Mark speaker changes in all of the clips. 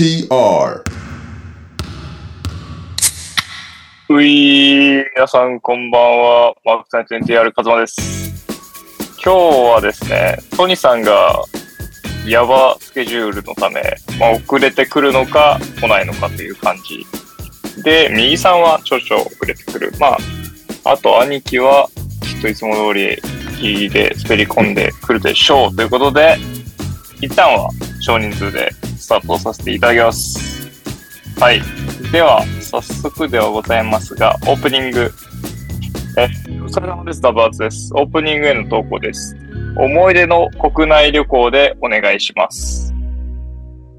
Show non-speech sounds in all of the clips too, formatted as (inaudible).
Speaker 1: TR
Speaker 2: うい、皆さんこんばんは。マークサイト NTR カズマです。今日はですね、トニさんがヤバスケジュールのため、まあ、遅れてくるのか来ないのかという感じ。で、右さんは少々遅れてくる。まあ、あと兄貴はきっといつも通りギリで滑り込んでくるでしょう。ということで、一旦は少人数でスタートさせていただきます。はい。では、早速ではございますが、オープニング。え、お疲れ様です。ダブアツです。オープニングへの投稿です。思い出の国内旅行でお願いします。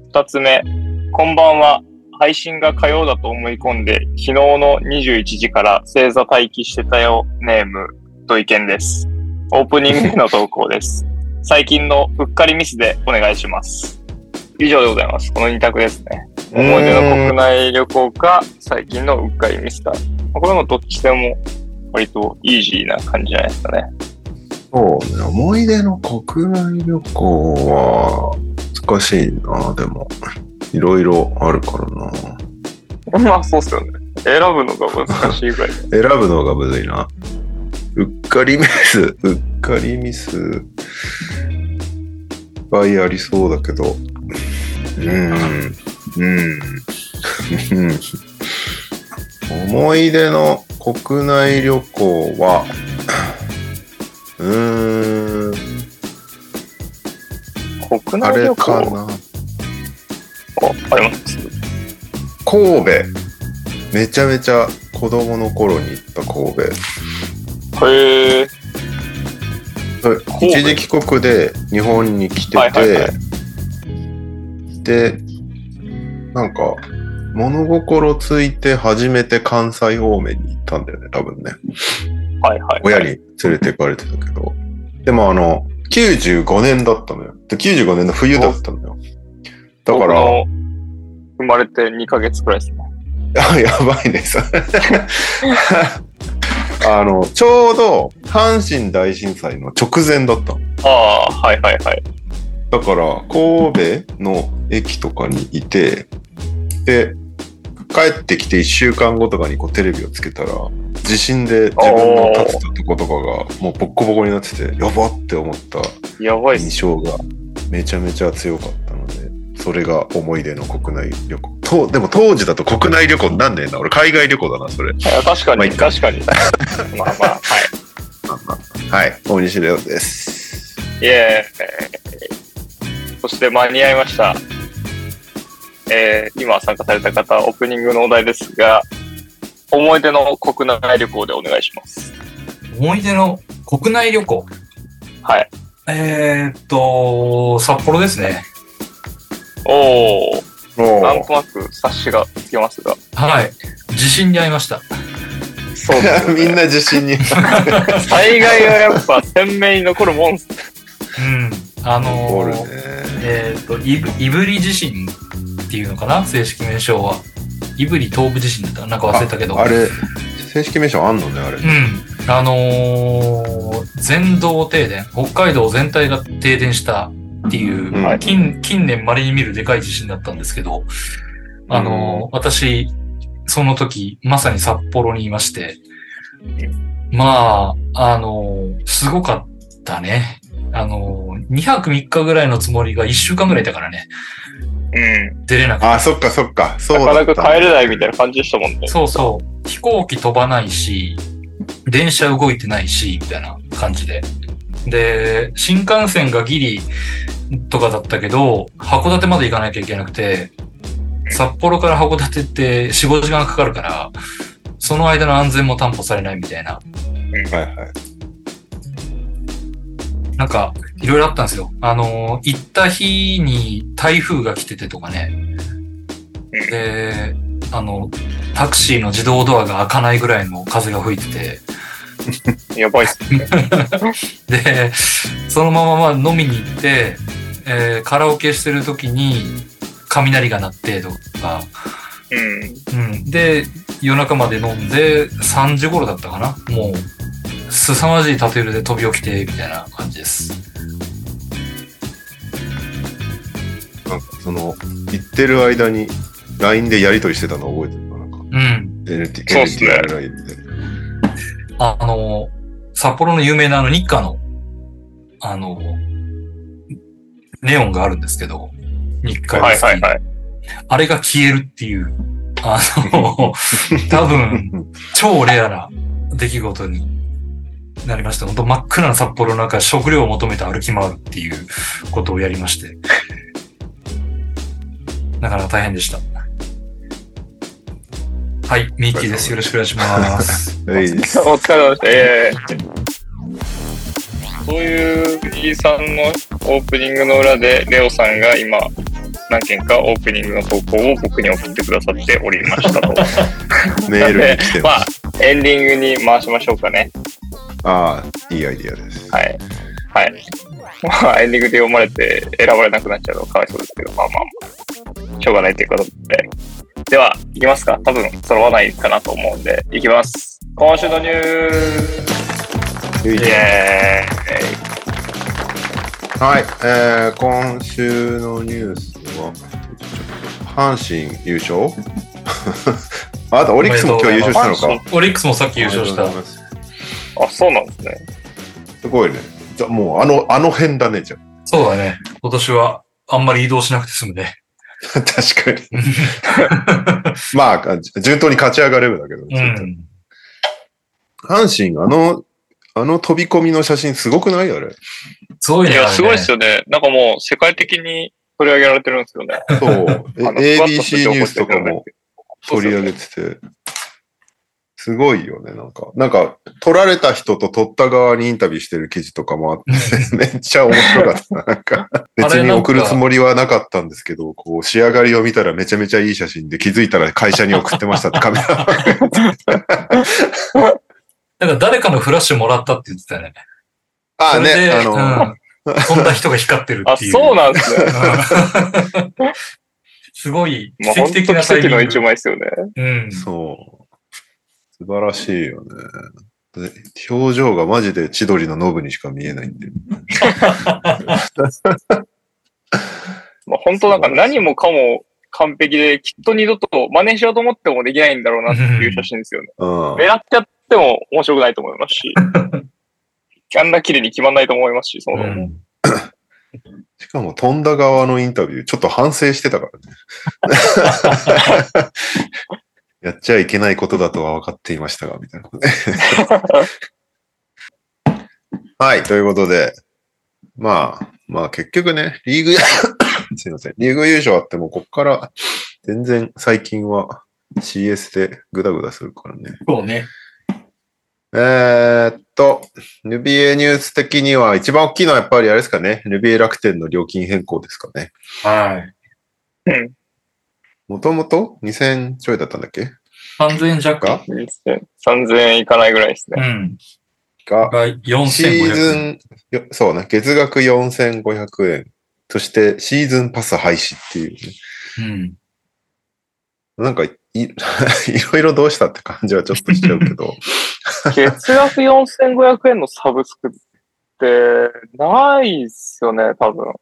Speaker 2: 二つ目、こんばんは。配信が火曜だと思い込んで、昨日の21時から正座待機してたよ、ネーム、と意見です。オープニングへの投稿です。最近のうっかりミスでお願いします。以上でございます。この2択ですね。思い出の国内旅行か、最近のうっかりミスか。まあこれもどっちでも割とイージーな感じじゃないですかね。
Speaker 3: そうね、思い出の国内旅行は難しいな、でも。いろいろあるからな。
Speaker 2: まあそうっすよね。選ぶのが難しいぐらい。(laughs)
Speaker 3: 選ぶのがむずいな。うっかりミス、うっかりミス、いっぱいありそうだけど。うーん、うん。うん思い出の国内旅行は、うーん、
Speaker 2: 国
Speaker 3: あれ
Speaker 2: 内旅行？
Speaker 3: かな。
Speaker 2: ああります。
Speaker 3: 神戸。めちゃめちゃ子供の頃に行った神戸。
Speaker 2: へえ。戸
Speaker 3: 一時帰国で日本に来てて、
Speaker 2: はいはいは
Speaker 3: で、なんか、物心ついて初めて関西方面に行ったんだよね、多分ね。
Speaker 2: はいはい。
Speaker 3: 親に連れて行かれてたけど。でもあの、95年だったのよ。で95年の冬だったのよ。だから、
Speaker 2: 生まれて2ヶ月くらいですね。
Speaker 3: あやばいね、それ。(laughs) あの、ちょうど阪神大震災の直前だったの。
Speaker 2: ああ、はいはいはい。
Speaker 3: だから、神戸の駅とかにいて、で、帰ってきて1週間後とかにこうテレビをつけたら、地震で自分の立ってたとことかがもうボッコボコになってて、やばって思った
Speaker 2: やばいっす。
Speaker 3: 印象がめちゃめちゃ強かったので、それが思い出の国内旅行。とでも当時だと国内旅行なんねえな。俺海外旅行だな、それ。
Speaker 2: 確かに、
Speaker 3: まあ
Speaker 2: 確かに。(laughs) まあまあ、はい。
Speaker 3: はい、大西レオです。
Speaker 2: イエーイ。そして間に合いました。えー、今参加された方、オープニングのお題ですが、思い出の国内旅行でお願いします。
Speaker 4: 思い出の国内旅行？
Speaker 2: はい。
Speaker 4: えー、っと、札幌ですね。
Speaker 2: おー、
Speaker 3: も
Speaker 2: なんとなく察しがつきますが。
Speaker 4: はい。地震に遭いました。
Speaker 2: そうですよね (laughs)
Speaker 3: みんな自信に。(laughs)
Speaker 2: 災害はやっぱ鮮明に残るもんっす。
Speaker 4: うん。あのー。えー、っと、いぶ胆振地震っていうのかな？正式名称は。胆振東部地震だったかななんか忘れたけど。
Speaker 3: あれ、正式名称あんのね、あれ。
Speaker 4: うん。あのー全道停電。北海道全体が停電したっていう、
Speaker 3: うん
Speaker 4: 近近年稀に見るでかい地震だったんですけど、あのー私、その時、まさに札幌にいまして、まあ、あのーすごかったね。あのー、2泊3日ぐらいのつもりが1週間ぐらいいたからね、
Speaker 2: うん。
Speaker 4: 出れなくて。
Speaker 3: あ、そっかそっか。そう
Speaker 2: な
Speaker 3: だった
Speaker 2: かなか帰れないみたいな感じでしたもんね。
Speaker 4: そうそう。飛行機飛ばないし、電車動いてないし、みたいな感じで。で、新幹線がギリとかだったけど、函館まで行かなきゃいけなくて、札幌から函館って4、5時間かかるから、その間の安全も担保されないみたいな。
Speaker 3: はいはい。
Speaker 4: なんか、いろいろあったんですよ。あの、行った日に台風が来ててとかね。で、あの、タクシーの自動ドアが開かないぐらいの風が吹いてて、
Speaker 2: やばいっすね。(laughs)
Speaker 4: で、そのまままあ飲みに行って、えーカラオケしてる時に雷が鳴ってとか、
Speaker 2: うん。
Speaker 4: うん。で、夜中まで飲んで、3時頃だったかなもう、凄まじいタトゥーで飛び起きて、みたいな感じです。
Speaker 3: なんかその、行ってる間に LINE でやり取りしてたの覚えてるかな？なんか。
Speaker 4: うん。
Speaker 3: NT
Speaker 2: そうっすね。
Speaker 4: ああの、札幌の有名なあの日課の、あの、ネオンがあるんですけど、日課
Speaker 2: はいはいはい。
Speaker 4: あれが消えるっていう、あの、多分、超レアな出来事になりました。本当真っ暗な札幌の中、食料を求めて歩き回るっていうことをやりまして。(laughs) なかなか大変でした。はい、ミッキーです。よろしくお願いします。
Speaker 3: は (laughs) い。
Speaker 2: お疲れ様でした。ええそういう飯さんのオープニングの裏で、レオさんが今、何件かオープニングの投稿を僕に送ってくださっておりましたと。(laughs)
Speaker 3: メールに来て
Speaker 2: まあ
Speaker 3: ます。、
Speaker 2: エンディングに回しましょうかね。
Speaker 3: ああ、いいアイディアです。
Speaker 2: はい。はい。まあ、エンディングで読まれて選ばれなくなっちゃうのはかわいそうですけど、まあまあ、しょうがないということで。では、いきますか。多分、揃わないかなと思うんで、いきます。今週のニュースイエーイ
Speaker 3: はい、えー、今週のニュースは、阪神優勝？(laughs) あとオリックスも今日優勝したのか？
Speaker 4: オリックスもさっき優勝した
Speaker 3: あ
Speaker 2: そうなんですね。
Speaker 3: すごいね。じゃあもうあの、あの辺だね、じゃ
Speaker 4: そうだね。今年はあんまり移動しなくて済むね。
Speaker 3: あ。(laughs) 確かに。(laughs) まあ、順当に勝ち上がれるだけど、
Speaker 4: う
Speaker 3: ちょっと
Speaker 4: ん。
Speaker 3: 阪神、あの、あの飛び込みの写真すごくない？あれ。
Speaker 4: すごいね。
Speaker 2: いや、すごいです
Speaker 4: よ。
Speaker 2: よね。なんかもう、世界的に取り上げられてるんですよね。
Speaker 3: そう。ABC ニュースとかも取り上げてて、すごいよね、なんか。なんか、撮られた人と撮った側にインタビューしてる記事とかもあって、(laughs) めっちゃ面白かった。なんか、別に送るつもりはなかったんですけど、こう、仕上がりを見たらめちゃめちゃいい写真で気づいたら会社に送ってましたってカメラ。(laughs)
Speaker 4: なんか誰かのフラッシュもらったって言ってたよね。
Speaker 3: ああね、あの、
Speaker 4: うん。(laughs) 飛んだ人が光ってる
Speaker 2: あ、
Speaker 4: っていう。
Speaker 2: そうなんですね。
Speaker 4: う (laughs) んすごい
Speaker 2: まあ、
Speaker 4: 奇跡
Speaker 2: 本当
Speaker 4: 的なタイミング。
Speaker 2: 奇跡の一枚ですよね。
Speaker 4: うん。
Speaker 3: そう。素晴らしいよね。で表情がマジで千鳥のノブにしか見えないんで。(laughs)
Speaker 2: まあ、本当なんか何もかも完璧で、きっと二度と真似しようと思ってもできないんだろうなっていう写真ですよね。
Speaker 3: うん。
Speaker 2: 狙ってやっても面白くないと思いますし、あんな綺麗に決まんないと思いますし、その、
Speaker 4: うん (laughs)
Speaker 3: しかも飛んだ側のインタビュー、ちょっと反省してたからね。(laughs) やっちゃいけないことだとは分かっていましたが、みたいな。(laughs) はい、ということで、まあ、まあ結局ね、リーグ、(coughs) すいません、リーグ優勝あっても、こっから全然最近は CS でグダグダするからね。
Speaker 4: そうね。
Speaker 3: えーっと、NBA ニュース的には一番大きいのはやっぱりあれですかね。NBA 楽天の料金変更ですかね。
Speaker 4: はい。
Speaker 2: うん。
Speaker 3: もともと2000ちょいだったんだっけ
Speaker 4: ？3000円弱？
Speaker 3: が
Speaker 2: ？3000円いかないぐらいですね。
Speaker 4: うん。
Speaker 3: が、
Speaker 4: が
Speaker 3: シー
Speaker 4: 4500
Speaker 3: ズ
Speaker 4: 円。
Speaker 3: ン、よそうね、月額4500円。そしてシーズンパス廃止っていうね。
Speaker 4: うん。
Speaker 3: なんかい、(laughs) いろいろどうしたって感じはちょっとしちゃうけど。(laughs)
Speaker 2: 月額4500円のサブスクって、ないっすよね、多分。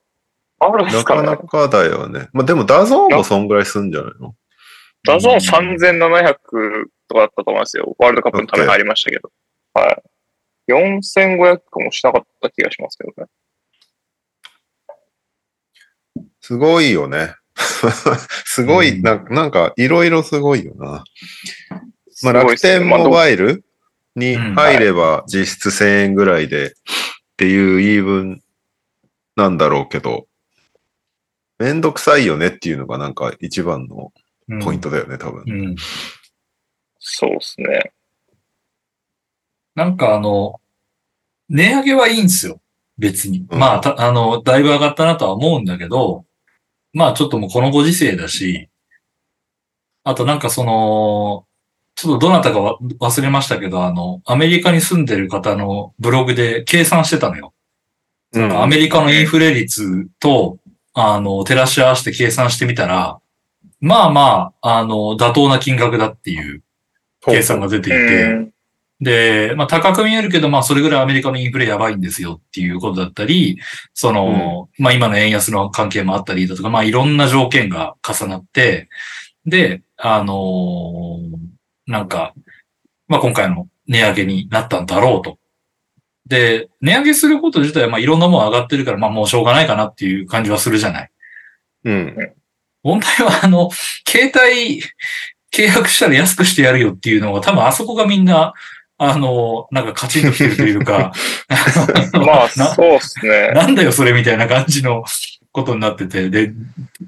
Speaker 2: あるんですかね。
Speaker 3: なかなかだよね。まあでも DAZN もそんぐらいすんじゃないの？
Speaker 2: DAZN 3700とかだったと思いますよ。ワールドカップのために入りましたけど。はい。4500もしなかった気がしますけどね。
Speaker 3: すごいよね。(laughs) すごい、
Speaker 4: うん
Speaker 3: ななんか、いろいろすごいよな。まあ、楽天モバイル？に入れば実質1000円ぐらいでっていう言い分なんだろうけど、めんどくさいよねっていうのがなんか一番の
Speaker 4: うん
Speaker 3: ポイントだよね、多分。
Speaker 4: うん。
Speaker 2: そうですね。
Speaker 4: なんかあの、値上げはいいんですよ。別に。
Speaker 3: うん
Speaker 4: まあ、たあの、だいぶ上がったなとは思うんだけど、まあちょっともうこのご時世だし、あとなんかその、ちょっとどなたかわ忘れましたけど、あの、アメリカに住んでる方のブログで計算してたのよ。
Speaker 3: うん
Speaker 4: アメリカのインフレ率と、あの、照らし合わせて計算してみたら、まあまあ、あの、妥当な金額だっていう計算が出ていて、
Speaker 2: うん。
Speaker 4: で、まあ高く見えるけど、まあそれぐらいアメリカのインフレやばいんですよっていうことだったり、その、まあ今の円安の関係もあったりだとか、まあいろんな条件が重なって、で、あのーなんか、まあ今回の値上げになったんだろうと。で、値上げすること自体はまあいろんなもの上がってるから、まあもうしょうがないかなっていう感じはするじゃない。
Speaker 3: うん。
Speaker 4: 問題はあの、携帯契約したら安くしてやるよっていうのが多分あそこがみんな、あの、なんかカチンときてるというか、(laughs)
Speaker 2: まあ、(laughs)
Speaker 4: な
Speaker 2: そうっすね。
Speaker 4: なんだよそれみたいな感じのことになってて、で、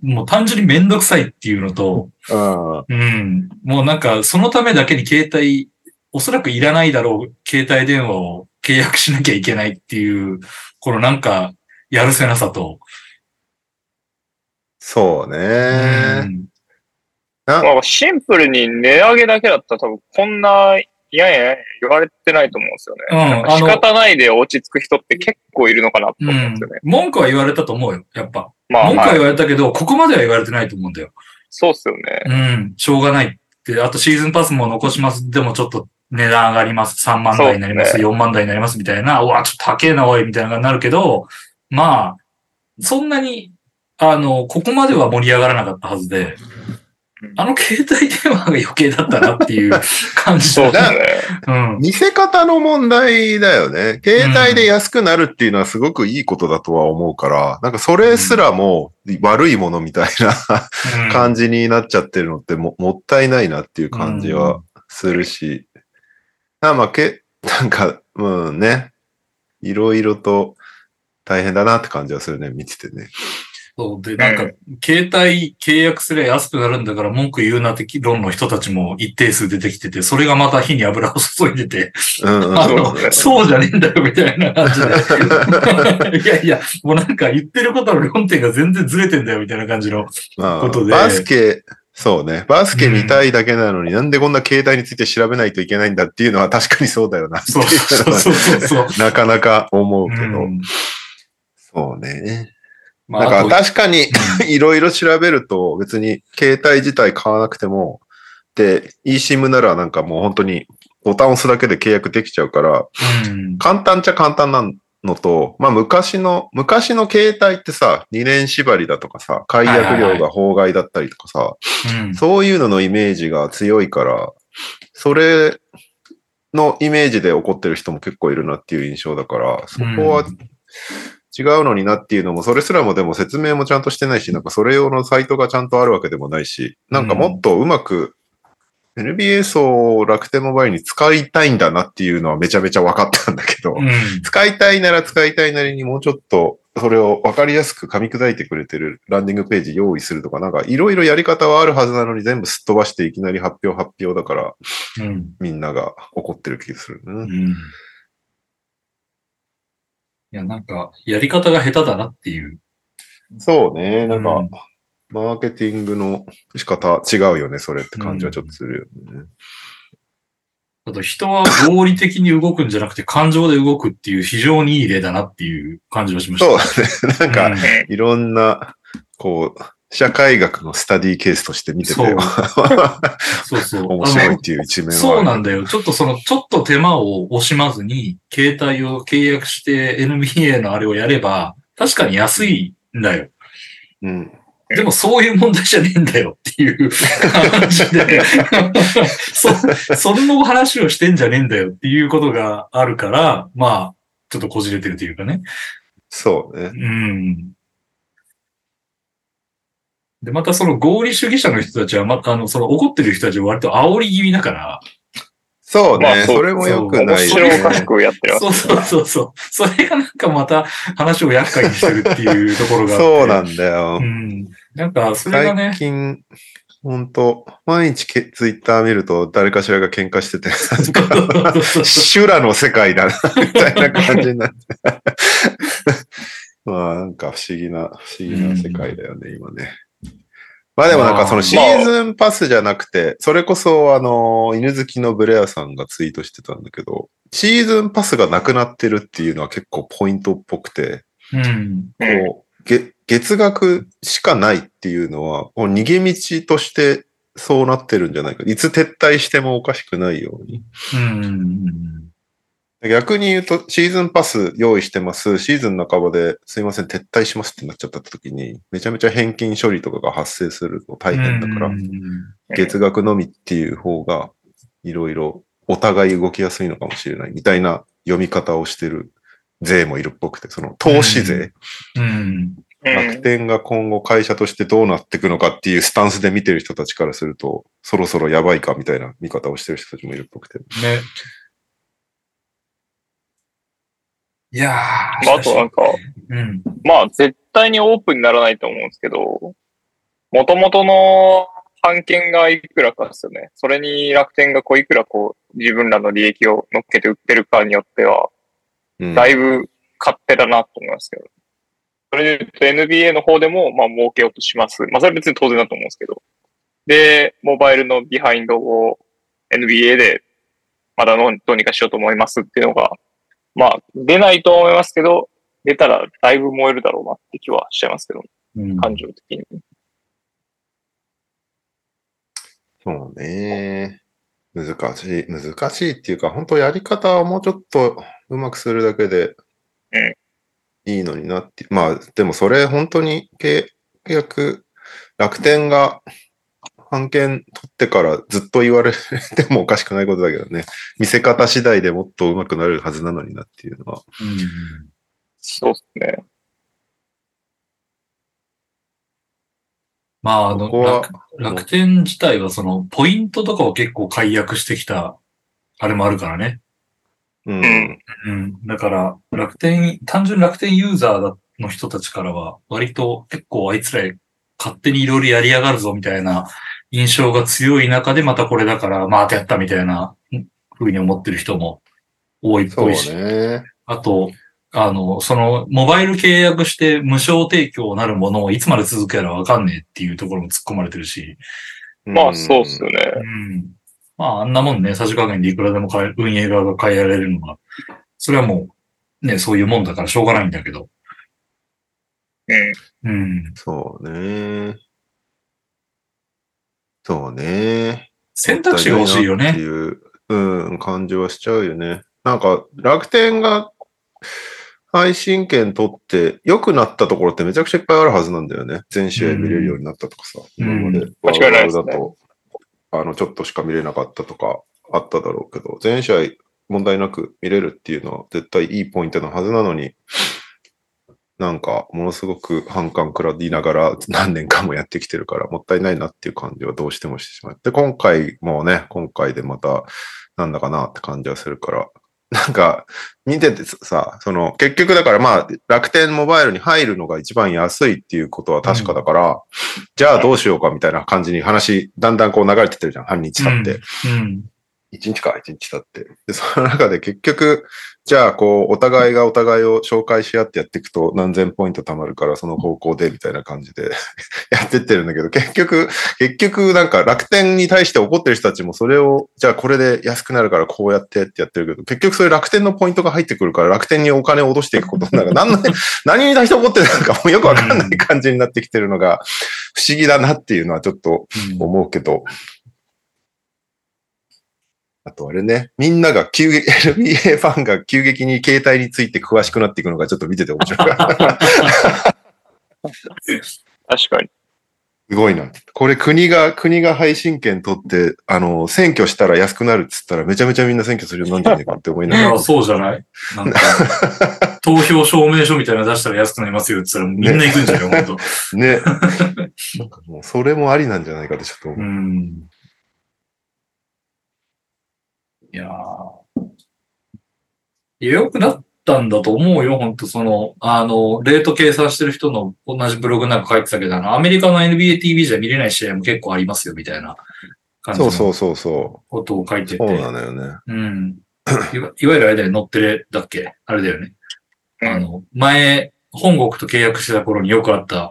Speaker 4: もう単純にめんどくさいっていうのと、
Speaker 3: あ
Speaker 4: うん、もうなんかそのためだけに携帯、おそらくいらないだろう携帯電話を契約しなきゃいけないっていう、このなんか、やるせなさと、
Speaker 3: そう
Speaker 4: う
Speaker 3: ね。
Speaker 4: ん
Speaker 2: まあ、シンプルに値上げだけだったら多分こんな、いやいや言われてないと思うんですよね。
Speaker 4: うん
Speaker 2: 仕方ないで落ち着く人って結構いるのかなと
Speaker 4: うん
Speaker 2: 思うんですよね。
Speaker 4: 文句は言われたと思うよ、やっぱ。
Speaker 2: まあ、
Speaker 4: 文句は
Speaker 2: はい
Speaker 4: 言われたけど、ここまでは言われてないと思うんだよ。
Speaker 2: そうっすよね。
Speaker 4: うん、しょうがないって、あとシーズンパスも残します。でもちょっと値段上がります。3万台になります。
Speaker 2: そう
Speaker 4: 4万台になりますみたいな、うわ、ちょっと高えな、おい、みたいなのがなるけど、まあ、そんなに、あの、ここまでは盛り上がらなかったはずで、あの携帯電話が余計だったなっていう (laughs) 感じ
Speaker 2: そう
Speaker 4: だ
Speaker 2: ね。
Speaker 4: うん。
Speaker 3: 見せ方の問題だよね。携帯で安くなるっていうのはすごくいいことだとは思うから、なんかそれすらも悪いものみたいな感じになっちゃってるのってももったいないなっていう感じはするし。あまあけ、なんか、うんね、いろいろと大変だなって感じはするね、見ててね。
Speaker 4: そうで、なんか、携帯契約すれば安くなるんだから文句言うなって論の人たちも一定数出てきてて、それがまた火に油を注いでて、
Speaker 3: うんうん
Speaker 4: あ
Speaker 2: そう
Speaker 4: のそうじゃねえんだよ、みたいな感じで。(laughs) いやいや、もうなんか言ってることの論点が全然ずれてんだよ、みたいな感じの。
Speaker 3: まあ、
Speaker 4: ことで
Speaker 3: バスケ、そうね。バスケ見たいだけなのに、なんでこんな携帯について調べないといけないんだっていうのは確かにそうだよな
Speaker 4: そうそうそうそう。(laughs)
Speaker 3: なかなか思うけど。
Speaker 4: うん
Speaker 3: そうね。
Speaker 4: まあ、
Speaker 3: だから
Speaker 4: あと
Speaker 3: 確かに (laughs) いろいろ調べると別に携帯自体買わなくても、で、eSIM ならなんかもう本当にボタンを押すだけで契約できちゃうから、
Speaker 4: うん。
Speaker 3: 簡単っちゃ簡単なのと、まあ昔の、昔の携帯ってさ、2年縛りだとかさ、解約料が法外だったりとかさ、
Speaker 4: うん。
Speaker 3: そういうののイメージが強いから、それのイメージで怒ってる人も結構いるなっていう印象だから、そこは違うのになっていうのも、それすらもでも説明もちゃんとしてないし、なんかそれ用のサイトがちゃんとあるわけでもないし、なんかもっとうまく NBS を楽天モバイルに使いたいんだなっていうのはめちゃめちゃ分かったんだけど、
Speaker 4: うん。
Speaker 3: 使いたいなら使いたいなりにもうちょっとそれを分かりやすく噛み砕いてくれてるランディングページ用意するとか、なんかいろいろやり方はあるはずなのに全部すっ飛ばしていきなり発表発表だから
Speaker 4: うん。
Speaker 3: みんなが怒ってる気がするね。
Speaker 4: うんいや、なんか、やり方が下手だなっていう。
Speaker 3: そうね。なんか、
Speaker 4: うん
Speaker 3: マーケティングの仕方違うよね、それって感じはちょっとするよね。
Speaker 4: あと人は合理的に動くんじゃなくて感情で動くっていう非常にいい例だなっていう感じがしました。
Speaker 3: そうだね。なんか、
Speaker 4: うん
Speaker 3: いろんな、こう、社会学のスタディケースとして見てて、
Speaker 4: そう (laughs) そうそう。
Speaker 3: 面白いっていう一面は。
Speaker 4: そうなんだよ。ちょっとその、ちょっと手間を惜しまずに、携帯を契約して NBA のあれをやれば、確かに安いんだよ。
Speaker 3: うん。
Speaker 4: でもそういう問題じゃねえんだよっていう (laughs) 感じで、(laughs) そ、そんな話をしてんじゃねえんだよっていうことがあるから、まあ、ちょっとこじれてるというかね。
Speaker 3: そうね。
Speaker 4: うん。で、またその合理主義者の人たちは、またあの、その怒ってる人たちは割と煽り気味だから、
Speaker 3: そうね。
Speaker 2: まあそう
Speaker 3: それも良く
Speaker 2: 面
Speaker 3: ないよ
Speaker 2: 白おかし
Speaker 3: ね。
Speaker 2: くやってます。
Speaker 4: そうそうそうそう。それがなんかまた話を厄介にしてるっていうところが。
Speaker 3: そうなんだよ
Speaker 4: う。ん。なんか、それがね
Speaker 3: 最、近、本当毎日けツイッター見ると誰かしらが喧嘩してて、なんか修羅の世界だな、みたいな感じになって。(laughs) まあ、なんか不思議な、不思議な世界だよね、今ね。まあでもなんかそのシーズンパスじゃなくて、それこそあの、犬好きのブレアさんがツイートしてたんだけど、シーズンパスがなくなってるっていうのは結構ポイントっぽくて、
Speaker 4: うん。
Speaker 2: うん
Speaker 3: こう、げ月額しかないっていうのは、こう逃げ道としてそうなってるんじゃないか。いつ撤退してもおかしくないように。
Speaker 4: うん。
Speaker 3: 逆に言うと、シーズンパス用意してます。シーズン半ばですいません、撤退しますってなっちゃった時に、めちゃめちゃ返金処理とかが発生すると大変だから
Speaker 4: う、ん
Speaker 3: 月額のみっていう方が、いろいろお互い動きやすいのかもしれないみたいな読み方をしてる税もいるっぽくて、その投資税、楽天が今後会社としてどうなっていくのかっていうスタンスで見てる人たちからすると、そろそろやばいかみたいな見方をしてる人たちもいるっぽくて。
Speaker 4: ね。いやー。
Speaker 2: まあ、あとなんか、
Speaker 4: うん。
Speaker 2: まあ、絶対にオープンにならないと思うんですけど、元々の版権がいくらかですよね。それに楽天がこういくらこう自分らの利益を乗っけて売ってるかによっては、
Speaker 3: うん
Speaker 2: だいぶ勝手だなと思いますけど。それで言うと NBA の方でも、まあ、儲けようとします。まあ、それは別に当然だと思うんですけど。で、モバイルのビハインドを NBA でまだのどうにかしようと思いますっていうのが、まあ、出ないと思いますけど、出たらだいぶ燃えるだろうなって気はしちゃいますけど、
Speaker 4: うん
Speaker 2: 感情的に。
Speaker 3: そうね。難しい、難しいっていうか、本当やり方をもうちょっとうまくするだけで
Speaker 2: うん
Speaker 3: いいのになって。まあ、でもそれ本当に契約、楽天が判権取ってからずっと言われてもおかしくないことだけどね。見せ方次第でもっとうまくなるはずなのになっていうのは。
Speaker 4: うん
Speaker 2: そうですね。
Speaker 4: まあ、あの、
Speaker 3: ここは
Speaker 4: 楽楽天自体はその、ポイントとかを結構解約してきた、あれもあるからね。
Speaker 3: うん。
Speaker 2: ん
Speaker 4: うん。だから、楽天、単純に楽天ユーザーの人たちからは、割と結構あいつら勝手にいろいろやりやがるぞみたいな印象が強い中でまたこれだから、またやったみたいな風に思ってる人も多いっぽいし。
Speaker 3: ね。
Speaker 4: あと、あの、その、モバイル契約して無償提供なるものをいつまで続くやらわかんねえっていうところも突っ込まれてるし。
Speaker 2: まあ、そうっすよ
Speaker 3: ね。
Speaker 2: ね。
Speaker 4: うん。まあ、あんなもんね、さじ加減でいくらでも変え運営側が変えられるのは、それはもう、ね、そういうもんだからしょうがないんだけど。
Speaker 2: うん。
Speaker 4: うん。
Speaker 3: そうね。そうね。
Speaker 4: 選択肢が欲しいよね。
Speaker 3: もっていう、うん、感じはしちゃうよね。なんか、楽天が配信権取って良くなったところってめちゃくちゃいっぱいあるはずなんだよね。全試合見れるようになったとかさ。
Speaker 4: うん
Speaker 3: 今まで。
Speaker 2: 間違いないですね
Speaker 3: だと、あの、ちょっとしか見れなかったとかあっただろうけど、全試合問題なく見れるっていうのは絶対いいポイントのはずなのに、なんか、ものすごく反感食らいながら何年間もやってきてるから、もったいないなっていう感じはどうしてもしてしまう。で、今回もね、今回でまた、なんだかなって感じはするから、なんか、見ててさ、その、結局だからまあ、楽天モバイルに入るのが一番安いっていうことは確かだから、じゃあどうしようかみたいな感じに話、だんだんこう流れてってるじゃん、半日経って。
Speaker 4: うん。
Speaker 3: 一日か、一日経って。で、その中で結局、じゃあ、こう、お互いがお互いを紹介し合ってやっていくと何千ポイント貯まるから、その方向で、みたいな感じで (laughs) やってってるんだけど、結局、結局、なんか楽天に対して怒ってる人たちもそれを、じゃあこれで安くなるからこうやってってやってるけど、結局そういう楽天のポイントが入ってくるから、楽天にお金を落としていくことになる。何の、(laughs) 何に対して怒ってるのかもうよくわかんない感じになってきてるのが、不思議だなっていうのはちょっと思うけど、あとあれね、みんなが急激、(laughs) NBA ファンが急激に携帯について詳しくなっていくのがちょっと見てて面白い。
Speaker 2: 確かに。
Speaker 3: すごいな。これ国が、国が配信権取って、あの、選挙したら安くなるっつったらめちゃめちゃみんな選挙するようになんじゃねえかって思い
Speaker 4: い
Speaker 3: ながら
Speaker 4: や、。そうじゃない？なんか、(laughs) 投票証明書みたいなの出したら安くなりますよって言ったらみんな行くんじゃない？本当。
Speaker 3: ね。なんかもうそれもありなんじゃないかってちょっと思う。
Speaker 4: うん。いや良くなったんだと思うよ、本当その、あの、レート計算してる人の同じブログなんか書いてたけど、あの、アメリカの NBA TV じゃ見れない試合も結構ありますよ、みたいな感じの
Speaker 3: そうそうそうそ
Speaker 4: ことを書いて
Speaker 3: う。
Speaker 4: て。
Speaker 3: そうなのよね。
Speaker 4: うん。いわいわゆるあれだよ、乗ってるだっけ？あれだよね。あの、前、本国と契約してた頃によくあった、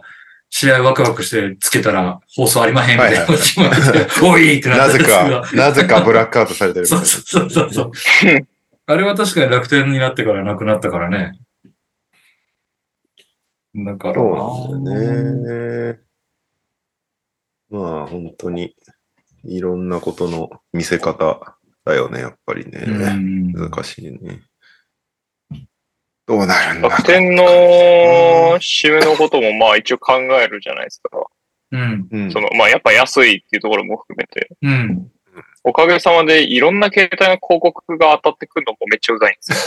Speaker 4: 試合ワクワクしてつけたら放送ありまへんみたいなこと決まってて、おいってな
Speaker 3: なぜ
Speaker 4: ったやつ
Speaker 3: か、なぜかブラックアウトされてる。
Speaker 4: そうそうそうそう。あれは確かに楽天になってからなくなったからね。だから
Speaker 3: そうなんだよね。まあ、本当に。いろんなことの見せ方だよね、やっぱりね。
Speaker 4: うん。
Speaker 3: 難しいね。どうなるんだ
Speaker 2: 楽天の締めのこともまあ一応考えるじゃないですか。
Speaker 4: うん。
Speaker 3: うん
Speaker 2: その、まあやっぱ安いっていうところも含めて。
Speaker 4: うん。
Speaker 2: おかげさまでいろんな携帯の広告が当たってくるのもめっちゃうざいんですよ。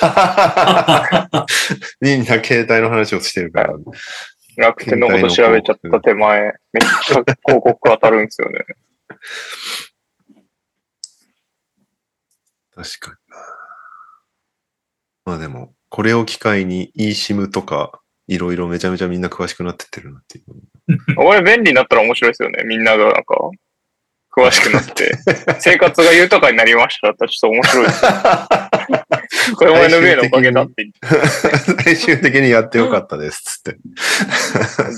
Speaker 2: (laughs)
Speaker 3: みんな携帯の話をしてるから。
Speaker 2: 楽天のこと調べちゃった手前、めっちゃ広告当たるんですよね。(laughs)
Speaker 3: 確かにな。まあでも、これを機会に eSIM とか、いろいろめちゃめちゃみんな詳しくなってってるなっていう。
Speaker 2: これ便利になったら面白いですよね。みんながなんか、詳しくなって、生活が豊かになりましただったらちょっと面白いです。(laughs) これも NBA のおかげだって言って。
Speaker 3: 最終的にやってよかったです、つって。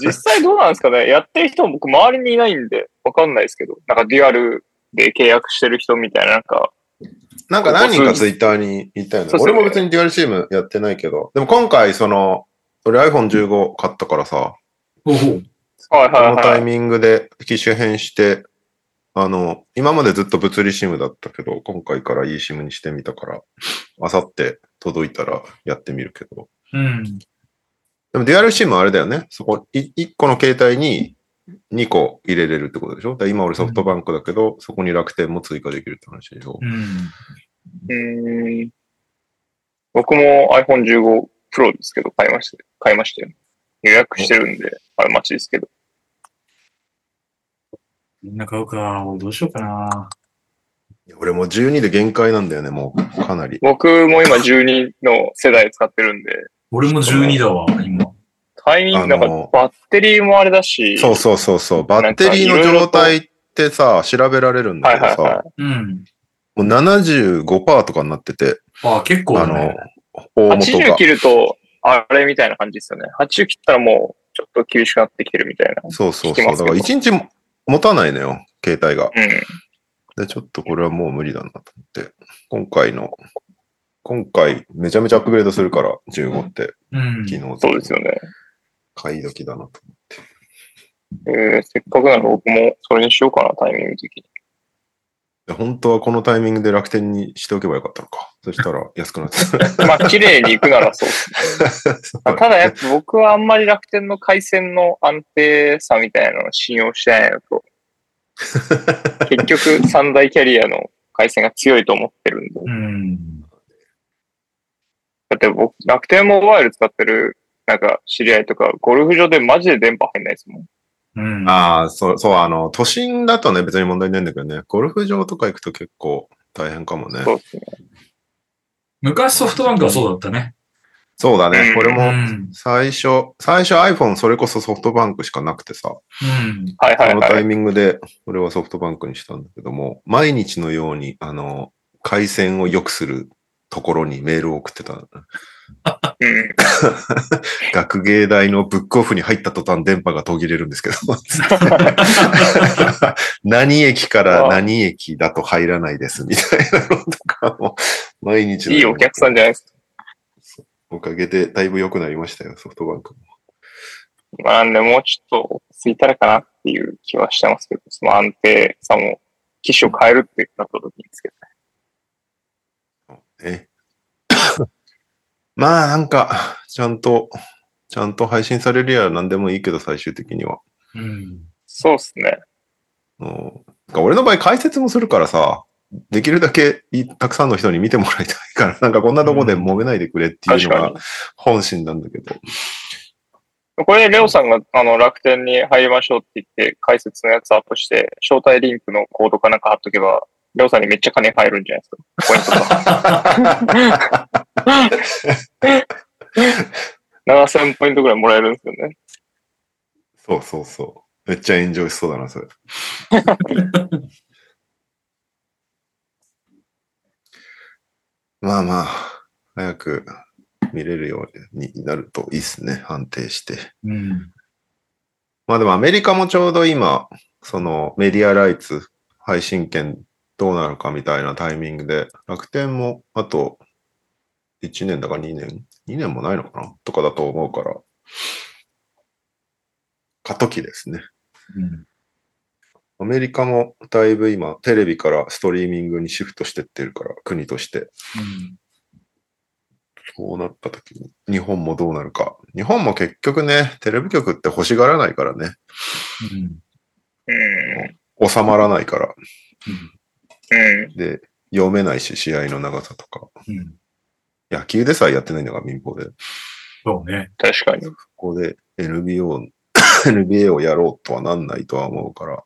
Speaker 2: 実際どうなんですかねやってる人も僕周りにいないんで、わかんないですけど、なんかデュアルで契約してる人みたいな、なんか、
Speaker 3: なんか何人かツイッターに言ったよね。俺も別にデュアルシームやってないけど、でも今回その、俺 iPhone15 買ったからさ、
Speaker 4: おお。
Speaker 2: はい
Speaker 3: こ
Speaker 2: はい
Speaker 3: のタイ
Speaker 2: はい。
Speaker 3: ミングで機種変して、あの、今までずっと物理シムだったけど、今回から eSIM にしてみたから、あさって届いたらやってみるけど。
Speaker 4: うん。
Speaker 3: でもデュアルシムはあれだよね。そこ、い1個の携帯に2個入れれるってことでしょ？今俺ソフトバンクだけど、そこに楽天も追加できるって話でしょ？
Speaker 4: うん。
Speaker 2: うーん。僕も iPhone15 Pro ですけど、買いました。買いましたよ。予約してるんで、あれ待ちですけど。
Speaker 4: みんな買うか。俺どうしようかな。
Speaker 3: いや俺もう12で限界なんだよね、もう。かなり。
Speaker 2: 僕も今12の世代使ってるんで、
Speaker 4: 俺も12だわ、今。
Speaker 2: タイミング、
Speaker 3: あの
Speaker 2: なんかバッテリーもあれだし、
Speaker 3: そうそうそうそう。バッテリーの状態ってさ、調べられるんだけどさ、
Speaker 2: はいはいは
Speaker 4: うん。
Speaker 3: もう75%とかになってて、
Speaker 4: あ、結構
Speaker 3: あの。大元
Speaker 2: 80
Speaker 3: が
Speaker 2: 切。ると、あれみたいな感じですよね。80切ったらもう、ちょっと厳しくなってきてるみたいな。
Speaker 3: そうそうそう。だから1日も持たないのよ、携帯が。
Speaker 2: うん。
Speaker 3: で、ちょっとこれはもう無理だなと思って。今回の、今回めちゃめちゃアップグレードするから、15って、
Speaker 4: うん。
Speaker 3: 昨日。
Speaker 2: そうですよね。
Speaker 3: 買い時だなと。
Speaker 2: えー、せっかくなら僕もそれにしようかな、タイミング的に。
Speaker 3: で本当はこのタイミングで楽天にしておけばよかったのか。そしたら (laughs) 安くなってた。
Speaker 2: まあ、綺麗に行くならそう (laughs) ですね。まあただやっぱ僕はあんまり楽天の回線の安定さみたいなのを信用してないのと、(laughs) 結局三大キャリアの回線が強いと思ってるんで。
Speaker 4: うん。
Speaker 2: だって僕、楽天モバイル使ってる、なんか知り合いとか、ゴルフ場でマジで電波入んないですもん。
Speaker 4: うん。
Speaker 3: ああ、そう、そう、あの、都心だとね、別に問題ないんだけどね、ゴルフ場とか行くと結構大変かもね。
Speaker 2: そうですね。
Speaker 4: 昔ソフトバンクはそうだったね。
Speaker 3: そうだね。
Speaker 2: うん
Speaker 4: う
Speaker 3: これも
Speaker 4: ん。
Speaker 3: 最初、最初 iPhone それこそソフトバンクしかなくてさ、
Speaker 4: うん。
Speaker 2: はいはい
Speaker 3: そのタイ
Speaker 2: はい。
Speaker 3: ミングで俺はソフトバンクにしたんだけども、毎日のように、あの、回線を良くするところにメールを送ってた。
Speaker 2: うん。
Speaker 3: 学芸大のブックオフに入った途端電波が途切れるんですけど、(laughs) 何駅から何駅だと入らないですみたいなのとかも、毎日
Speaker 2: いいお客さんじゃないですか。
Speaker 3: おかげでだいぶ良くなりましたよ、ソフトバンクも。
Speaker 2: まあ、でもうちょっとついたらかなっていう気はしてますけど、その安定さも、機種を変えるってなった時にですけどね。
Speaker 3: え？まあなんか、ちゃんと、ちゃんと配信されるや何でもいいけど、最終的には。
Speaker 4: うん。
Speaker 2: そうっすね。
Speaker 3: うん俺の場合解説もするからさ、できるだけいたくさんの人に見てもらいたいから、(laughs) なんかこんなとこで揉めないでくれっていうのが。本心なんだけど。
Speaker 2: これ、レオさんがあの楽天に入りましょうって言って、解説のやつアップして、招待リンクのコードかなんか貼っとけば、レオさんにめっちゃ金入るんじゃないですか。ポイントが。(laughs) 7000ポイントぐらいもらえるんですよね。
Speaker 3: そうそうそう。めっちゃ炎上しそうだな、それ。まあまあ、早く見れるようになるといいっすね、安定して。
Speaker 4: うん。
Speaker 3: まあでもアメリカもちょうど今、そのメディアライツ配信権どうなるかみたいなタイミングで、楽天もあと1年だか2年 ?2 年もないのかな？とかだと思うから、過渡期ですね。
Speaker 4: うん
Speaker 3: アメリカもだいぶ今、テレビからストリーミングにシフトしてってるから、国として。
Speaker 4: うん。
Speaker 3: そうなった時に、日本もどうなるか。日本も結局ね、テレビ局って欲しがらないからね。
Speaker 4: うん。
Speaker 2: うん。
Speaker 3: 収まらないから。
Speaker 2: うん。
Speaker 3: で、読めないし、試合の長さとか。
Speaker 4: うん。
Speaker 3: 野球でさえやってないんだから、民放で。こ
Speaker 4: そうね。
Speaker 2: 確かに。
Speaker 3: こで NBO、(coughs) NBA をやろうとはなんないとは思うから、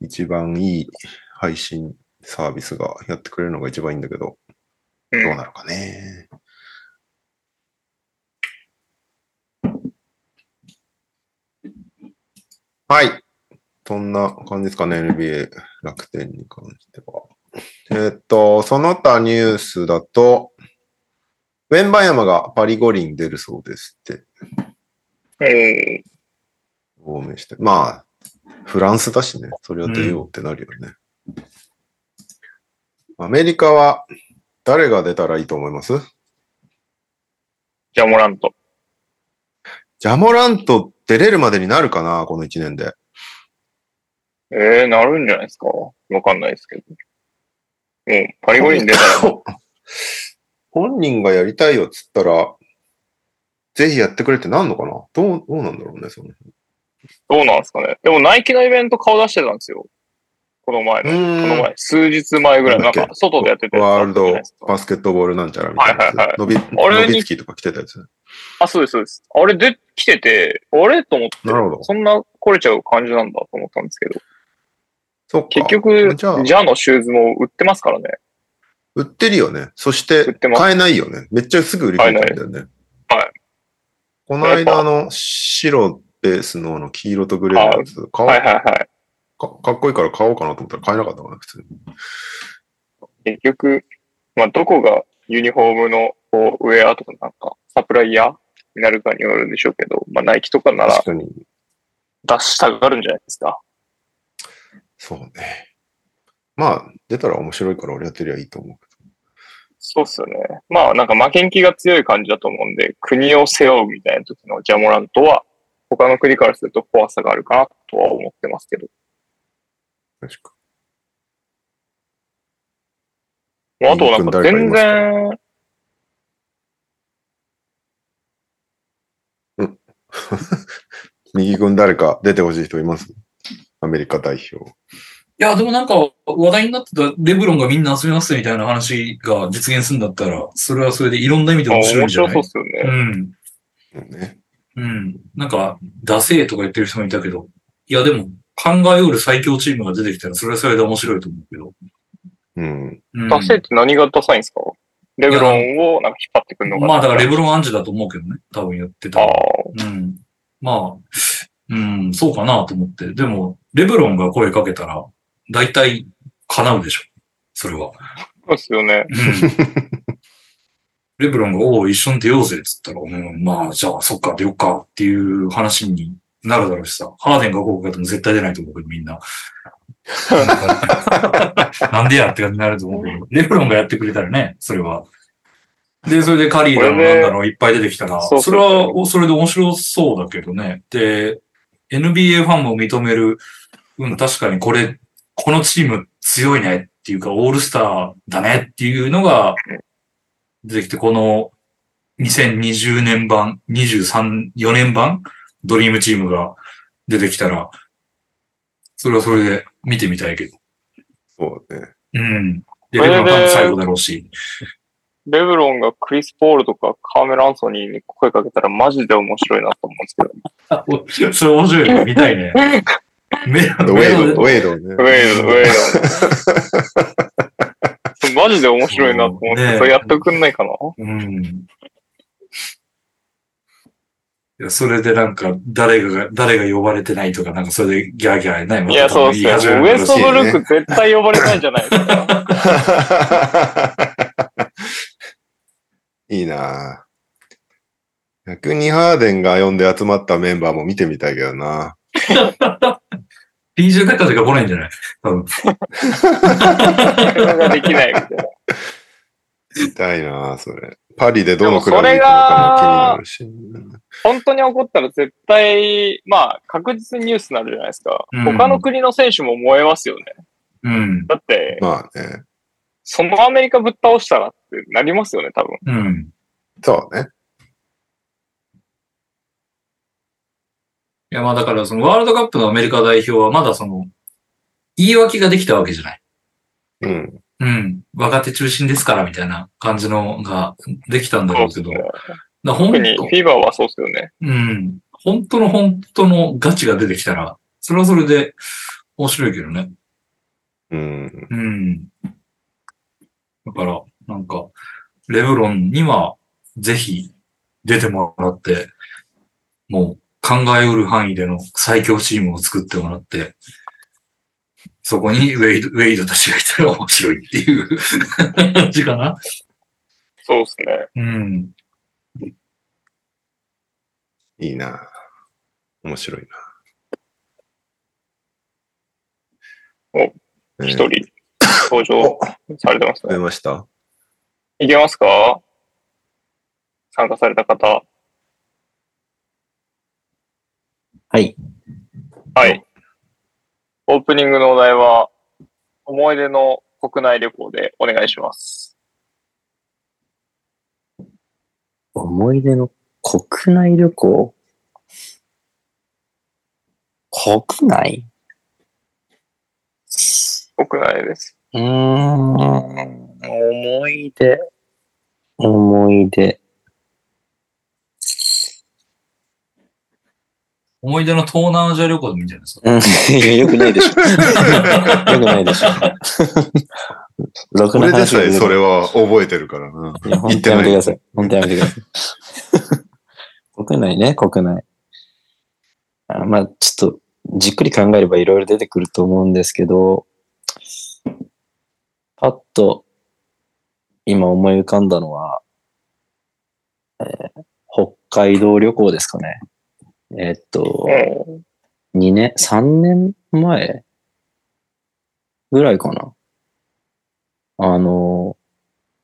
Speaker 3: 一番いい配信サービスがやってくれるのが一番いいんだけど、
Speaker 2: う。
Speaker 3: どうんなるかね。はい。そんな感じですかね、NBA 楽天に関しては。えーっと、その他ニュースだと、ウェンバヤマがパリ五輪出るそうですって
Speaker 2: うん。
Speaker 3: 表明して。まあ、フランスだしね、それは出ようってなるよね。アメリカは誰が出たらいいと思います？
Speaker 2: ジャモラント。
Speaker 3: ジャモラント出れるまでになるかな、この1年で。
Speaker 2: ええー、なるんじゃないですか？わかんないですけど。もう、パリ五輪出たら、(laughs)
Speaker 3: 本人がやりたいよっつったら、ぜひやってくれってなんのかな？どう、どうなんだろうね、その。
Speaker 2: どうなんですかね？でも、ナイキのイベント顔出してたんですよ。この前の。この前、数日前ぐらい、なんか、外でやってて。
Speaker 3: ワールドバスケットボールなんちゃらみたいな。
Speaker 2: はいはいはい
Speaker 3: のび、
Speaker 2: あれに
Speaker 3: のびつきとか来てたやつ。
Speaker 2: あ、そうです、そうです。あれで来てて、あれと思って、
Speaker 3: なるほど。
Speaker 2: そんな来れちゃう感じなんだと思ったんですけど、
Speaker 3: そっか。
Speaker 2: 結局、
Speaker 3: じゃあ
Speaker 2: ジャのシューズも売ってますからね。
Speaker 3: 売ってるよね。そして買えないよね。めっちゃすぐ売り切れてるんだよね。
Speaker 2: はい。
Speaker 3: この間の白ベースのあの黄色とグレーのやつ、買おう
Speaker 2: はいはいはい。
Speaker 3: かかっこいいから買おうかなと思ったら買えなかったかな、普通に。
Speaker 2: 結局、まあ、どこがユニフォームのこうウェアとかなんか、サプライヤーになるかによるんでしょうけど、まあ、ナイキとかなら。出したがるんじゃないですか。
Speaker 3: そうね。まあ、出たら面白いから俺やってりゃいいと思うけ
Speaker 2: そうっすよね。まあ、なんか負けん気が強い感じだと思うんで、国を背負うみたいな時のジャモラントは、他の国からすると怖さがあるかなとは思ってますけど。
Speaker 3: ど。確か
Speaker 2: まああとなんか全然、(laughs)
Speaker 3: 右軍誰か出てほしい人います？アメリカ代表。
Speaker 4: いや、でもなんか話題になってたレブロンがみんな集めますみたいな話が実現するんだったら、それはそれでいろんな意味で
Speaker 2: まあ
Speaker 4: 面白い
Speaker 2: 面
Speaker 4: んじゃない？
Speaker 2: 白そうっすよ
Speaker 4: う
Speaker 2: ね。
Speaker 4: ん。
Speaker 3: ね、
Speaker 4: うん。なんか、ダセーとか言ってる人もいたけど、いやでも、考えうる最強チームが出てきたら、それはそれで面白いと思うけど。
Speaker 3: うん。
Speaker 4: うん、
Speaker 2: ダセって何がダサいんですか？レブロンをなんか引っ張ってくるのが。
Speaker 4: まあだからレブロン・アンジュだと思うけどね。多分やってた
Speaker 2: あ
Speaker 4: ら。
Speaker 2: あ、
Speaker 4: うん。まあ、うん、そうかなと思って。でも、レブロンが声かけたら、大体叶うでしょ。それは。
Speaker 2: そうですよね。
Speaker 4: うん。レブロンが、おお、一緒に出ようぜ、っつったら、うん、まあ、じゃあ、そっか、出よっかっていう話になるだろうしさ。ハーデンがこうかけても絶対出ないと思うけど、みんな。(laughs) なんでやって感じになると思うけど、レブロンがやってくれたらね、それは。で、それでカリーだなんだろう、いっぱい出てきたら、
Speaker 2: そ
Speaker 4: れは、それで面白そうだけどね。で、NBA ファンも認める、うん、確かにこれ、このチーム強いねっていうか、オールスターだねっていうのが出てきて、この2020年版、23、4年版、ドリームチームが出てきたら、それはそれで見てみたいけど。
Speaker 3: そうね。
Speaker 4: うん。で、
Speaker 2: これで
Speaker 4: レブロン多分最後だろうし。
Speaker 2: レブロンがクリス・ポールとかカーメラ・アンソニーに声かけたらマジで面白いなと思うんですけど。
Speaker 4: あそれ面白いね。見たいね。メ
Speaker 3: ウェイド、ウェイドね。
Speaker 2: ウェイド、ウェイド。(laughs) マジで面白いなと思って、
Speaker 4: ね
Speaker 2: それやってくんないかな？
Speaker 4: うん。いや、それでなんか、誰が、誰が呼ばれてないとか、なんかそれでギャーギャーない？
Speaker 2: いや、そうっすよ。ウエストブルック絶対呼ばれないじゃないですか。(laughs)
Speaker 3: いいなぁ逆にハーデンが呼んで集まったメンバーも見てみたいけどな
Speaker 4: PJ 高瀬が来ないんじゃない？多分。
Speaker 2: できないみたいな。
Speaker 3: 見たいなそれ。パリでどのくのかも気になるし。
Speaker 2: 本当に起こったら絶対、まあ、確実にニュースになるじゃないですか。
Speaker 4: うん
Speaker 2: 他の国の選手も燃えますよね。
Speaker 4: うん。
Speaker 2: だって、
Speaker 3: まあね。
Speaker 2: そのアメリカぶっ倒したらってなりますよね、多分。
Speaker 4: うん。
Speaker 3: そうね。
Speaker 4: や、まあだから、そのワールドカップのアメリカ代表はまだその、言い訳ができたわけじゃない。
Speaker 3: うん。
Speaker 4: うん。若手中心ですから、みたいな感じのができたんだろうけど。
Speaker 2: ね
Speaker 4: 本
Speaker 2: 特にフィーバーはそうですよね。
Speaker 4: うん。本当の本当のガチが出てきたら、それはそれで面白いけどね。
Speaker 3: うん。
Speaker 4: うん。だから、なんか、レブロンにはぜひ出てもらって、もう考えうる範囲での最強チームを作ってもらって、そこにウェイド、ウェイドたちがいたら面白いっていう感じかな？
Speaker 2: そうですね。
Speaker 4: うん。
Speaker 3: いいな面白いな
Speaker 2: お
Speaker 3: ね
Speaker 2: 一人登場されてます
Speaker 3: 増え
Speaker 2: ね。
Speaker 3: ました？
Speaker 2: いけますか？参加された方。
Speaker 1: はい。
Speaker 2: はい。オープニングのお題は、思い出の国内旅行でお願いします。
Speaker 1: 思い出の国内旅行？国内？
Speaker 2: 国内です。
Speaker 1: うーん。思い出。思い出。
Speaker 4: 思い出の東南アジア旅行でもいいんじゃないですか？
Speaker 1: うん。(laughs) いや、よくないでしょ。(laughs) よくないでしょ。ろくな
Speaker 3: これでさえ
Speaker 1: 話が出てこない
Speaker 3: それは覚えてるからな。
Speaker 1: いや、本当やめてください。本当やめてください。(laughs) 国内ね、国内。あまあ、ちょっと、じっくり考えればいろいろ出てくると思うんですけど、パッと、今思い浮かんだのは、えー北海道旅行ですかね。えーっと、
Speaker 2: うん。
Speaker 1: 2年、3年前ぐらいかな。あの、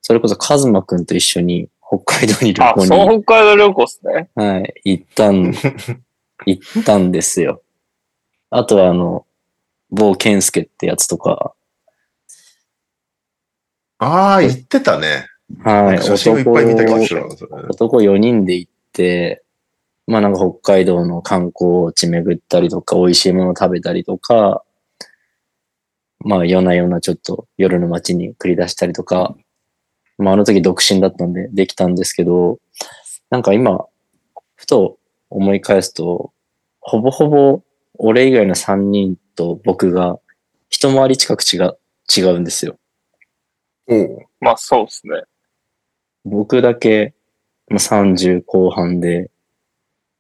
Speaker 1: それこそカズマくんと一緒に北海道に旅
Speaker 2: あ、
Speaker 1: 行に、
Speaker 2: その北海道旅行ですね。
Speaker 1: はい、行ったん、(laughs) 行ったんですよ。あとはあの、某健介ってやつとか、
Speaker 3: ああ、言ってたね。
Speaker 1: はい、
Speaker 3: 写真をいっぱい見た気がするわ。それ
Speaker 1: 男4人で行って、まあなんか北海道の観光地巡ったりとか、美味しいもの食べたりとか、まあ夜な夜なちょっと夜の街に繰り出したりとか、まああの時独身だったんでできたんですけど、なんか今、ふと思い返すと、ほぼほぼ俺以外の3人と僕が一回り近く違う、違うんですよ。
Speaker 3: おう
Speaker 2: まあそうですね。
Speaker 1: 僕だけまあ30後半で、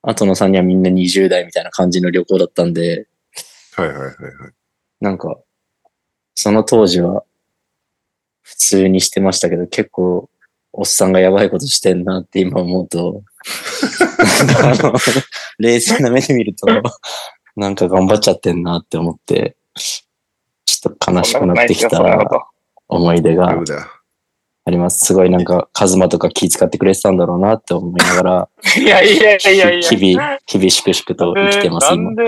Speaker 1: あとの3人はみんな20代みたいな感じの旅行だったんで、
Speaker 3: はいはいはいはい。
Speaker 1: なんか、その当時は普通にしてましたけど、結構おっさんがやばいことしてんなって今思うと、(laughs) なんかあの、冷静な目で見ると、なんか頑張っちゃってんなって思って、ちょっと悲しくなってきた思い出が。あります。すごいなんか、カズマとか気遣ってくれてたんだろうなって思いながら、(laughs)
Speaker 2: いやいやいやいや。
Speaker 1: 日々、日々粛々と生きてます、今
Speaker 2: なん。で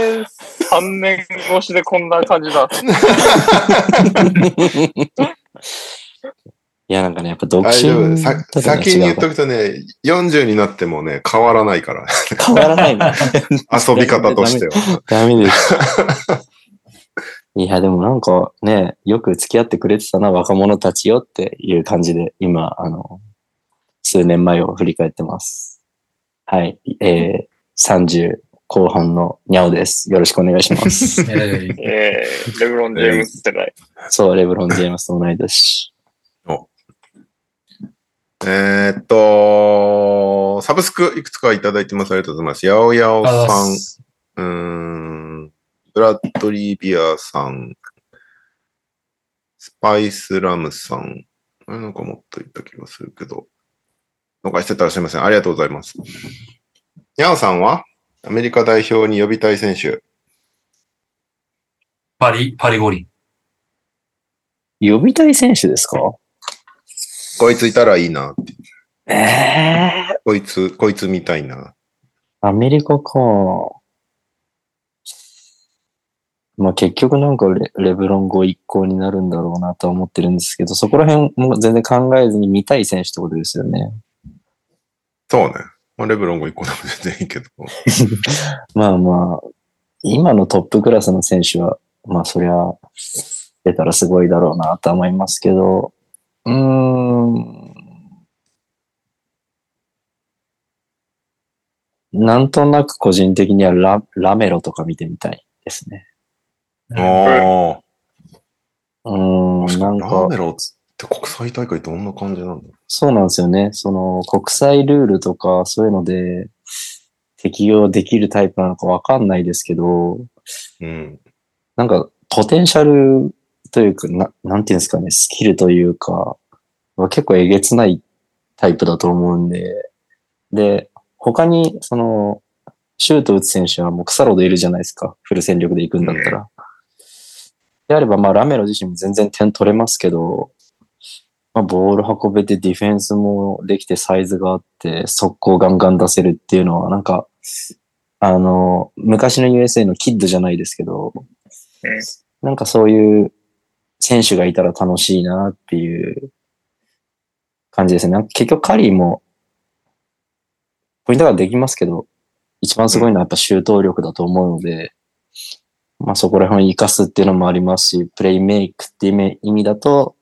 Speaker 2: 3年越しでこんな感じなんですか
Speaker 1: いや、なんかね、やっぱ独
Speaker 3: 大丈夫。
Speaker 1: 身
Speaker 3: さ
Speaker 1: とかが
Speaker 3: 先に言っとくとね、40になってもね、変わらないから。
Speaker 1: 変わらないの。(laughs)
Speaker 3: 遊び方としては。
Speaker 1: ダメです。いや、でもなんかね、よく付き合ってくれてたな、若者たちよっていう感じで、今、あの、数年前を振り返ってます。はい。えー、30後半のニャオです。よろしくお願いします。(laughs)
Speaker 4: えー
Speaker 2: えー、レブロン・ジェームス世代。(laughs)
Speaker 1: そう、レブロン・ジェームスと同い年。
Speaker 3: えーっと、サブスクいくつかいただいてます。ありがとうございます。やおやお
Speaker 4: あ
Speaker 3: さん、うーん、ブラッドリー・ビアさん、スパイス・ラムさん、あれなんかもっと言った気がするけど、逃してたらすいません。ありがとうございます。ヤオさんは？アメリカ代表に呼びたい選手。
Speaker 4: パリ、パリ五輪。
Speaker 1: 呼びたい選手ですか？
Speaker 3: こいついたらいいなって。
Speaker 1: ええ
Speaker 3: こいつ、こいつみたいな。
Speaker 1: アメリカか。まあ結局なんかレレブロン後一行になるんだろうなとは思ってるんですけど、そこら辺も全然考えずに見たい選手ってことですよね。
Speaker 3: そうね。まあ、レブロンが一個でも全然いいけど。(laughs)
Speaker 1: まあまあ、今のトップクラスの選手は、まあそりゃ、出たらすごいだろうなとは思いますけど、うーん。なんとなく個人的にはララメロとか見てみたいですね。
Speaker 3: あ
Speaker 1: うー
Speaker 3: あ。確
Speaker 1: ん、なんか
Speaker 3: ラーメ、ロって国際大会どんな感じなんだ
Speaker 1: そうなんですよね。その国際ルールとかそういうので適用できるタイプなのかわかんないですけど、
Speaker 3: うん。
Speaker 1: なんか、ポテンシャルというか、ななんていうんですかね、スキルというか、は結構えげつないタイプだと思うんで、で、他に、その、シュート打つ選手はもう草ロードいるじゃないですか。フル戦力で行くんだったら。であれば、まあ、ラメロ自身も全然点取れますけど、まあ、ボール運べてディフェンスもできてサイズがあって、速攻ガンガン出せるっていうのは、なんか、あの、昔の USA のキッドじゃないですけど、なんかそういう選手がいたら楽しいなっていう感じですね。結局カリーもポイントができますけど、一番すごいのはやっぱ周到力だと思うので、まあそこら辺を活かすっていうのもありますし、プレイメイクっていう意味だと、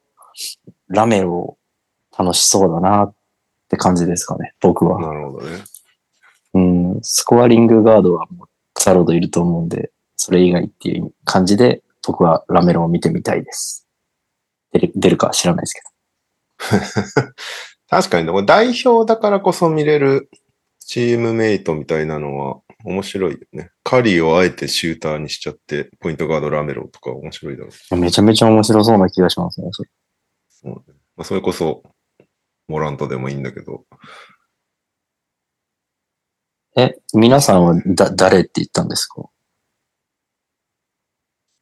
Speaker 1: ラメロ楽しそうだなって感じですかね、僕は。
Speaker 3: なるほどね。
Speaker 1: うん、スコアリングガードはもう草ロードいると思うんで、それ以外っていう感じで、僕はラメロを見てみたいです。出る出るかは知らないですけ (laughs)
Speaker 3: 確かに、でも代表だからこそ見れるチームメイトみたいなのは面白いよね。カリーをあえてシューターにしちゃって、ポイントガードラメロとか面白いだろう。
Speaker 1: めちゃめちゃ面白そうな気がしますね。それ
Speaker 3: まあ、それこそ、モラントでもいいんだけど。
Speaker 1: え、皆さんはだ、誰って言ったんですか？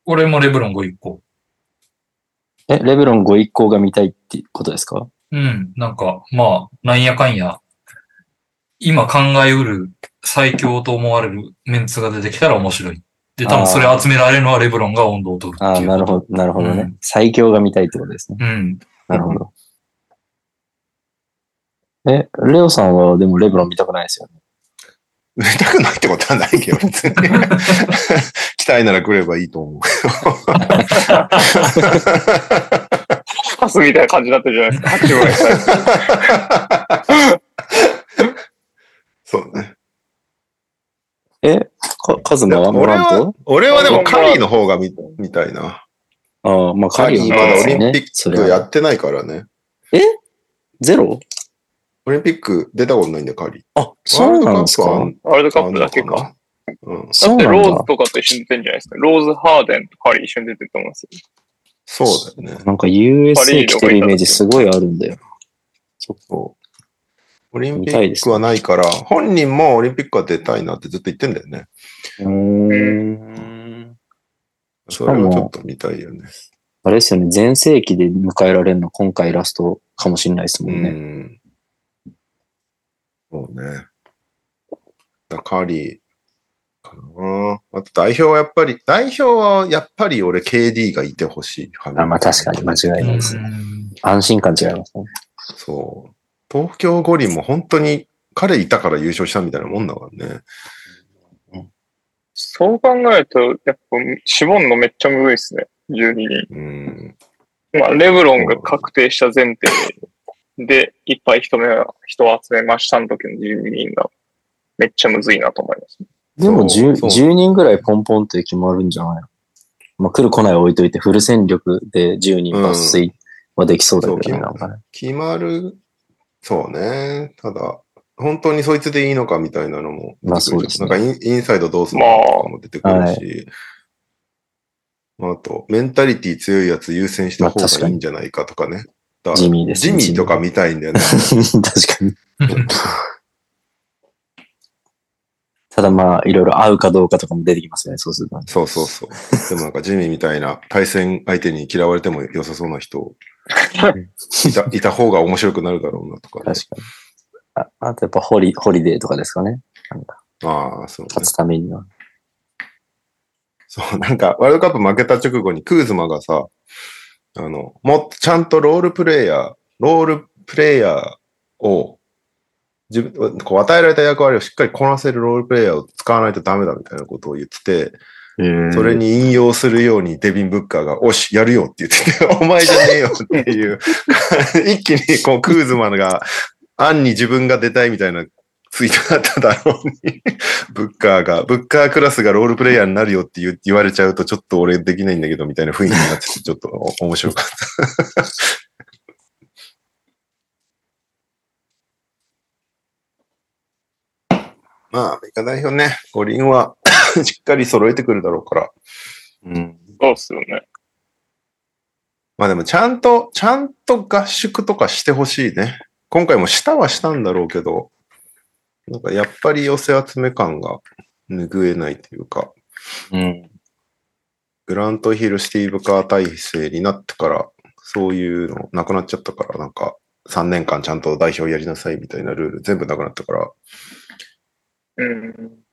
Speaker 4: 俺もレブロン5一個。
Speaker 1: え、レブロンご一行が見たいってことですか？
Speaker 4: うん。なんか、まあ、なんやかんや、今考えうる最強と思われるメンツが出てきたら面白い。で、多分それ集められるのはレブロンが温度を取る
Speaker 1: ああ、
Speaker 4: っていうこと。
Speaker 1: なるほど、なるほどね。
Speaker 4: うん
Speaker 1: 最強が見たいってことですね。
Speaker 4: うん。
Speaker 1: なるほど。え、レオさんはでもレブロン見たくないですよね。
Speaker 3: 見たくないってことはないけど、別に。来たいなら来ればいいと思う。
Speaker 2: パスみたいな感じになってるじゃないですか (laughs) ん
Speaker 3: そうね。
Speaker 1: え、かカズマはモ
Speaker 3: 俺
Speaker 1: ラント
Speaker 3: は、俺はでもカリーの方が見見たいな。
Speaker 1: ああ、まあカ
Speaker 3: カリーまだオリン
Speaker 1: ね
Speaker 3: ピックやってないからね。
Speaker 1: ゼロ？
Speaker 3: オリンピック出たことないんだよ、カリー。
Speaker 1: あ、そうなんですか？
Speaker 3: ワール
Speaker 2: ドカップだけか。
Speaker 3: うん。
Speaker 2: だってローズ。とかと一緒に出てんじゃないですか？ローズ、ハーデンとカリー一緒に出てると思いますよ。
Speaker 3: そうだよね。
Speaker 1: なんか USA 来てるイメージすごいあるんだよ。そっか。
Speaker 3: オリンピックはないから、本人もオリンピックは出たいなってずっと言ってんだよね。
Speaker 1: うーん。
Speaker 3: それはちょっと見たいよね。
Speaker 1: あれですよね、全盛期で迎えられるの今回ラストかもしれないですもんね。
Speaker 3: うん。そうね。だカリーかな。あと代表はやっぱり、代表はやっぱり俺 KD がいてほしい。
Speaker 1: あまあ確かに間違いないですね。
Speaker 4: うん
Speaker 1: 安心感違いますね。
Speaker 3: そう。東京五輪も本当に彼いたから優勝したみたいなもんだからね。
Speaker 2: そう考えると、やっぱ、絞るのめっちゃむずいですね。12人。
Speaker 3: うん。
Speaker 2: まあ、レブロンが確定した前提で、いっぱい人目は、人を集めましたの時の12人が、めっちゃむずいなと思います。
Speaker 1: でも 10,
Speaker 3: そう
Speaker 1: 10人ぐらいポンポンって決まるんじゃない？のまあ来る来ない置いといてフル戦力で10人抜粋はできそうだけど
Speaker 3: う
Speaker 1: なんかね
Speaker 3: 決まる。そうね。ただ、本当にそいつでいいのかみたいなのも。
Speaker 1: まあそうですね
Speaker 3: なんかインインサイドどうするのかとかも出てくるし。まあ、あと、メンタリティ強いやつ優先した方がいいんじゃないかとかね。だから
Speaker 1: ジミーですね
Speaker 3: ジミーとか見たいんだよね。(laughs)
Speaker 1: 確かに。(laughs) ただまあ、いろいろ合うかどうかとかも出てきますね、そうすると。
Speaker 3: そうそうそう。でもなんかジミーみたいな対戦相手に嫌われても良さそうな人をいた、(laughs) いた方が面白くなるだろうなとか、ね。
Speaker 1: 確かに。ああとやっぱホリ、ホリデーとかですかね。なんか、
Speaker 3: ああ、そうね
Speaker 1: 勝。つためには。
Speaker 3: そう、なんか、ワールドカップ負けた直後にクーズマがさ、あの、もっとちゃんとロールプレイヤー、ロールプレイヤーを、自分、こう与えられた役割をしっかりこなせるロールプレイヤーを使わないとダメだみたいなことを言ってて、それに引用するようにデビン・ブッカーが、おし、やるよって言ってて、(laughs) お前じゃねえよっていう、(laughs) 一気にこうクーズマンが、案に自分が出たいみたいなツイートだっただろうに、ブッカーが、ブッカークラスがロールプレイヤーになるよって言言われちゃうと、ちょっと俺できないんだけど、みたいな雰囲気になってて、ちょっと面白かった。(laughs) まあ、アメリカ代表ね、五輪は (laughs) しっかり揃えてくるだろうから。うん。
Speaker 2: そうっすよね。
Speaker 3: まあでも、ちゃんと、ちゃんと合宿とかしてほしいね。今回もしたはしたんだろうけど、なんかやっぱり寄せ集め感が拭えないというか、
Speaker 1: うん。
Speaker 3: グラントヒル、スティーブ・カー体制になってから、そういうのなくなっちゃったから、なんか3年間ちゃんと代表やりなさいみたいなルール全部なくなったから、
Speaker 2: うん。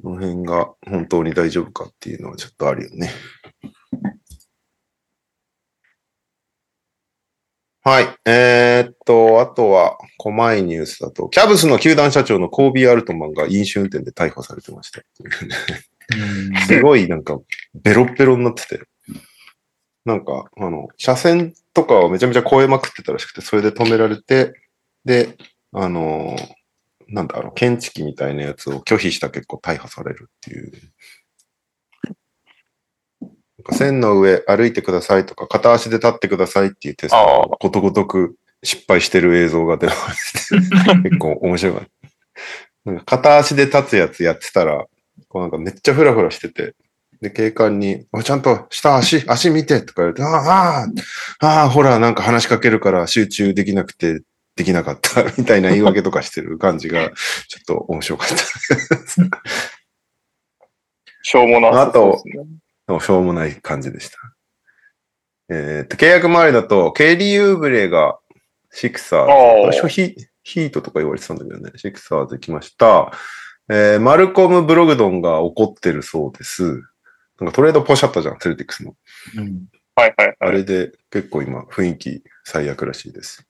Speaker 3: その辺が本当に大丈夫かっていうのはちょっとあるよね。はい。えーっと、あとは、細いニュースだと、キャブスの球団社長のコービー・アルトマンが飲酒運転で逮捕されてました。すごいなんか、ベロッベロになってて。なんか、あの、車線とかをめちゃめちゃ超えまくってたらしくて、それで止められて、で、あの、なんだ、あの、検知器みたいなやつを拒否した結構逮捕されるっていう。線の上歩いてくださいとか、片足で立ってくださいっていうテストことごとく失敗してる映像が出まして、(laughs) 結構面白かった。なんか片足で立つやつやってたら、こうなんかめっちゃフラフラしてて、で、警官に、ちゃんと下足、足見てとか言われて、ああ、ああ、ほら、なんか話しかけるから集中できなくてできなかった (laughs) みたいな言い訳とかしてる感じが、ちょっと面白かった。
Speaker 2: しょうもなさそうですね。
Speaker 3: でもしょうもない感じでした。えっと、契約周りだと、ケリー・ユーブレがシクサーズ、ヒヒートとか言われてたんだけどね、シクサーズ来ました。えーマルコム・ブログドンが怒ってるそうです。なんかトレードポシャったじゃん、セルティックスの。
Speaker 4: うん
Speaker 2: はいはいはい。
Speaker 3: あれで結構今雰囲気最悪らしいです。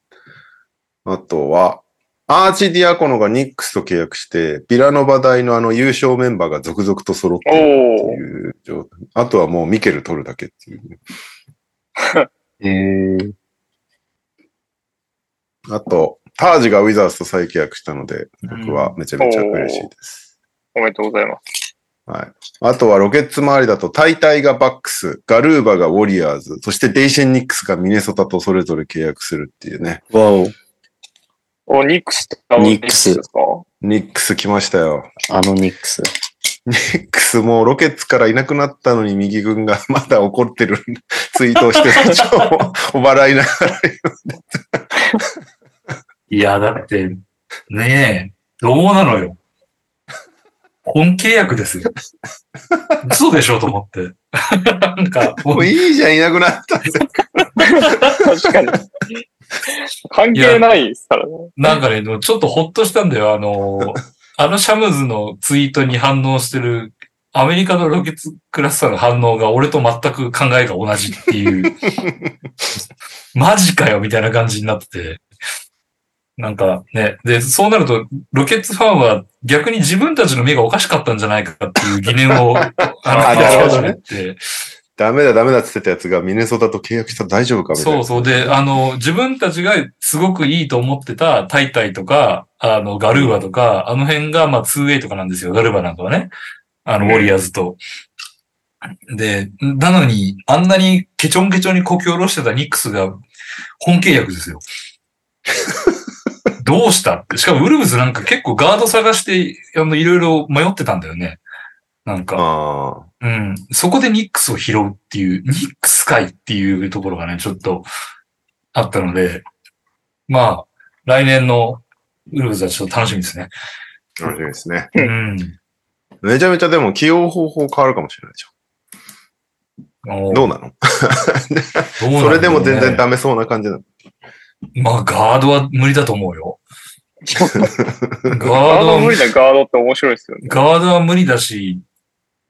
Speaker 3: あとは、アーチ・ディアコノがニックスと契約して、ビラノバ大のあの優勝メンバーが続々と揃ってるって。いう状態。あとはもうミケル取るだけっていうね。(laughs)
Speaker 1: へえ。
Speaker 3: あと、タージがウィザーズと再契約したので、僕はめちゃめちゃ嬉しいです。
Speaker 2: おめでとうございます。
Speaker 3: はい。あとはロケッツ周りだと、タイタイがバックス、ガルーバがウォリアーズ、そしてデイシェン・ニックスがミネソタとそれぞれ契約するっていうね。
Speaker 1: わお。
Speaker 2: お、ニックス
Speaker 1: ニックス
Speaker 2: ですか？
Speaker 3: ニックス来ましたよ。
Speaker 1: あのニックス。
Speaker 3: ニックスもうロケッツからいなくなったのに右軍がまだ怒ってるツイートをしてる超お笑いながら
Speaker 4: いや、だって、ねえ、どうなのよ。本契約ですよ。嘘でしょと思って。なんか、
Speaker 3: もういいじゃん、いなくなったって。
Speaker 2: 確かに。関係ないですからね。
Speaker 4: なんかね、ちょっとほっとしたんだよ。あの、あのシャムズのツイートに反応してるアメリカのロケッツクラスターの反応が俺と全く考えが同じっていう、(laughs) マジかよみたいな感じになってて。なんかね、で、そうなると、ロケッツファンは逆に自分たちの目がおかしかったんじゃないかっていう疑念を、(laughs) あの、始めて、
Speaker 3: ダメだ、ダメだって言ってたやつがミネソタと契約したら大丈夫かみたいな。
Speaker 4: そうそう。で、あの、自分たちがすごくいいと思ってたタイタイとか、あの、ガルーバとか、あの辺が、まあ、2A とかなんですよ。ガルーバなんかはね。あの、ウォリアーズと。で、なのに、あんなにケチョンケチョンにこき下ろしてたニックスが本契約ですよ。(laughs) どうしたって。しかもウルブズなんか結構ガード探して、あの、いろいろ迷ってたんだよね。なんか。うん。そこでニックスを拾うっていう、ニックス界っていうところがね、ちょっとあったので、まあ、来年のウルブズはちょっと楽しみですね。
Speaker 3: 楽しみですね。
Speaker 4: うん。
Speaker 3: めちゃめちゃでも起用方法変わるかもしれないでしょ。どうなの？(laughs) それでも全然ダメそうな感じなの？
Speaker 4: まあ、ガードは無理だと思うよ。(laughs) ガードは
Speaker 2: ド無理なガードって面白いですよね。
Speaker 4: ガードは無理だし、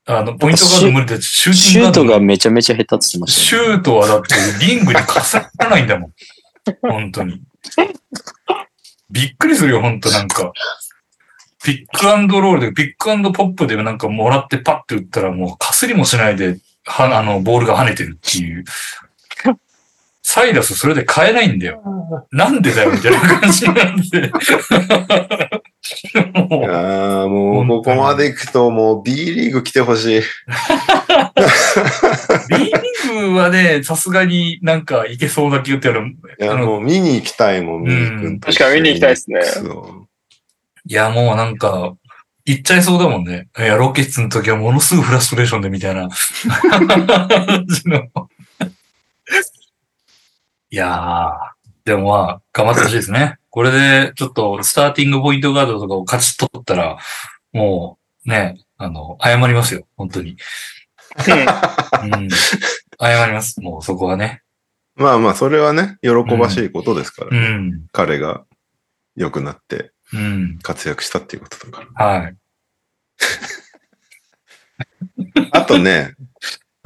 Speaker 4: あの、ポイントガード無理だし、シューティ
Speaker 1: シュートがめちゃめちゃ下手って言ってましたよね。
Speaker 4: シュートはだってリングに重ならないんだもん。本当に。びっくりするよ、本当なんか。ピックアンドロールで、ピックアンドポップでなんかもらってパッて打ったらもうかすりもしないで、は、あの、ボールが跳ねてるっていう。サイラスそれで変えないんだよ。なんでだよ、みたいな感じなんで。(laughs) もう
Speaker 3: ああ、もうここまで行くともう B リーグ来てほしい。
Speaker 4: B リーグはね、さすがになんかいけそうな気がってある。
Speaker 3: いや、
Speaker 4: あの
Speaker 3: もう見に行きたいもん、ミニ君と一緒
Speaker 2: 確かに見に行きたいですね
Speaker 4: いや、もうなんか、行っちゃいそうだもんね。いや、ロケッツの時はものすごいフラストレーションでみたいな。感じのいやー、でもまあ、頑張ってほしいですね。これで、ちょっと、スターティングポイントガードとかを勝ち取ったら、もう、ね、あの、謝りますよ。本当に。(laughs) うん。謝ります。もうそこはね。
Speaker 3: まあまあ、それはね、喜ばしいことですから、
Speaker 4: う
Speaker 3: ね
Speaker 4: ん。
Speaker 3: 彼が良くなって
Speaker 4: うん。
Speaker 3: 活躍したっていうことだから。
Speaker 4: はい。(laughs)
Speaker 3: あとね、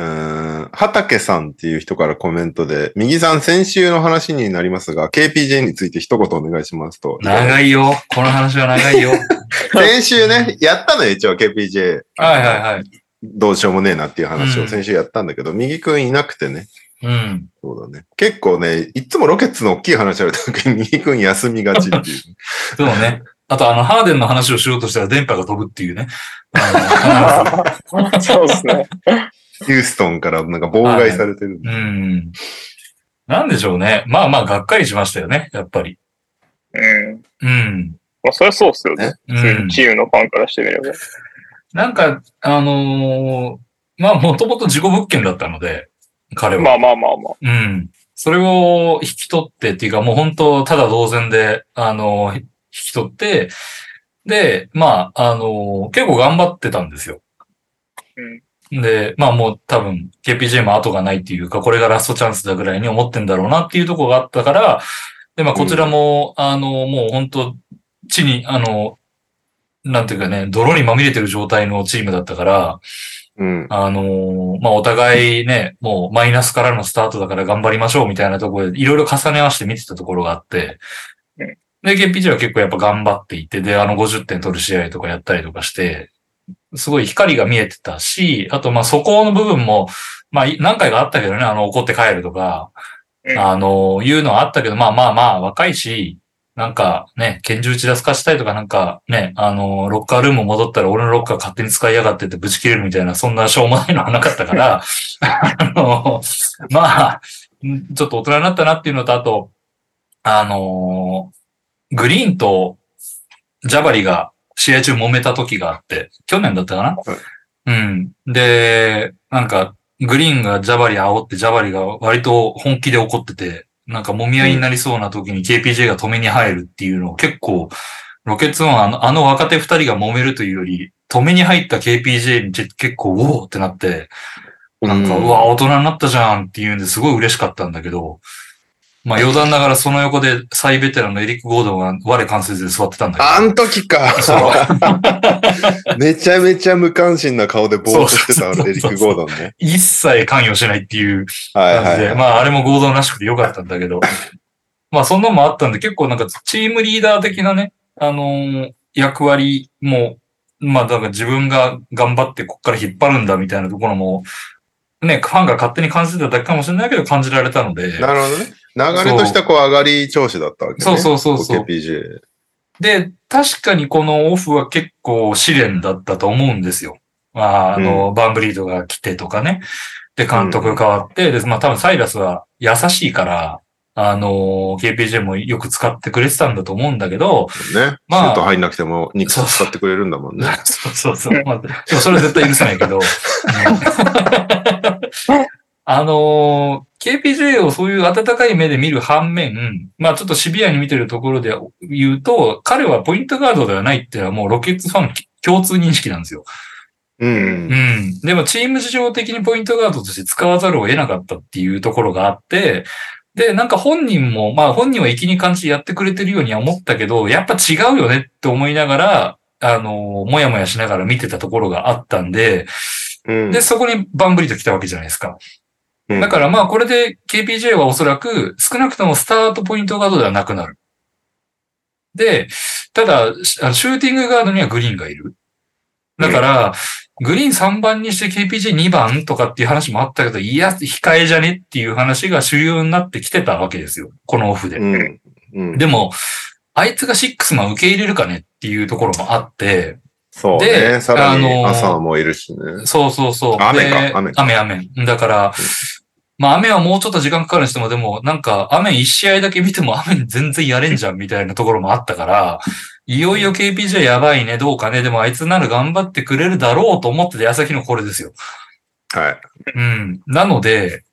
Speaker 3: うーん、畑さんっていう人からコメントで、右さん先週の話になりますが、KPJ について一言お願いしますと。
Speaker 4: 長いよ。この話は長いよ。(laughs)
Speaker 3: 先週ね、やったのよ、一応 KPJ。
Speaker 4: はいはいはい。
Speaker 3: どうしようもねえなっていう話
Speaker 4: うん
Speaker 3: を先週やったんだけど、右くんいなくてね。
Speaker 4: うん。
Speaker 3: そうだね。結構ね、いつもロケッツの大きい話あるときに右くん休みがちっていう。
Speaker 4: そうね。あと、あの、ハーデンの話をしようとしたら電波が飛ぶっていうね。あ (laughs)
Speaker 2: そうですね。
Speaker 3: ヒューストンからなんか妨害されてるんで。
Speaker 4: のうん。なんでしょうね。まあまあ、がっかりしましたよね。やっぱり。
Speaker 2: うん。
Speaker 4: うん。
Speaker 2: まあ、それはそうっすよね。
Speaker 4: うん。
Speaker 2: チームのファンからしてみれば。
Speaker 4: なんか、あのーまあ、もともと事故物件だったので、彼は。
Speaker 2: まあまあまあまあ。
Speaker 4: うん。それを引き取ってっていうか、もう本当、ただ同然で、あの、引き取って、で、まあ、あの、結構頑張ってたんですよ。で、まあもう多分、KPJ も後がないっていうか、これがラストチャンスだぐらいに思ってんだろうなっていうところがあったから、で、まあこちらも、あの、もう本当地に、あの、なんていうかね、泥にまみれてる状態のチームだったから、
Speaker 3: うん。
Speaker 4: あのーまあ、お互いね、もうマイナスからのスタートだから頑張りましょうみたいなところで、いろいろ重ね合わせて見てたところがあって
Speaker 2: うん、
Speaker 4: で、KPG は結構やっぱ頑張っていて、で、あの50点取る試合とかやったりとかして、すごい光が見えてたし、あとまあそこの部分も、まあい何回かあったけどね、あの怒って帰るとか、
Speaker 2: うん。
Speaker 4: あの、いうのはあったけど、まあまあまあ若いし、なんかね、拳銃打ち出すかしたいとかなんかね、あの、ロッカールーム戻ったら俺のロッカー勝手に使いやがってってぶち切れるみたいな、そんなしょうもないのはなかったから、(laughs) あの、まあ、んちょっと大人になったなっていうのと、あと、あの、グリーンとジャバリが試合中揉めた時があって、去年だったかな、うん。で、なんか、グリーンがジャバリ煽って、ジャバリが割と本気で怒ってて、なんか揉み合いになりそうな時に KPJ が止めに入るっていうのを結構、ロケッツのあのあの若手二人が揉めるというより、止めに入った KPJ に結構、おおってなって、なんか、
Speaker 1: う
Speaker 4: うんわ、大人になったじゃんっていうんですごい嬉しかったんだけど、まあ余談ながらその横で最ベテランのエリック・ゴードンが我関節で座ってたんだけど。
Speaker 3: あん時か。(laughs) めちゃめちゃ無関心な顔でぼーっとしてたエリック・ゴードンね。
Speaker 4: 一切関与しないっていう
Speaker 3: はい
Speaker 4: 感じで、
Speaker 3: はい。
Speaker 4: まああれもゴードンらしくてよかったんだけど、まあそんなのもあったんで結構なんかチームリーダー的なね、あのー役割も、まあだから自分が頑張ってこっから引っ張るんだみたいなところも、ね、ファンが勝手に感じてただけかもしれないけど感じられたので、
Speaker 3: なるほどね。流れとしてはこう上がり調子だったわけね。
Speaker 4: そうそうそうそう
Speaker 3: こ KPJ。
Speaker 4: で、確かにこのオフは結構試練だったと思うんですよ。まあ、あの、バンブリードが来てとかね。で、監督が変わって、で、まあ多分サイラスは優しいから、あの、KPJ もよく使ってくれてたんだと思うんだけど、
Speaker 3: ね。
Speaker 4: まあ
Speaker 3: シュート入んなくても肉使ってくれるんだもんね。(laughs)
Speaker 4: そうそうそう。まあ、でもそれは絶対許せないけど。(laughs) (laughs) うんあのー KPJ をそういう温かい目で見る反面、まあちょっとシビアに見てるところで言うと、彼はポイントガードではないっていうのはもうロケッツファン共通認識なんですよ。
Speaker 3: うん。
Speaker 4: うん。でもチーム事情的にポイントガードとして使わざるを得なかったっていうところがあって、で、なんか本人も、まあ本人は粋に感じてやってくれてるようには思ったけど、やっぱ違うよねって思いながら、あの、もやもやしながら見てたところがあったんで、
Speaker 3: うん。
Speaker 4: で、そこにバンブリと来たわけじゃないですか。
Speaker 3: うん
Speaker 4: だからまあこれで KPJ はおそらく少なくともスタートポイントガードではなくなる。で、ただ、シューティングガードにはグリーンがいる。だから、グリーン3番にして KPJ2 番とかっていう話もあったけど、いや、控えじゃねっていう話が主流になってきてたわけですよ。このオフで。
Speaker 3: うん。うん。
Speaker 4: でも、あいつが6マン受け入れるかねっていうところもあって、
Speaker 3: そう
Speaker 4: で
Speaker 3: ね。さらに
Speaker 4: あのー
Speaker 3: 朝もいるしね。
Speaker 4: そうそうそう。
Speaker 3: 雨か
Speaker 4: で
Speaker 3: 雨か
Speaker 4: 雨、雨。だから、まあ雨はもうちょっと時間かかるにしても、でもなんか雨一試合だけ見ても雨全然やれんじゃんみたいなところもあったから、いよいよ KPJ やばいね、どうかね、でもあいつなら頑張ってくれるだろうと思ってて矢先のこれですよ。
Speaker 3: はい。
Speaker 4: うん。なので、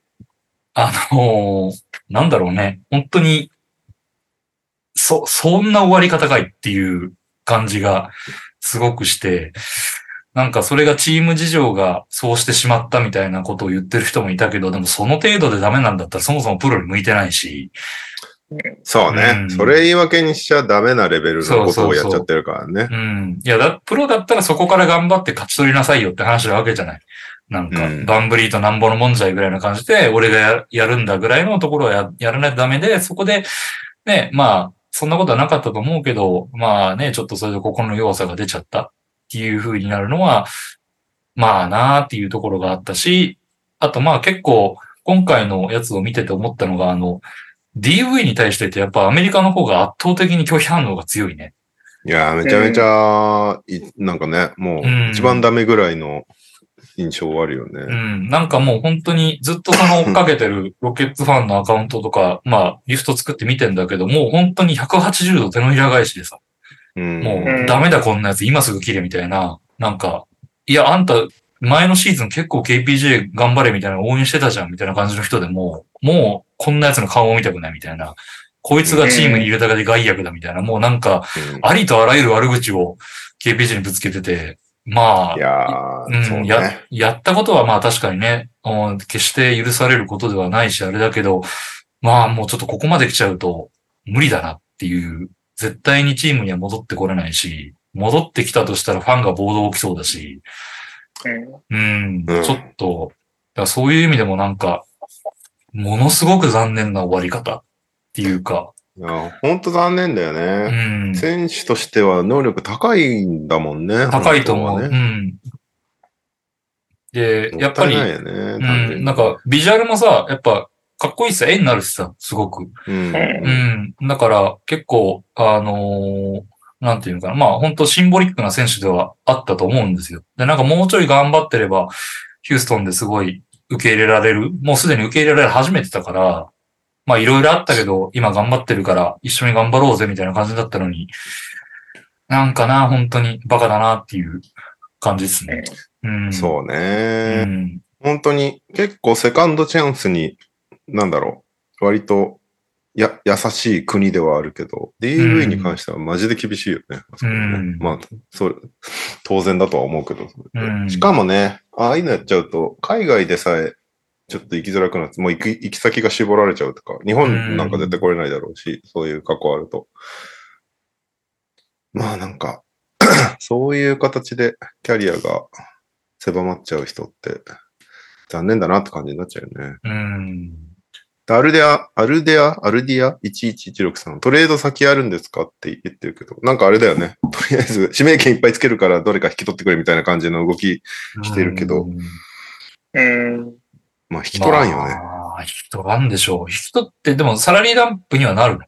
Speaker 4: あのーなんだろうね、本当に、そ、そんな終わり方かいっていう感じがすごくして、なんかそれがチーム事情がそうしてしまったみたいなことを言ってる人もいたけど、でもその程度でダメなんだったらそもそもプロに向いてないし、
Speaker 3: そうね。
Speaker 4: うん
Speaker 3: それ言い訳にしちゃダメなレベルのことをやっちゃってるからね。
Speaker 4: うん。いやだ、プロだったらそこから頑張って勝ち取りなさいよって話なわけじゃない。なんか、
Speaker 3: うん
Speaker 4: バンブリーとなんぼのもんじゃいぐらいな感じで、俺がややるんだぐらいのところはややらないとダメで、そこで、ね、まあ、そんなことはなかったと思うけど、まあね、ちょっとそれで心の弱さが出ちゃったっていう風になるのは、まあなーっていうところがあったし、あとまあ結構、今回のやつを見てて思ったのが、あの、DV に対してってやっぱアメリカの方が圧倒的に拒否反応が強いね。
Speaker 3: いやー、めちゃめちゃ、いなんかね、も
Speaker 4: うん
Speaker 3: う一番ダメぐらいの印象あるよ
Speaker 4: う
Speaker 3: ね。
Speaker 4: ん。なんかもう本当にずっとその追っかけてるロケッツファンのアカウントとか、まあリフト作って見てんだけど、もう本当に180度手のひら返しでさ、
Speaker 3: うん。
Speaker 4: も
Speaker 2: う
Speaker 4: ダメだこんなやつ。今すぐ切れみたいな、なんか、いやあんた前のシーズン結構 KPJ 頑張れみたいな応援してたじゃんみたいな感じの人でも、もうこんなやつの顔を見たくないみたいな、こいつがチームにいるだけで害悪だみたいな、もうなんか、
Speaker 3: うん。
Speaker 4: ありとあらゆる悪口を KPJ にぶつけてて、まあ
Speaker 3: い、や
Speaker 4: うん、や
Speaker 3: ね。、
Speaker 4: やったことはまあ確かにね、うん決して許されることではないし、あれだけど、まあもうちょっとここまで来ちゃうと無理だなっていう、絶対にチームには戻ってこれないし、戻ってきたとしたらファンが暴動起きそうだし、うん、
Speaker 3: うん
Speaker 4: ちょっと、だそういう意味でもなんか、ものすごく残念な終わり方っていうか、
Speaker 3: いや、ほんと残念だよ
Speaker 4: う
Speaker 3: ね。
Speaker 4: ん、
Speaker 3: 選手としては能力高いんだもんね。
Speaker 4: 高いと思う。
Speaker 3: ね
Speaker 4: うん。で、やっぱり、
Speaker 3: ね。単
Speaker 4: うん、なんか、ビジュアルもさ、やっぱ、かっこいいさ、絵になるしさ、すごく。
Speaker 3: うん。
Speaker 4: うん。だから、結構、あのーなんていうのかな。まあ、本当シンボリックな選手ではあったと思うんですよ。で、なんかもうちょい頑張ってれば、ヒューストンですごい受け入れられる。もうすでに受け入れられ始めてたから、まあ、いろいろあったけど、今頑張ってるから、一緒に頑張ろうぜ、みたいな感じだったのに、なんかな、本当にバカだなっていう感じですね。うん。
Speaker 3: そう
Speaker 4: う
Speaker 3: ね。
Speaker 4: ん。
Speaker 3: 本当に結構セカンドチャンスに、なんだろう、割とや優しい国ではあるけど、DV に関してはマジで厳しいよね。
Speaker 4: うん
Speaker 3: まあ、そう、当然だとは思うけど。
Speaker 4: うん
Speaker 3: しかもね、ああいうのやっちゃうと、海外でさえちょっと行きづらくなって、もう行き行き先が絞られちゃうとか、日本なんか絶対来れないだろうし、そういう過去あると。まあなんか、(clears throat) そういう形でキャリアが狭まっちゃう人って、残念だなって感じになっちゃうよね。
Speaker 4: うん。
Speaker 3: アルデア、アルデア、アルディア？1116さん、トレード先あるんですかって言ってるけど、なんかあれだよね。とりあえず、指名権いっぱいつけるからどれか引き取ってくれみたいな感じの動き、してるけど
Speaker 4: うん
Speaker 2: うん。
Speaker 3: まあ引き取らんよね。
Speaker 4: まあ、引き取らんでしょう。引き取って、でもサラリーダンプにはなるの？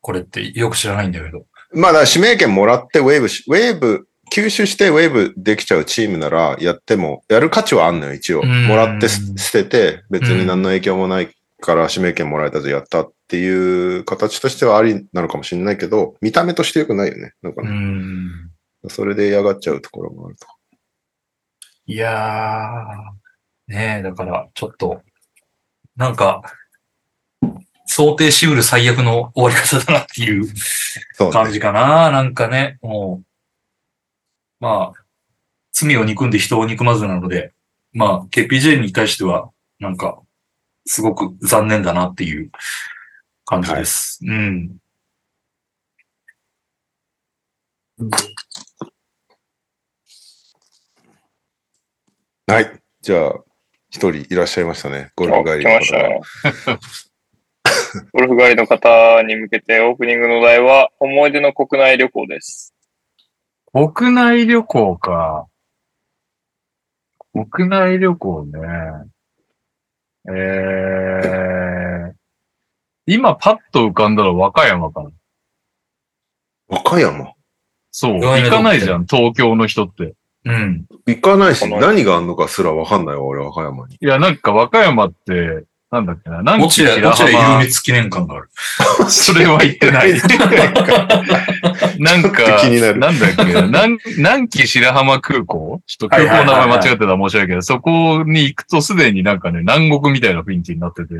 Speaker 4: これってよく知らないんだけど。
Speaker 3: まあだから指名権もらってウェーブし、ウェーブ、吸収してウェーブできちゃうチームならやっても、やる価値はあんのよ、一応。
Speaker 4: うん
Speaker 3: もらってす捨てて、別に何の影響もないから指名権もらえたぞ、やったっていう形としてはありなのかもしれないけど、見た目として良くないよね。なんか
Speaker 4: う
Speaker 3: ね、
Speaker 4: ん。
Speaker 3: それで嫌がっちゃうところもあると。
Speaker 4: いやー、ねえ、だから、ちょっと、なんか、想定しうる最悪の終わり方だなっていう。感じかな。なんかね、もう、まあ、罪を憎んで人を憎まずなので、まあ、KPJ に対しては、なんか、すごく残念だなっていう感じです。うん。
Speaker 3: はい。じゃあ、一人いらっしゃいましたね。ゴルフ帰りの方が。
Speaker 2: ね。ゴルフ帰りの方に向けてオープニングのお題は、思い出の国内旅行です。
Speaker 5: 国内旅行か。国内旅行ね。えー、今パッと浮かんだら和歌山かな。
Speaker 3: 和歌山？
Speaker 5: そう。行かないじゃん、東京の人って。
Speaker 4: うん。
Speaker 3: 行かないし、何があんのかすらわかんないわ、俺、和歌山に。
Speaker 5: いや、なんか和歌山って、なんだっけな、なん
Speaker 4: 落合、落合ゆるみつ記念館がある。(laughs)
Speaker 5: それは言ってない。なんか、
Speaker 3: 気になる。
Speaker 5: なんだっけ、南南紀白浜空港？ちょっと空港の名前間違ってたら申し訳ない。けど、そこに行くとすでになんかね、南国みたいな雰囲気になってて、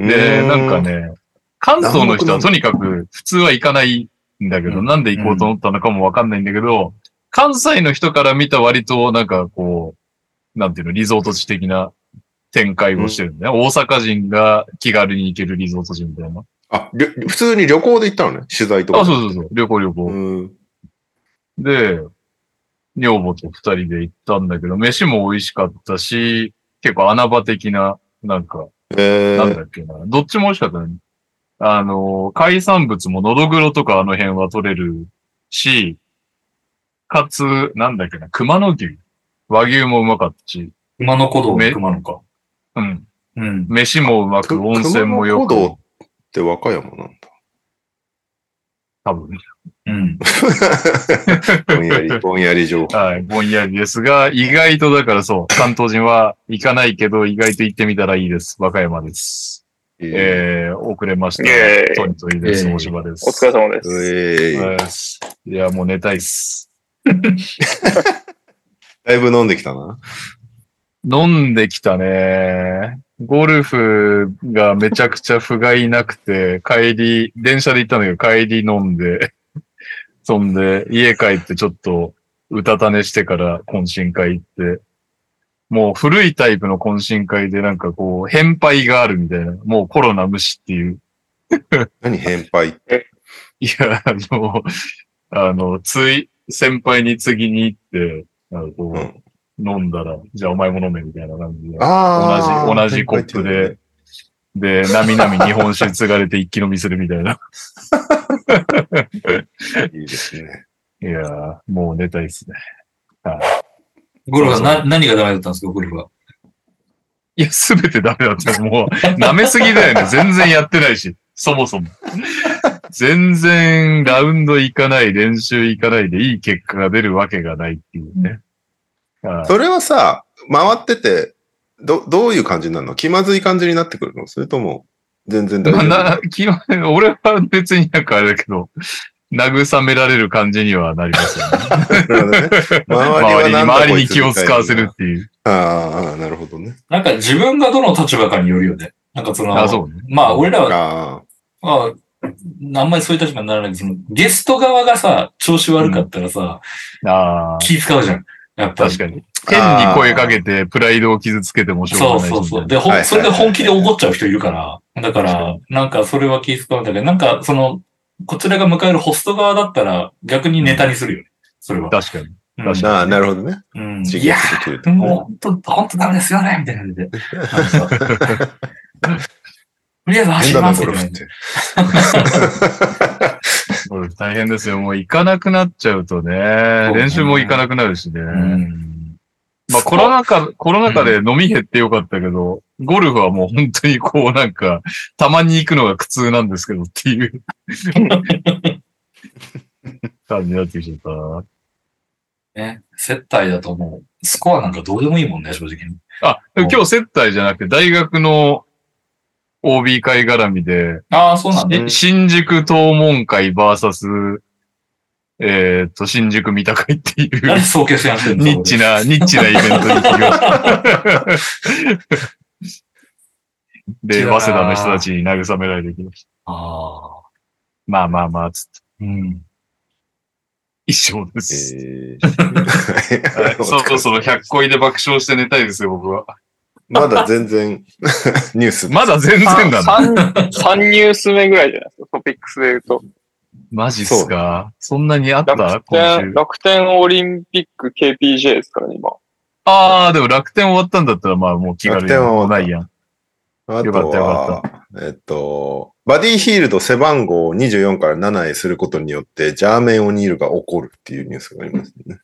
Speaker 5: で、なんかね、関東の人はとにかく普通は行かないんだけど、
Speaker 4: うん。
Speaker 5: なんで行こうと思ったのかもわかんないんだけど、関西の人から見た割となんかこう、なんていうの、リゾート地的な展開をしてるんだよ、大阪人が気軽に行けるリゾート地みたいな。
Speaker 3: あ、りょ普通に旅行で行ったのね？取材とか。
Speaker 5: あ、そうそうそう、旅行旅行。
Speaker 3: うん。
Speaker 5: で、女房と二人で行ったんだけど、飯も美味しかったし、結構穴場的な、なんか、
Speaker 3: えー、
Speaker 5: なんだっけな。どっちも美味しかったね。あの、海産物ものどぐろとかあの辺は取れるし、かつ、なんだっけな、熊野牛。和牛もうまかったし、
Speaker 4: 熊野古道
Speaker 5: め
Speaker 4: 熊野か。
Speaker 5: うん。
Speaker 4: うん。
Speaker 5: 飯もうまく、
Speaker 3: く
Speaker 5: 温泉もよ
Speaker 3: 熊野古
Speaker 5: く、
Speaker 3: って和歌山なんだ。
Speaker 5: 多分。
Speaker 4: うん。(laughs)
Speaker 3: ぼんやり、ぼんやり情報。
Speaker 5: はい、ぼんやりですが、意外とだからそう、関東人は行かないけど、意外と行ってみたらいいです。和歌山です。
Speaker 3: え
Speaker 5: えー、遅れました
Speaker 2: イェー。イ
Speaker 5: トニトリです。
Speaker 1: イェーイ
Speaker 5: 大柴です。
Speaker 2: お疲れ様で
Speaker 3: ー、
Speaker 2: す。
Speaker 3: えー
Speaker 5: はいいや、もう寝たいっす。(laughs)
Speaker 3: だいぶ飲んできたな。
Speaker 5: 飲んできたね。ゴルフがめちゃくちゃ不甲斐なくて、帰り、電車で行ったんだけど、帰り飲んで、(laughs) そんで、家帰ってちょっと、うたた寝してから懇親会行って、もう古いタイプの懇親会でなんかこう、返杯があるみたいな、もうコロナ無視っていう。(laughs)
Speaker 3: 何返杯？って。
Speaker 5: いや、あの、あの、つい、先輩に次に行って、あのこう、
Speaker 3: うん
Speaker 5: 飲んだら、じゃあお前も飲めみたいな感じで。
Speaker 3: あ
Speaker 5: 同じ、同じコップで、で、なみなみ日本酒継がれて一気飲みするみたいな。(laughs)
Speaker 3: いいですね。
Speaker 5: いやー、もう寝たいっすね。
Speaker 4: ゴルフはな、何がダメだったんですか、ゴルフは？
Speaker 5: いや、すべてダメだった。もう、舐めすぎだよね。全然やってないし、そもそも。全然ラウンド行かない、練習行かないでいい結果が出るわけがないっていうね。はい
Speaker 3: それはさ、回ってて、ど、どういう感じになるの？気まずい感じになってくるの？それとも、全然大丈
Speaker 5: まあ、気は、俺は別になんかあれだけど、慰められる感じにはなりますよね。
Speaker 3: ね。(laughs)
Speaker 5: 周りに、周りに気を使わせるっていう。
Speaker 3: ああ、なるほどね。
Speaker 4: なんか自分がどの立場かによるよね。なんかその、
Speaker 5: あ、そうね。
Speaker 4: まあ俺らは、
Speaker 3: あ
Speaker 4: まあ、あんまりそういう立場にならないけど、そのゲスト側がさ、調子悪かったらさ、
Speaker 5: ああ、
Speaker 4: 気使うじゃん。やっぱり。
Speaker 5: 確かに。変に声かけて、プライドを傷つけてもしょ
Speaker 4: そうう
Speaker 5: がないし
Speaker 4: そうそう。
Speaker 5: みたい
Speaker 4: で、ほ
Speaker 3: はいはい
Speaker 4: ん、それで本気で怒っちゃう人いるから。だから、なんかそれは気使うんだけど、なんかその、こちらが迎えるホスト側だったら逆にネタにするよね。それは。
Speaker 5: な確かに。
Speaker 3: あ、ああ、なるほどね。
Speaker 4: うん。
Speaker 3: 刺
Speaker 4: いやほんと、ほんとダメですよねみたいな感じで。(laughs) とりあえず走ります
Speaker 3: ゴルフっ
Speaker 4: みたいな。
Speaker 3: て。
Speaker 5: ゴルフ大変ですよ。もう行かなくなっちゃうとね、
Speaker 4: ね
Speaker 5: 練習も行かなくなるしね。
Speaker 4: うん。
Speaker 5: まあコロナ禍、コロナ禍で飲み減ってよかったけど、ゴルフはもう本当にこうなんか、たまに行くのが苦痛なんですけどっていう (laughs) 感じになってきちゃったな。
Speaker 4: ね、接待だともう、スコアなんかどうでもいいもんね、正直に。
Speaker 5: あ、今日接待じゃなくて大学の OB 会絡みで、
Speaker 4: ああ、そうなんだ。
Speaker 3: うん
Speaker 5: 新宿東門会 VS、えっ、と、新宿三鷹会っていう
Speaker 4: 何総決やってんの？
Speaker 5: ニッチな、ニッチなイベントに行きました。(laughs) で、早稲田の人たちに慰められてきました。
Speaker 4: ああ。
Speaker 5: まあまあまあ、つって。
Speaker 4: うん。
Speaker 5: 以上です。
Speaker 3: え (laughs) (laughs)
Speaker 5: はい
Speaker 3: ー
Speaker 5: そろそろ100個入で爆笑して寝たいですよ、僕は。
Speaker 3: まだ全然 (laughs) ニュース。
Speaker 5: まだ全然だな。
Speaker 2: 3, 3ニュース目ぐらいじゃないですか、トピックスで言うと。
Speaker 5: マジっすか？そんなにあった？
Speaker 2: 楽
Speaker 5: 今
Speaker 2: 天、
Speaker 5: 週。
Speaker 2: 楽天オリンピック KPJ ですからね、今。
Speaker 5: ああ、でも楽天終わったんだったら、まあもう気軽に
Speaker 3: 楽天は終わった
Speaker 5: ないやん。
Speaker 3: あと
Speaker 5: よかったよ
Speaker 3: は、えっと、バディヒールド背番号を24から7へすることによって、ジャーメン・オニールが怒るっていうニュースがありますね。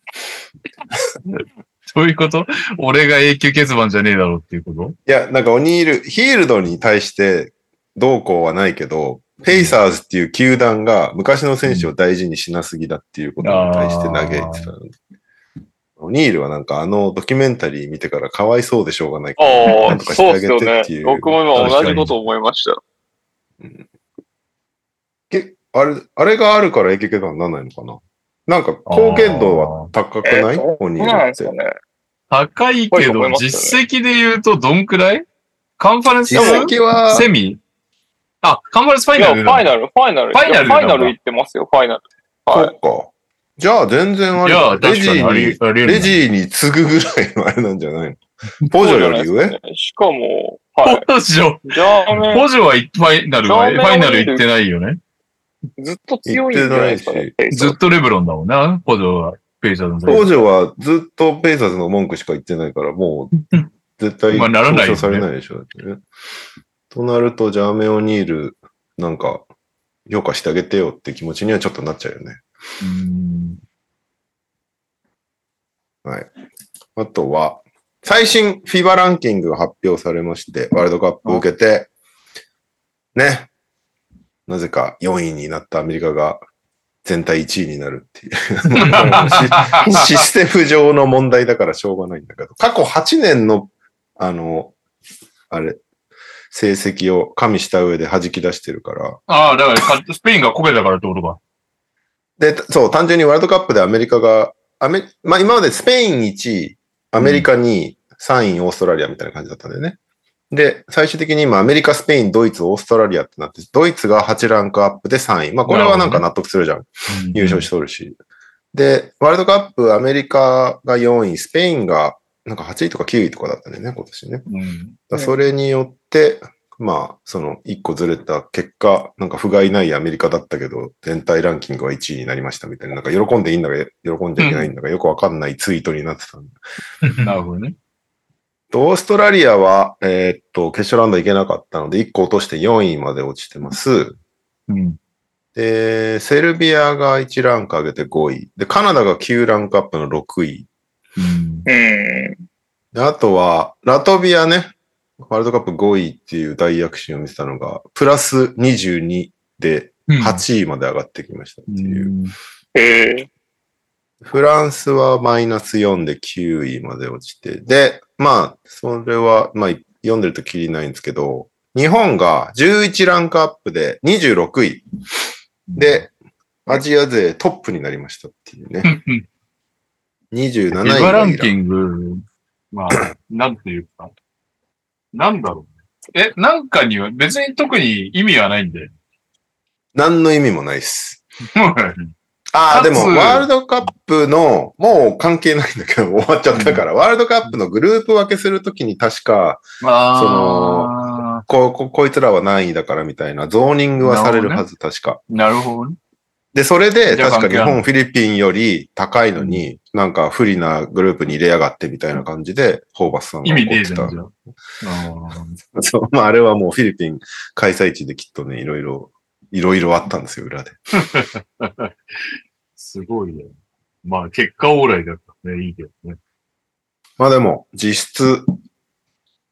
Speaker 3: (laughs)
Speaker 5: そういうこと？俺が永久欠番じゃねえだろうっていうこと？
Speaker 3: いや、なんかオニール、ヒールドに対してどうこうはないけど、ペイサーズっていう球団が昔の選手を大事にしなすぎだっていうことに対して嘆いてたので。オニールはなんかあのドキュメンタリー見てからかわいそうでしょうがないから、
Speaker 2: ああ
Speaker 3: なんと、かしてあげ
Speaker 2: そうですよね
Speaker 3: てっていう。。
Speaker 2: 僕も今同じこと思いました。
Speaker 3: けあれ、あれがあるから永久欠番にならないのかな？なんか貢献度は高くない？
Speaker 2: えー
Speaker 3: オニ
Speaker 2: そうな。
Speaker 5: 高いけど、実績で言うとどんくらい？カンファレンス？
Speaker 3: 実績は、
Speaker 5: セミ？あ、カンファレンスファイナル
Speaker 2: ファイナル、ファイナル。
Speaker 5: ファイナル
Speaker 2: ファイナル行ってますよ、ファイナル。はい。
Speaker 3: そうか。じゃあ全然あれだ。レジーにレジーに次ぐぐらいのあれなんじゃない？のポジョより上？
Speaker 2: ねしかも、はい。
Speaker 5: ポジョ、ポジョはファイナルは、ファイナル行ってないよね。
Speaker 2: ずっと強いんじゃないですかね。
Speaker 5: ずっとレブロンだもんな、ポジョは。ペイサーズの
Speaker 3: ポジョはずっとペイサーズの文句しか言ってないから、もう絶対
Speaker 5: まあならないよね
Speaker 3: されないでしょ。ねとなると、ジャーメン・オニール、なんか、評価してあげてよって気持ちにはちょっとなっちゃうよね。
Speaker 5: うん
Speaker 3: はい。あとは、最新 FIBA ランキングが発表されまして、ワールドカップを受けて、ね、なぜか4位になったアメリカが全体1位になるっていう。(laughs) シシステム上の問題だからしょうがないんだけど、過去8年の、あの、あれ、成績を加味した上で弾き出してるから、
Speaker 5: ああ、だからか、スペインがこけたからってことか。
Speaker 3: で、そう、単純にワールドカップでアメリカが、アメまあ今までスペイン1位、アメリカ2位、3位オーストラリアみたいな感じだったんだよね。で、最終的に今アメリカ、スペイン、ドイツ、オーストラリアってなって、ドイツが8ランクアップで3位。まあこれはなんか納得するじゃん。優勝しとるし。で、ワールドカップ、アメリカが4位、スペインがなんか8位とか9位とかだったんだよね、今年ね。
Speaker 5: うん。
Speaker 3: それによって、まあ、その1個ずれた結果、なんか不甲斐ないアメリカだったけど、全体ランキングは1位になりましたみたいな、なんか喜んでいいんだか、喜んじゃいけないんだか、よくわかんないツイートになってたんで。(laughs)
Speaker 5: なるほどね。
Speaker 3: とオーストラリアは、えーっと、決勝ラウンド行けなかったので、1個落として4位まで落ちてます。
Speaker 5: うん。
Speaker 3: で、セルビアが1ランク上げて5位。で、カナダが9ランクアップの6位。
Speaker 5: うん。
Speaker 3: あとは、ラトビアね、ワールドカップ5位っていう大躍進を見せたのが、プラス22で8位まで上がってきましたっていう。
Speaker 5: うん
Speaker 2: ええ
Speaker 3: フランスはマイナス4で9位まで落ちて、で、まあ、それは、まあ、読んでるときりないんですけど、日本が11ランクアップで26位で、アジア勢トップになりましたっていうね。
Speaker 5: うん
Speaker 3: 27位
Speaker 5: フィバランキ
Speaker 3: グ。
Speaker 5: ング、まあ、なんていうか、なんだろうね。え、なんかには別に特に意味はないんで。
Speaker 3: 何の意味もないです。(laughs) ああ、でも、ワールドカップの、もう関係ないんだけど、(laughs) 終わっちゃったから、ワールドカップのグループ分けするときに確か、
Speaker 5: まあ、
Speaker 3: ここ、こいつらは何位だからみたいな、ゾーニングはされるはず、確か。
Speaker 5: なるほどね。
Speaker 3: で、それで、確か日本、フィリピンより高いのに、なんか不利なグループに入れやがってみたいな感じで、ホーバスさんが
Speaker 5: 意味
Speaker 3: 怒ってた
Speaker 5: ねえじゃん、じゃ。あ。あ (laughs)
Speaker 3: そう、まあ、あれはもうフィリピン開催地できっとね、いろいろ、いろいろあったんですよ、裏で。
Speaker 5: ー (laughs) すごいね。まあ、結果オーライだったね。いいけどね。
Speaker 3: まあでも、実質、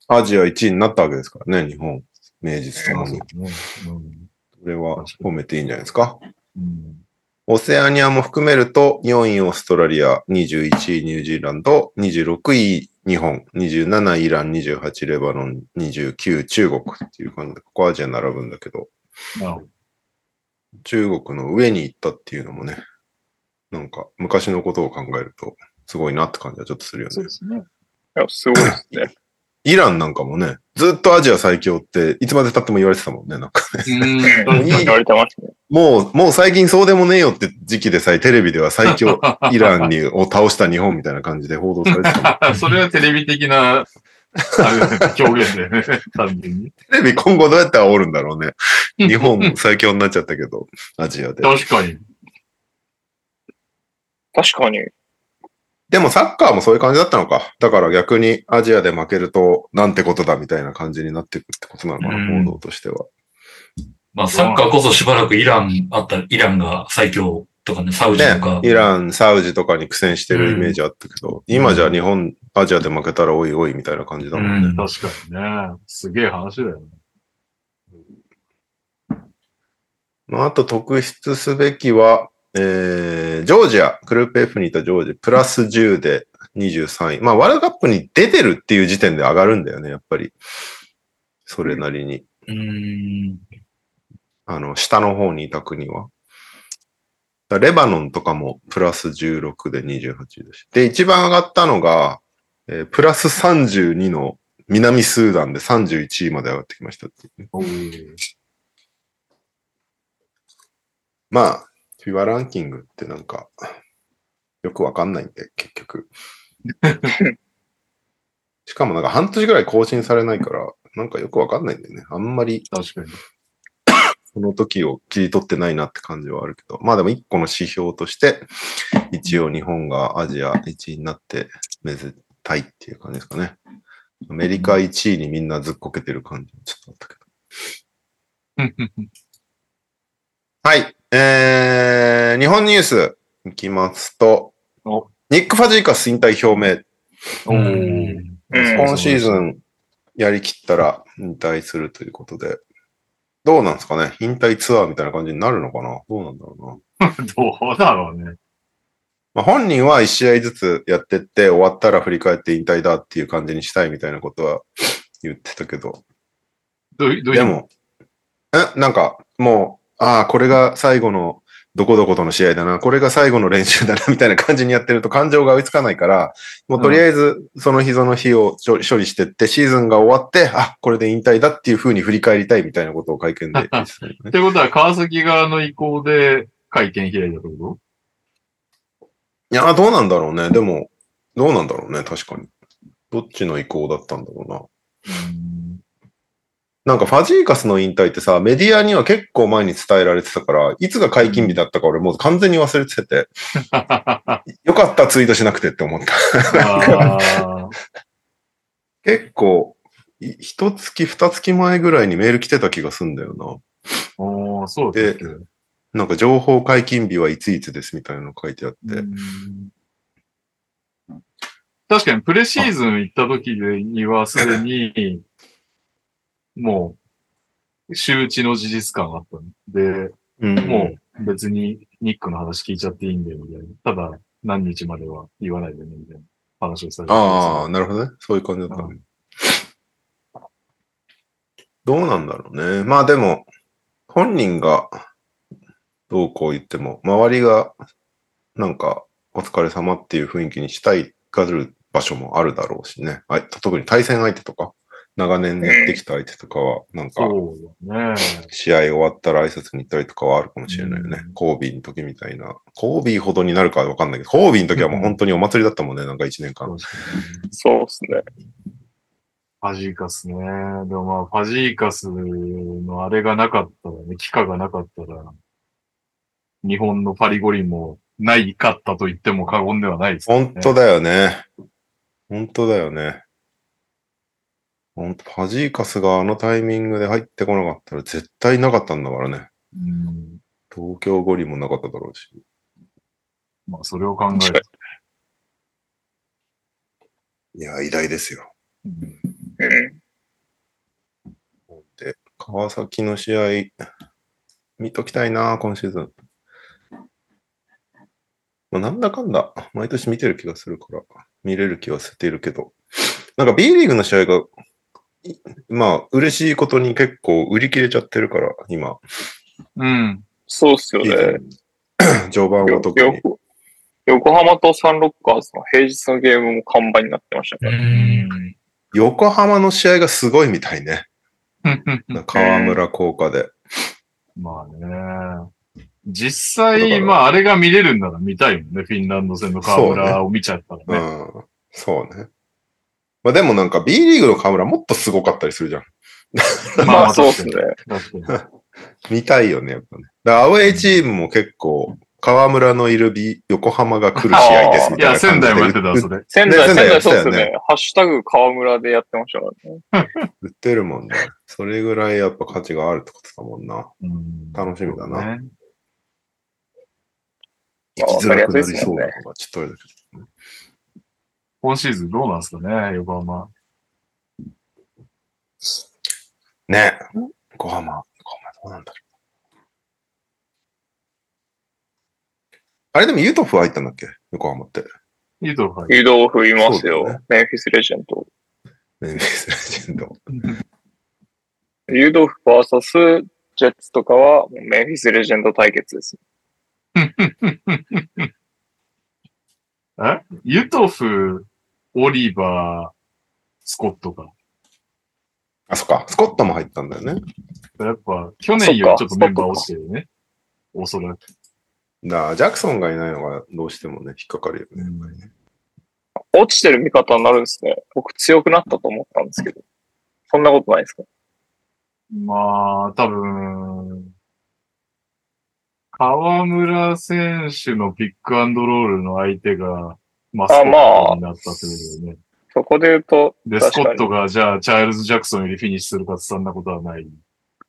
Speaker 3: アジア1位になったわけですからね、日本、名実ともに。
Speaker 5: ね
Speaker 3: それは褒めていいんじゃないですか？
Speaker 5: うん
Speaker 3: オセアニアも含めると、4位オーストラリア、21位ニュージーランド、26位日本、27位イラン、28レバノン、29中国っていう感じで、ここアジア並ぶんだけど、
Speaker 5: なるほど
Speaker 3: 中国の上に行ったっていうのもね、なんか昔のことを考えると、すごいなって感じはちょっとするよね。
Speaker 5: そうですね。
Speaker 2: いや、すごいですね。(coughs)
Speaker 3: イランなんかもね、ずっとアジア最強って、いつまで経っても言われてたもんね、なんかね。
Speaker 4: うん。
Speaker 2: 言われてますね。
Speaker 3: もう、もう最近そうでもねえよって時期でさえ、テレビでは最強イランにを倒した日本みたいな感じで報道されてたもん。(laughs)
Speaker 5: それはテレビ的な、表現だよね。単純に。
Speaker 3: テレビ今後どうやって煽るんだろうね。(laughs) 日本最強になっちゃったけど、アジアで。
Speaker 5: 確かに。
Speaker 2: 確かに。
Speaker 3: でもサッカーもそういう感じだったのか。だから逆にアジアで負けるとなんてことだみたいな感じになっていくってことなのかな、
Speaker 4: うん
Speaker 3: 報道としては。
Speaker 4: まあ、サッカーこそしばらくイランあった、イランが最強とかね、サウジ
Speaker 3: ね
Speaker 4: とか。、
Speaker 3: イラン、サウジとかに苦戦してるイメージあったけど、今じゃ日本、アジアで負けたらおいおいみたいな感じだもんね。
Speaker 4: うん
Speaker 5: 確かにね。すげえ話だよね。
Speaker 3: まあ、あと特筆すべきは、えー、ジョージア、グループ F にいたジョージア、プラス10で23位。まあ、ワールドカップに出てるっていう時点で上がるんだよね、やっぱり。それなりに。
Speaker 4: うん。
Speaker 3: あの、下の方にいた国は。だレバノンとかもプラス16で28位だし。で、一番上がったのが、えープラス32の南スーダンで31位まで上がってきましたまあ、フィバランキングってなんか、よくわかんないんで、結局。(laughs) しかもなんか半年ぐらい更新されないから、なんかよくわかんないんだよね。あんまり
Speaker 5: 確かに。
Speaker 3: その時を切り取ってないなって感じはあるけど、まあでも一個の指標として、一応日本がアジア1位になってめでたいっていう感じですかね。アメリカ1位にみんなずっこけてる感じちょっとあったけど。はい。えー、日本ニュースいきますと
Speaker 5: お、
Speaker 3: ニック・ファジーカス引退表明。今シーズンやりきったら引退するということで、どうなんですかね？引退ツアーみたいな感じになるのかな？どうなんだろうな？(laughs)
Speaker 5: どうだろうね。
Speaker 3: まあ、本人は1試合ずつやってって終わったら振り返って引退だっていう感じにしたいみたいなことは (coughs) 言ってたけど、
Speaker 5: どうどう
Speaker 3: でも、え、なんかもう、ああ、これが最後のどこどことの試合だな、これが最後の練習だなみたいな感じにやってると感情が追いつかないから、もうとりあえずその日その日を処理してって、シーズンが終わって、あ、これで引退だっていう風に振り返りたいみたいなことを会見で (laughs) ね
Speaker 5: ってことは、川崎側の意向で会見開いたってこ
Speaker 3: いや、どうなんだろうね。でも、どうなんだろうね、確かに。どっちの意向だったんだろうな。なんかファジーカスの引退ってさ、メディアには結構前に伝えられてたから、いつが解禁日だったか俺もう完全に忘れてて、(laughs) よかったツイートしなくてって思った。結構、い一月二月前ぐらいにメール来てた気がすんだよな。
Speaker 5: おーそうですね。
Speaker 3: なんか情報解禁日はいついつですみたいなの書いてあって。
Speaker 5: うん確かに、プレシーズン行った時にはすでに、もう、周知の事実感があったので、
Speaker 3: うん
Speaker 5: もう別にニックの話聞いちゃっていいんだよ、みたいな。ただ、何日までは言わないでね、みたいな話をされて
Speaker 3: ああ、なるほどね。そういう感じだったね。どうなんだろうね。まあでも、本人がどうこう言っても、周りがなんかお疲れ様っていう雰囲気にしたいがる場所もあるだろうしね。あ特に対戦相手とか、長年やってきた相手とかは、なんか。試合終わったら挨拶に行ったりとかはあるかもしれないよね
Speaker 5: う。ん
Speaker 3: コービーの時みたいな。コービーほどになるかはわかんないけど、コービーの時はもう本当にお祭りだったもんね、なんか一年間。
Speaker 2: そうですね。
Speaker 5: ファジーカスね。でもまあ、ファジーカスのあれがなかったらね、機会がなかったら、日本のパリ五輪もないかったと言っても過言ではないです、ね。
Speaker 3: 本当だよね。本当だよね。本当ファジーカスがあのタイミングで入ってこなかったら絶対なかったんだからね。
Speaker 5: うん。
Speaker 3: 東京五輪もなかっただろうし。
Speaker 5: まあ、それを考えると。(laughs)
Speaker 3: いや、偉大ですよ。
Speaker 5: うん
Speaker 2: うん。
Speaker 3: で、川崎の試合、見ときたいな、今シーズン。まあ、なんだかんだ、毎年見てる気がするから、見れる気はしているけど、なんか B リーグの試合が、いまあ、嬉しいことに結構売り切れちゃってるから、今、
Speaker 5: うん。
Speaker 2: そうっすよね。(clears throat)
Speaker 3: 序盤は
Speaker 2: よ
Speaker 3: 特に。
Speaker 2: よ横浜とサンロッカーズの平日のゲームも看板になってました
Speaker 4: う
Speaker 2: から。
Speaker 4: ん。
Speaker 3: 横浜の試合がすごいみたいね。河村効果で。
Speaker 5: まあね。実際、まああれが見れるんなら見たいもんね。フィンランド戦の河村を見ちゃったらね。
Speaker 3: うん。そうね。まあでもなんか B リーグの河村もっとすごかったりするじゃん。(laughs)
Speaker 2: まあそうっすね。
Speaker 3: 見たいよね、やっぱね。だからアウェイチームも結構、河村のいる B、横浜が来る試合ですみ
Speaker 5: いや、
Speaker 3: たいな感じで。
Speaker 5: 仙台もやってた、それ。
Speaker 2: 仙台、仙
Speaker 3: 台
Speaker 2: そうっすね。ハッシュタグ河村でやってましたからね。
Speaker 3: 売ってるもんね。それぐらいやっぱ価値があるってことだもんな。
Speaker 5: うん
Speaker 3: 楽しみだな。
Speaker 5: ね
Speaker 3: 生きづらくなりそうなのがちょっとあれだけど。
Speaker 5: 今シーズンどうなんですかね、横浜。
Speaker 3: ね横浜。横浜どうなんだろう。あれでもユートフ入ったんだっけ横浜って。
Speaker 5: いいとこ
Speaker 2: ユドオフいますよ。
Speaker 3: ね
Speaker 2: メンフィスレジェンド。
Speaker 3: メンフィスレジェンド。
Speaker 2: ユドオフ VS ジェッツとかはメンフィスレジェンド対決です。(laughs)
Speaker 5: え？ユトフ、オリバー、スコットか。
Speaker 3: あ、そっか。スコットも入ったんだよね。
Speaker 5: やっぱ、去年よりちょっとメンバー落ちてるよね。おそらく。
Speaker 3: だジャクソンがいないのがどうしてもね、引っかかるよね。やっぱりね
Speaker 2: 落ちてる味方になるんですね。僕強くなったと思ったんですけど。そんなことないですか？
Speaker 5: まあ、多分、河村選手のピックアンドロールの相手が、マスコットになったとだよね。
Speaker 2: そこで言うと、
Speaker 5: で、スコットが、じゃあ、チャールズ・ジャクソンよりフィニッシュするかってそんなことはない。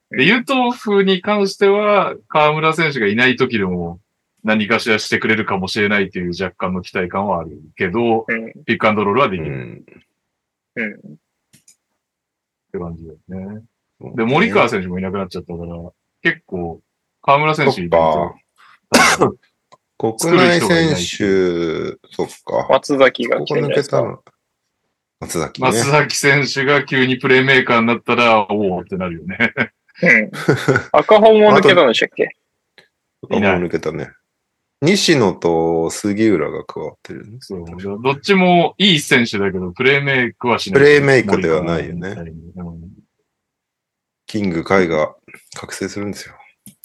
Speaker 5: で、ユトフに関しては、河村選手がいない時でも何かしらしてくれるかもしれないという若干の期待感はあるけど、
Speaker 2: うん。
Speaker 5: ピックアンドロールはできる
Speaker 3: うん。
Speaker 2: うん。
Speaker 5: って感じだよね。で、森川選手もいなくなっちゃったから、結構、河村選手い。(laughs)
Speaker 3: 国内選手、そっか。
Speaker 2: 松崎が
Speaker 3: ここ。抜けたの。松崎ね。
Speaker 5: 松崎選手が急にプレイメーカーになったら、おおってなるよね。
Speaker 2: うん。赤本も抜けたんでしたっけ？(laughs)
Speaker 3: ここも抜けたね。西野と杉浦が加わってるね。
Speaker 5: そう。どっちもいい選手だけど、プレイメイクはしない。
Speaker 3: プレイメイクではないよね
Speaker 5: うん
Speaker 3: キング海が覚醒するんですよ。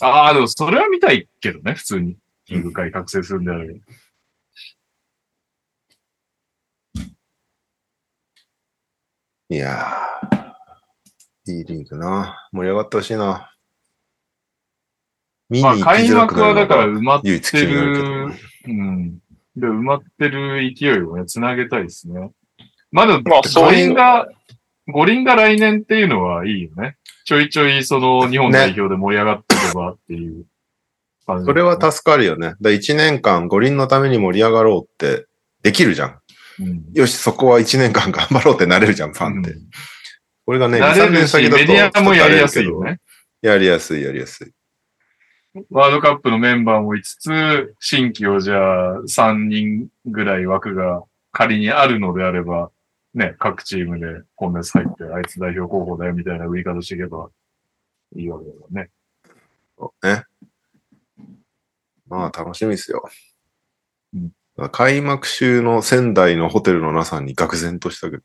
Speaker 5: ああ、でもそれは見たいけどね、普通に。キング会覚醒するんであれば。
Speaker 3: いやー、いいリーグな。盛り上がってほしいな。
Speaker 5: まあ、開幕はだから埋まって
Speaker 3: る
Speaker 5: うん。で、埋まってる勢いをね、つなげたいですね。まだ、
Speaker 2: まあ
Speaker 5: 五輪が、五輪が来年っていうのはいいよね。ちょいちょいその日本代表で盛り上がっていけばっていう感じ、
Speaker 3: それは助かるよね。だ1年間五輪のために盛り上がろうってできるじゃん。
Speaker 5: うん
Speaker 3: よし、そこは1年間頑張ろうってなれるじゃん、ファンって。
Speaker 5: うん
Speaker 3: これがね、2、
Speaker 5: なれ
Speaker 3: 3年先だと
Speaker 5: メディアもやりやすいよね。
Speaker 3: やりやすい、やりやすい。
Speaker 5: ワールドカップのメンバーもいつつ、新規をじゃあ3人ぐらい枠が仮にあるのであれば、ね、各チームで今月入って、あいつ代表候補だよみたいな売り方していけばいいわけだよね。
Speaker 3: そうね。まあ、楽しみですよ。
Speaker 5: うん
Speaker 3: 開幕週の仙台のホテルのなさに愕然としたけど、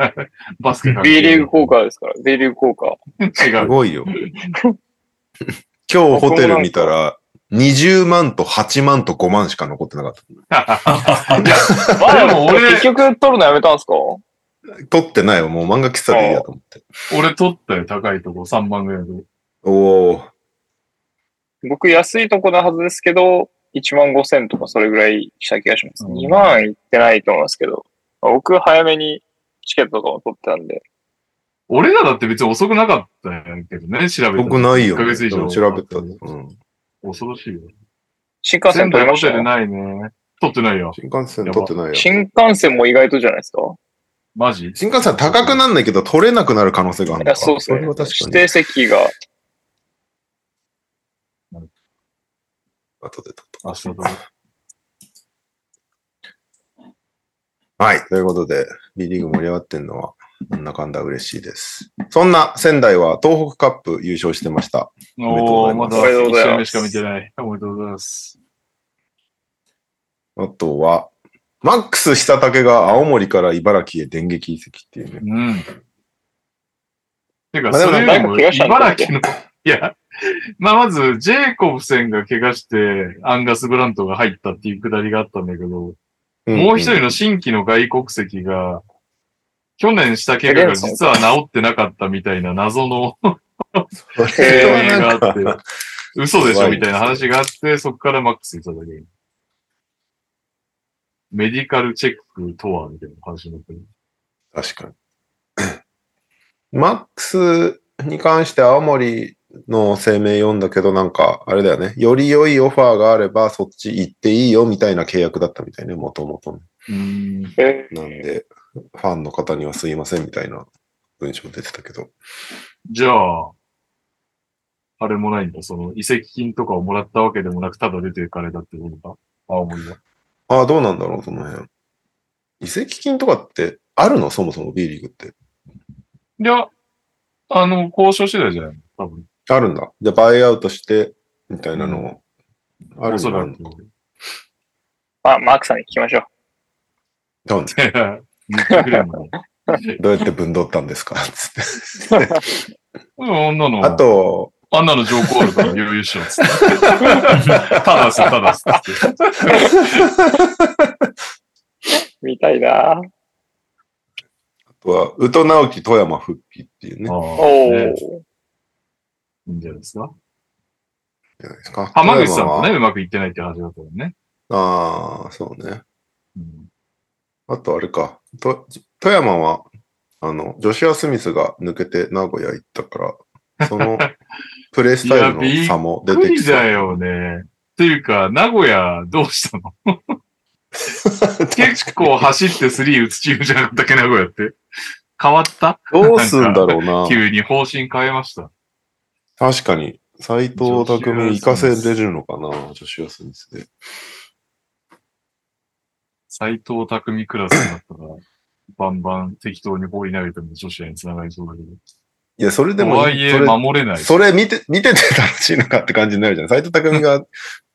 Speaker 3: (laughs)
Speaker 5: バスケ
Speaker 2: B リーグ効果ですから。B リーグ効果。
Speaker 5: 違
Speaker 3: す
Speaker 5: う。
Speaker 3: ごいよ。(laughs) 今日ホテル見たら、20万と8万と5万しか残ってなかった。
Speaker 2: まあ
Speaker 5: でも俺
Speaker 2: 結局取るのやめたんですか？
Speaker 3: 取ってないわ。もう漫画喫茶でいいやと思って。
Speaker 5: 俺取ったよ、高いとこ、3万ぐらいで。
Speaker 3: おお。
Speaker 2: 僕安いとこのはずですけど、1万5千とかそれぐらいした気がします。
Speaker 5: うん
Speaker 2: 2万いってないと思いますけど、まあ僕早めにチケットとかも取ってたんで、
Speaker 5: 俺らだって別に遅くなかったけどね、調べたら。
Speaker 3: 僕ないよ、
Speaker 5: 1ヶ月以上。
Speaker 3: 調べた。うん。
Speaker 5: 恐ろしいよ。
Speaker 2: 新幹線
Speaker 5: 仙
Speaker 2: 取りました？
Speaker 5: ないね。取ってないよ。
Speaker 3: 新幹線取ってないよ。
Speaker 2: 新幹線も意外とじゃないですか？
Speaker 5: マジ？
Speaker 3: 新幹線高くなんないけど取れなくなる可能性があるのか
Speaker 2: いや、そうですね。
Speaker 3: れは確かに。
Speaker 2: 指定席が、
Speaker 3: 後で取っ
Speaker 5: 明日と。
Speaker 3: はい。ということで、B リーグ盛り上がってんのは、なんだかんだ嬉しいです。そんな仙台は東北カップ優勝してました。めでとうご
Speaker 5: おー、まだ
Speaker 3: ざいます
Speaker 2: おめでとうございます
Speaker 5: 1試合目しか見てない。おめでとうございます。
Speaker 3: あとは、マックスした竹が青森から茨城へ電撃移籍っていうね。
Speaker 5: うん。てか、それよりも、茨城の、いや、(laughs) まあまず、ジェイコブセンが怪我して、アンガス・ブラントが入ったっていうくだりがあったんだけど、もう一人の新規の外国籍が、去年した怪我が実は治ってなかったみたいな謎のがあって嘘でしょみたいな話があって、そこからマックスにしただけ。メディカルチェックとはみたいな話になってる。
Speaker 3: 確かに。(clears throat) マックスに関して青森の声明読んだけど、なんか、あれだよね。より良いオファーがあれば、そっち行っていいよみたいな契約だったみたいね、もともと。なんで、ファンの方にはすいませんみたいな文章出てたけど。
Speaker 5: じゃあ、あれもないんだ。その移籍金とかをもらったわけでもなく、ただ出ていかれたってことか青森は。
Speaker 3: ああ、どうなんだろう、その辺。移籍金とかってあるの？そもそも B リーグって。
Speaker 5: いや、あの、交渉次第じゃないの？多分。
Speaker 3: あるんだ。じゃあ、バイアウトして、みたいなの、ある
Speaker 5: おそらく
Speaker 3: のあ
Speaker 2: マークさんに聞きましょう。
Speaker 3: どう (laughs) (laughs) どうやって分取ったんですか？つって。
Speaker 5: うん女の、
Speaker 3: あと、
Speaker 5: あんなの情報あるから余裕しようっつって。ただっす、ただっす。
Speaker 2: 見たいな
Speaker 3: あとは、宇都直樹富山復帰っていうね。
Speaker 5: ああ
Speaker 2: お
Speaker 5: ね
Speaker 2: ー。
Speaker 5: いいんじゃないですか？
Speaker 3: じゃないですか？
Speaker 5: 浜口さんもね、うまくいってないって話だったもんね。
Speaker 3: ああ、そうね。
Speaker 5: うん
Speaker 3: あとあれか。と富山は、あの、ジョシュア・スミスが抜けて名古屋行ったから、その (laughs) プレイスタイルの差も出
Speaker 5: て
Speaker 3: きそう。
Speaker 5: だよね。っていうか、名古屋どうしたの？(laughs) 結構走ってスリー打つチームじゃなかったっけ、名古屋って。変わった？
Speaker 3: どうすんだろうな。
Speaker 5: 急に方針変えました。
Speaker 3: 確かに。斎藤匠行かせれるのかな、ジョシュア・スミスで。
Speaker 5: 斎藤匠クラスになったら、(coughs) バンバン適当に放り投げても女子に繋がりそうだけど。
Speaker 3: いや、それで
Speaker 5: と
Speaker 3: も
Speaker 5: はいえ、
Speaker 3: それ
Speaker 5: 守れない。
Speaker 3: それ見て、見てて楽しいのかって感じになるじゃん。斎藤匠が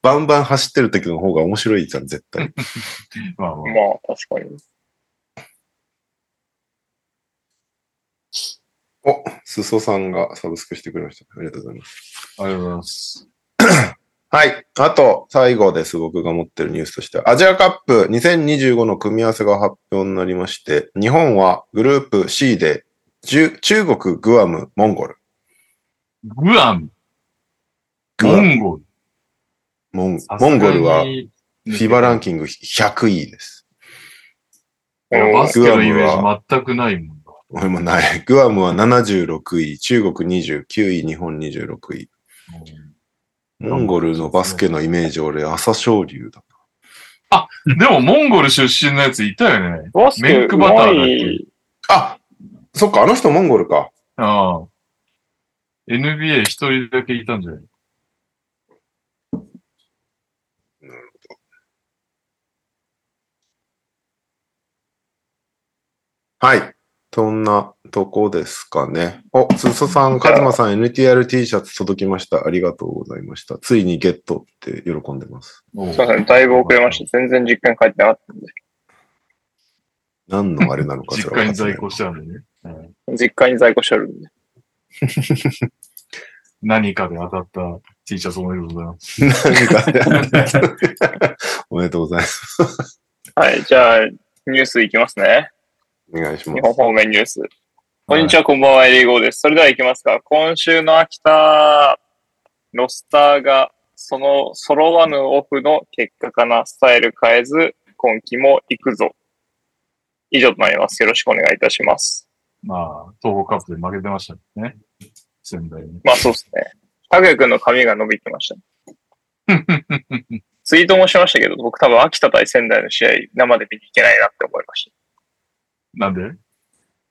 Speaker 3: バンバン走ってる時の方が面白いじゃん、絶対。(laughs)
Speaker 5: まあまあ。
Speaker 2: まあ、確かに。
Speaker 3: お、すそさんがサブスクしてくれました。ありがとうございます。
Speaker 5: ありがとうございます。(coughs)
Speaker 3: はい。あと、最後です。僕が持ってるニュースとしては。アジアカップ2025の組み合わせが発表になりまして、日本はグループ C で、中中国、グアム、モンゴル。
Speaker 5: グアム、
Speaker 3: グアム
Speaker 5: モンゴル？
Speaker 3: モンモンゴルは、フィバランキング100位です。
Speaker 5: バスケのイメージ全くないもんだ。
Speaker 3: 俺もない。グアムは76位、中国29位、日本26位。モンゴルのバスケのイメージ、俺、朝青龍だ。
Speaker 5: でも、モンゴル出身のやついたよね。
Speaker 2: バスケ
Speaker 5: メックバターだっけ？
Speaker 3: あそっか、あの人モンゴルか。
Speaker 5: ああ。NBA 一人だけいたんじゃない？
Speaker 3: はい。そんなとこですかね。お、すそさん、かずまさん、NTRT シャツ届きました。ありがとうございました。ついにゲットって喜んでます。
Speaker 5: す
Speaker 2: すいません、だいぶ遅れました。全然実家に帰ってなかったんで。
Speaker 3: 何のあれなのか
Speaker 5: 実家に在庫してあるんでね。うん
Speaker 2: 実家に在庫してあるんで。(laughs)
Speaker 5: 何かで当たった T シャツおめでとうございます。
Speaker 3: 何か (laughs) おめでとうございます。
Speaker 2: はい、じゃあ、ニュースいきますね。
Speaker 3: お願いします。
Speaker 2: 日本方面ニュース。こんにちは、こんばんは、エリーゴーです。それでは行きますか。今週の秋田、ロスターが、その揃わぬオフの結果かな、スタイル変えず、今季も行くぞ。以上となります。よろしくお願いいたします。
Speaker 5: まあ、東北カップで負けてましたね。仙台に。
Speaker 2: まあそうですね。拓也くんの髪が伸びてました。(laughs) ツイートもしましたけど、僕多分秋田対仙台の試合生で見に行けないなって思いました。
Speaker 5: なんで？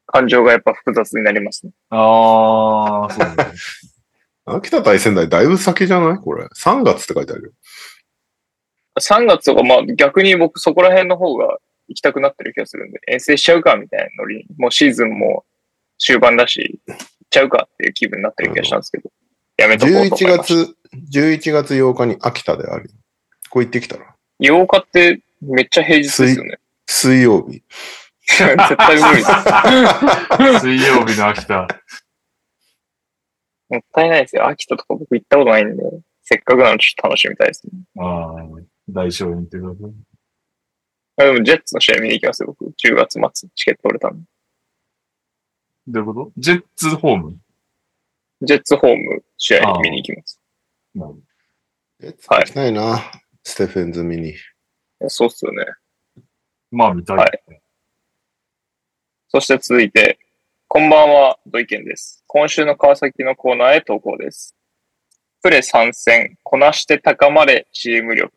Speaker 2: 感情がやっぱ複雑になりますね。
Speaker 5: ああ、そうだね。(laughs)
Speaker 3: 秋田対仙台だいぶ先じゃない？これ。3月って書いてあるよ。
Speaker 2: 3月とか、まあ逆に僕そこら辺の方が行きたくなってる気がするんで、遠征しちゃうかみたいなノリに、もうシーズンも終盤だし、行っちゃうかっていう気分になってる気がしたんですけど、やめとこうと
Speaker 3: 11
Speaker 2: 思いました。
Speaker 3: 月、11月8日に秋田であるよ。こう行ってきたら。
Speaker 2: 8日ってめっちゃ平日ですよね。
Speaker 3: 水曜日。
Speaker 2: 絶対無理です。
Speaker 5: 水曜日の秋田。
Speaker 2: もったいないですよ。秋田とか僕行ったことないんで、せっかくなのちょっと楽しみたいですね。
Speaker 5: ああ、大勝にってこと
Speaker 2: あでも、ジェッツの試合見に行きますよ、僕。10月末、チケット取れたんで。
Speaker 5: どういうこと？ジェッツホーム？
Speaker 2: ジェッツホーム試合に見に行きます。
Speaker 5: なるほ
Speaker 3: え、行きたいな。ステフェンズ見に。
Speaker 2: そうっすよね。
Speaker 5: どまあ見たい。
Speaker 2: はいそして続いて、こんばんは、土井健です。今週の川崎のコーナーへ投稿です。プレ参戦、こなして高まれ、チーム力。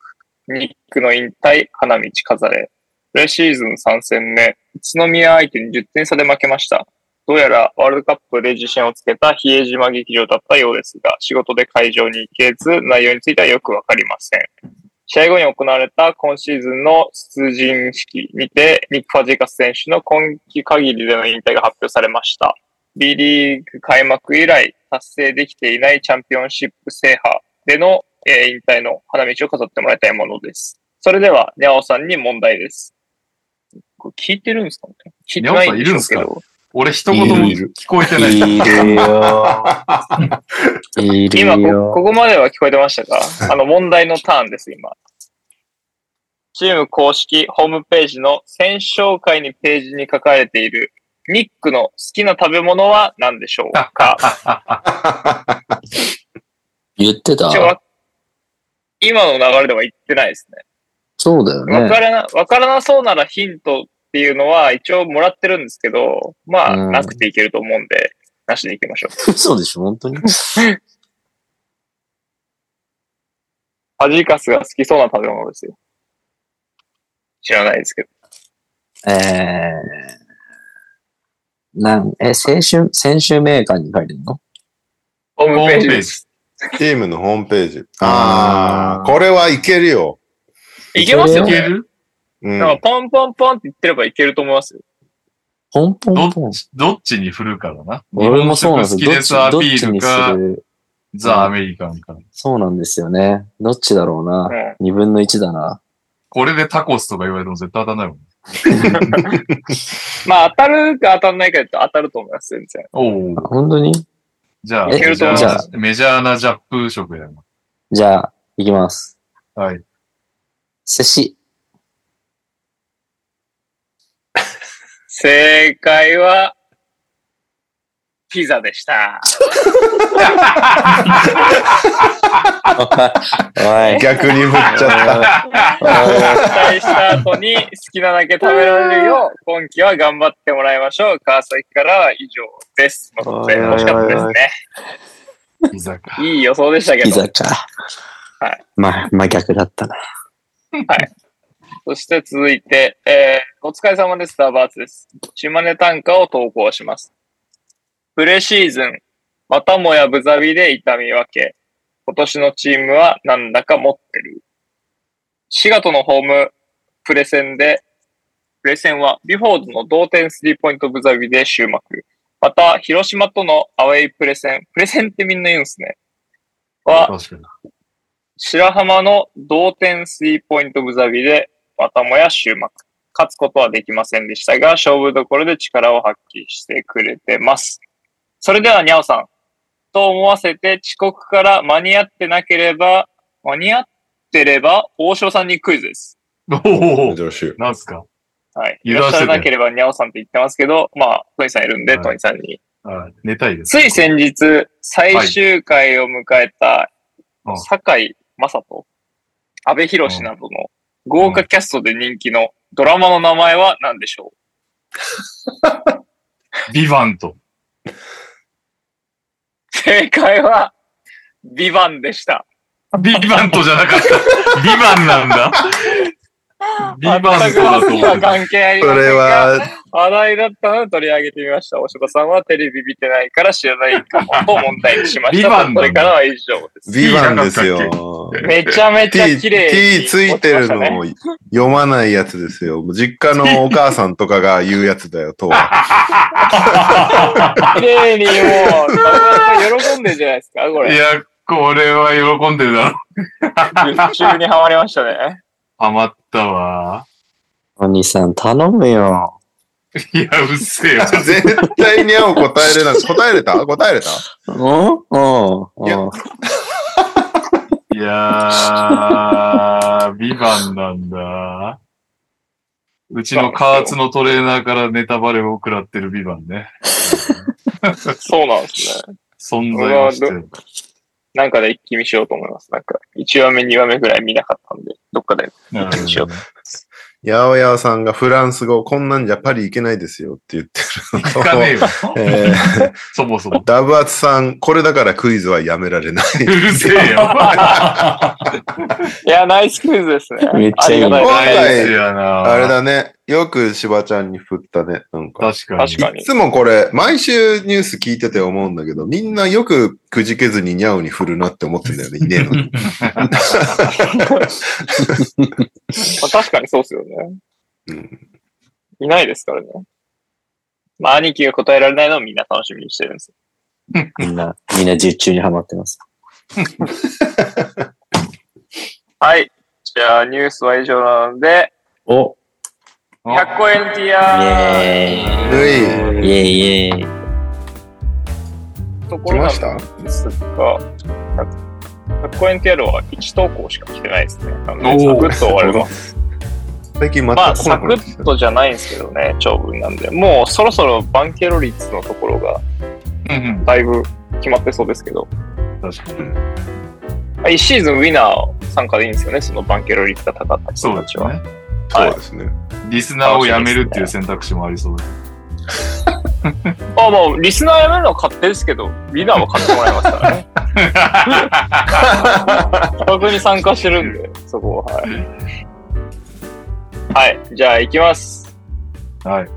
Speaker 2: ニックの引退、花道飾れ。プレシーズン3戦目、宇都宮相手に10点差で負けました。どうやらワールドカップで自信をつけた比江島劇場だったようですが、仕事で会場に行けず、内容についてはよくわかりません。試合後に行われた今シーズンの出陣式にて、ニック・ファジーカス選手の今季限りでの引退が発表されました。B リーグ開幕以来達成できていないチャンピオンシップ制覇での、えー引退の花道を飾ってもらいたいものです。それでは、ニャオさんに問題です。これ聞いてるんですかね？聞いてないんでしょうけど。
Speaker 5: 俺一言も
Speaker 1: いる
Speaker 5: 聞こえてない。
Speaker 1: いるよ。(laughs) いる
Speaker 2: 今こ、
Speaker 1: よ。
Speaker 2: ここまでは聞こえてましたかあの、問題のターンです、今。チーム公式ホームページの選手紹介にページに書かれているニックの好きな食べ物は何でしょうか？(laughs)
Speaker 1: 言ってた？
Speaker 2: 今の流れでは言ってないですね。
Speaker 1: そうだよ
Speaker 2: わか
Speaker 1: ね。
Speaker 2: らな、わからなそうならヒントっていうのは一応もらってるんですけど、まあ、
Speaker 1: うん
Speaker 2: なくていけると思うんで、なしでいきましょう。(laughs)
Speaker 1: そうでしょ、本当に？
Speaker 2: ファジーカスが好きそうな食べ物ですよ。知らないですけど。
Speaker 1: えー、なん、え、先週、先週メーカーに書いてるの？
Speaker 2: ホームページです。
Speaker 3: チームのホームページ。
Speaker 1: あー
Speaker 3: ああ、これはいけるよ。
Speaker 2: いけますよね。
Speaker 5: いける？
Speaker 3: うん。
Speaker 2: なんかポンポンポンって言ってればいけると思いますよ。
Speaker 1: ポンポ
Speaker 5: ど
Speaker 1: ンポン
Speaker 5: っ。ち、どっちに振るからな。
Speaker 1: 俺もそうなんですよ。
Speaker 5: 日本食好きですア
Speaker 1: どっ
Speaker 5: ピール
Speaker 1: ちどっちにす
Speaker 5: か、
Speaker 1: る？
Speaker 5: ザ・アメリカンか。
Speaker 1: そうなんですよね。どっちだろうな。
Speaker 2: うん。
Speaker 1: 二分の一だな。
Speaker 5: これでタコスとか言われても絶対当たんないもん。(laughs)
Speaker 2: まあ当たるか当たんないかと当たると思います、全然。
Speaker 5: おお。
Speaker 1: 本当に？
Speaker 5: じゃあ、
Speaker 1: え
Speaker 5: メジャーメジャーなジャップ食やな。
Speaker 1: じゃあ、いきます。
Speaker 5: はい。
Speaker 1: 寿司。(laughs)
Speaker 2: 正解は、ピザでした。
Speaker 3: 逆に振っちゃった。
Speaker 2: 期待した後に好きなだけ食べられるよう、今季は頑張ってもらいましょう。川崎からは以上です。ということで、惜しかったですね。
Speaker 5: ピザか。
Speaker 2: いい予想でしたけど
Speaker 1: ピザ。か。
Speaker 2: はい。
Speaker 1: まあ、真逆だったな。
Speaker 2: そして続いて、えー、お疲れ様です。スターバーツです。島根短歌を投稿します。プレシーズン、またもやブザビで痛み分け。今年のチームはなんだか持ってる。滋賀とのホームプレ戦で、プレ戦はビフォードの同点スリーポイントブザビで終幕。また、広島とのアウェイプレ戦、プレ戦ってみんな言うんですね。は。白浜の同点スリーポイントブザビで、またもや終幕。勝つことはできませんでしたが、勝負どころで力を発揮してくれてます。それでは、にゃおさん。と思わせて遅刻から間に合ってなければ、間に合ってれば、大城さんにクイズです。
Speaker 5: おお。
Speaker 3: 上州。
Speaker 5: なんすか？
Speaker 2: はい。いらっしゃらなければ、にゃおさんって言ってますけど、まあ、トニーさんいるんで、
Speaker 5: はい
Speaker 2: トニーさんに。
Speaker 5: はい。寝たいです。
Speaker 2: つい先日、最終回を迎えた
Speaker 5: うん、
Speaker 2: 堺井雅人、安部寛などの豪華キャストで人気のドラマの名前は何でしょ (laughs)
Speaker 5: ビバント。
Speaker 2: 正解は、ビバンでした。
Speaker 5: ビバントじゃなかった。ビバンなんだ。(laughs) ビバントだと思ってた。
Speaker 2: 関係あり
Speaker 3: それ
Speaker 2: ませんが、
Speaker 3: は、
Speaker 2: 話題だったので取り上げてみました。おしばさんはテレビ見てないから知らないかもと問題にしました。これからは以上です。
Speaker 3: ビバンですよ。
Speaker 2: めちゃめちゃ
Speaker 3: T、
Speaker 2: 綺麗
Speaker 3: T
Speaker 2: に
Speaker 3: ついてるのを読まないやつですよ。実家のお母さんとかが言うやつだよ、とは。(laughs)
Speaker 2: 綺麗にもう、喜んでるじゃないですか、これ。
Speaker 5: いや、これは喜んでるだろ。(laughs)
Speaker 2: 中にハマりましたね。
Speaker 5: ハマったわ。
Speaker 1: お兄さん、頼むよ。
Speaker 5: いや、うっせえよ。
Speaker 3: 絶対にゃお答えれない。答えれた？答えれた？
Speaker 1: うん？うん
Speaker 3: いや
Speaker 1: うん
Speaker 5: いやー、ビバンなんだ。うちの加圧のトレーナーからネタバレを食らってるビバンね。
Speaker 2: そうなんですね。
Speaker 5: 存在は知ってる。
Speaker 2: なんかで一気見しようと思います。なんか、1話目、2話目ぐらい見なかったんで、どっかで
Speaker 5: なるほ
Speaker 2: しよ
Speaker 5: どね
Speaker 3: やおやおさんがフランス語、こんなんじゃパリ行けないですよって言ってる
Speaker 5: 聞かねえよ。
Speaker 3: えー
Speaker 5: そもそも。
Speaker 3: ダブアツさん、これだからクイズはやめられない。
Speaker 5: うるせえよ。(laughs)
Speaker 2: いや、ナイスクイズですね。
Speaker 1: めっちゃいい。
Speaker 2: あ
Speaker 3: れだね。よくしばちゃんに振ったね。なんか。
Speaker 5: 確かに。
Speaker 2: 確かに
Speaker 3: いつもこれ、毎週ニュース聞いてて思うんだけど、みんなよくくじけずにニャオに振るなって思ってんだよね。いねえのに。(laughs)
Speaker 2: まあ、確かにそうですよね。
Speaker 3: うん
Speaker 2: いないですからね。まあ、兄貴が答えられないのをみんな楽しみにしてるんですよ。
Speaker 1: みんな、みんな術中にはまってます。(laughs)
Speaker 2: はい。じゃあ、ニュースは以上なので、
Speaker 1: お
Speaker 2: 100個 NTR!
Speaker 1: イェーイイェイイェイ
Speaker 2: ところなんですが、100個 NTR は1投稿しか来てないですね。なので、サクッと終わります。(laughs)
Speaker 3: 最近ま
Speaker 2: まあ、サクッとじゃないんですけどね、長文なんで。もうそろそろバンケロ率のところが。だいぶ決まってそうですけど、
Speaker 5: 確かに。
Speaker 2: まあ1シーズンウィナー参加でいいんですよね、そのバンケロ率が高かった
Speaker 5: そう
Speaker 2: 人たちは。
Speaker 5: ですね。
Speaker 3: そうですね。
Speaker 5: リスナーを辞めるっていう選択肢もありそうだ。
Speaker 2: あもう、リスナーやめるのは勝手ですけど、ウィナーは買ってもらいますからね。(laughs) 企画に参加してるんで、そこは。はい。はい、じゃあ行きます。
Speaker 5: はい。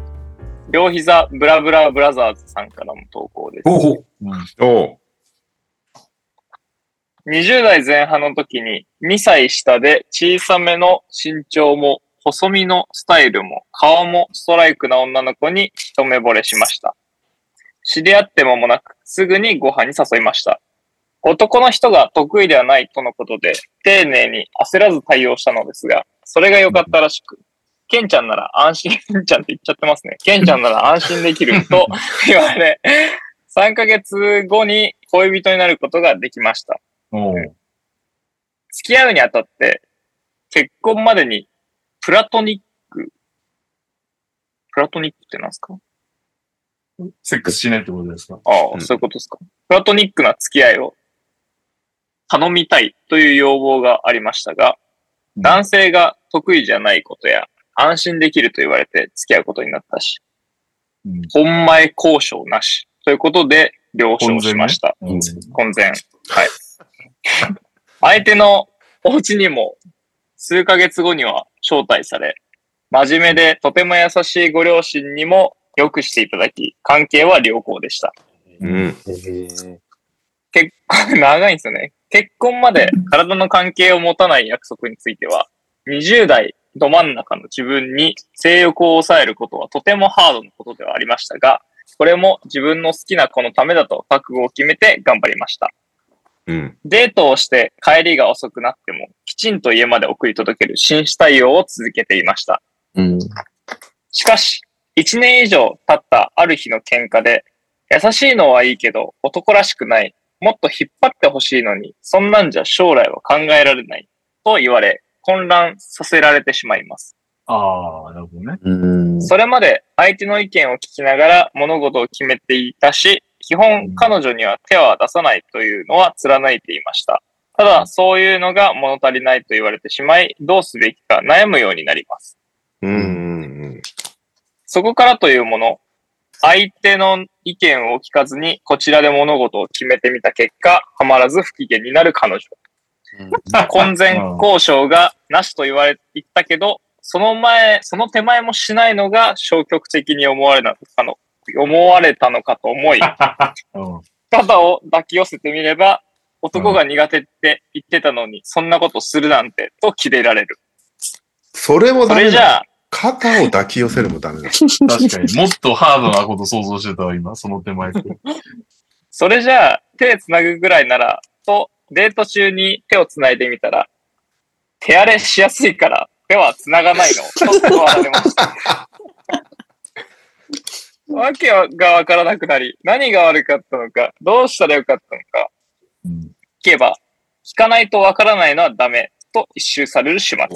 Speaker 2: 両膝ブラブラブラザーズさんからの投稿です。
Speaker 3: おう
Speaker 2: 20代前半の時に2歳下で小さめの身長も細身のスタイルも顔もストライクな女の子に一目惚れしました。知り合って間もなくすぐにご飯に誘いました。男の人が得意ではないとのことで丁寧に焦らず対応したのですが、それが良かったらしく、ケンちゃんなら安心、ケンちゃんって言っちゃってますね。ケンちゃんなら安心できると (laughs) 言われ、3ヶ月後に恋人になることができました。付き合うにあたって、結婚までに、プラトニック、プラトニックって何ですか？
Speaker 5: セックスしないってことですか？
Speaker 2: ああ、
Speaker 3: うん
Speaker 2: そういうことですか。プラトニックな付き合いを頼みたいという要望がありましたが、
Speaker 5: うん
Speaker 2: 男性が得意じゃないことや、安心できると言われて付き合うことになったし、
Speaker 5: うん
Speaker 2: 本前交渉なし、ということで了承しました。
Speaker 5: うん
Speaker 2: 婚前。はい。(laughs) 相手のお家にも数ヶ月後には招待され、真面目でとても優しいご両親にも良くしていただき、関係は良好でした。
Speaker 3: うん。
Speaker 2: 結構長いんですよね。結婚まで体の関係を持たない約束については、20代ど真ん中の自分に性欲を抑えることはとてもハードなことではありましたが、これも自分の好きな子のためだと覚悟を決めて頑張りました。
Speaker 3: うん。
Speaker 2: デートをして帰りが遅くなっても、きちんと家まで送り届ける紳士対応を続けていました。
Speaker 1: うん。
Speaker 2: しかし、一年以上経ったある日の喧嘩で、優しいのはいいけど男らしくない。もっと引っ張ってほしいのに、そんなんじゃ将来は考えられない。と言われ、混乱させられてしまいます。
Speaker 5: ああ、なるほどね。
Speaker 1: うん。
Speaker 2: それまで相手の意見を聞きながら物事を決めていたし、基本彼女には手は出さないというのは貫いていました。ただ、そういうのが物足りないと言われてしまい、どうすべきか悩むようになります。
Speaker 3: うん。うん。
Speaker 2: そこからというもの、相手の意見を聞かずに、こちらで物事を決めてみた結果、はまらず不機嫌になる彼女。婚前交渉がなしと言われ、言ったけど、その前、その手前もしないのが消極的に思われたのかの、思われたのかと思い、
Speaker 5: うん。
Speaker 2: 肩を抱き寄せてみれば、男が苦手って言ってたのに、そんなことするなんて、とキレられる。
Speaker 3: それも
Speaker 2: そ
Speaker 3: ダメだ。
Speaker 2: れじゃあ、
Speaker 3: 肩を抱き寄せるもダメだ。(laughs)
Speaker 5: 確かに。もっとハードなこと想像してたわ、今。その手前で。(laughs)
Speaker 2: それじゃあ、手つなぐぐらいなら、と、デート中に手をつないでみたら、手荒れしやすいから、手は繋がないのと断られました。(laughs) わけがわからなくなり、何が悪かったのか、どうしたらよかったのか、
Speaker 5: うん
Speaker 2: 聞けば、聞かないとわからないのはダメと一周される始末。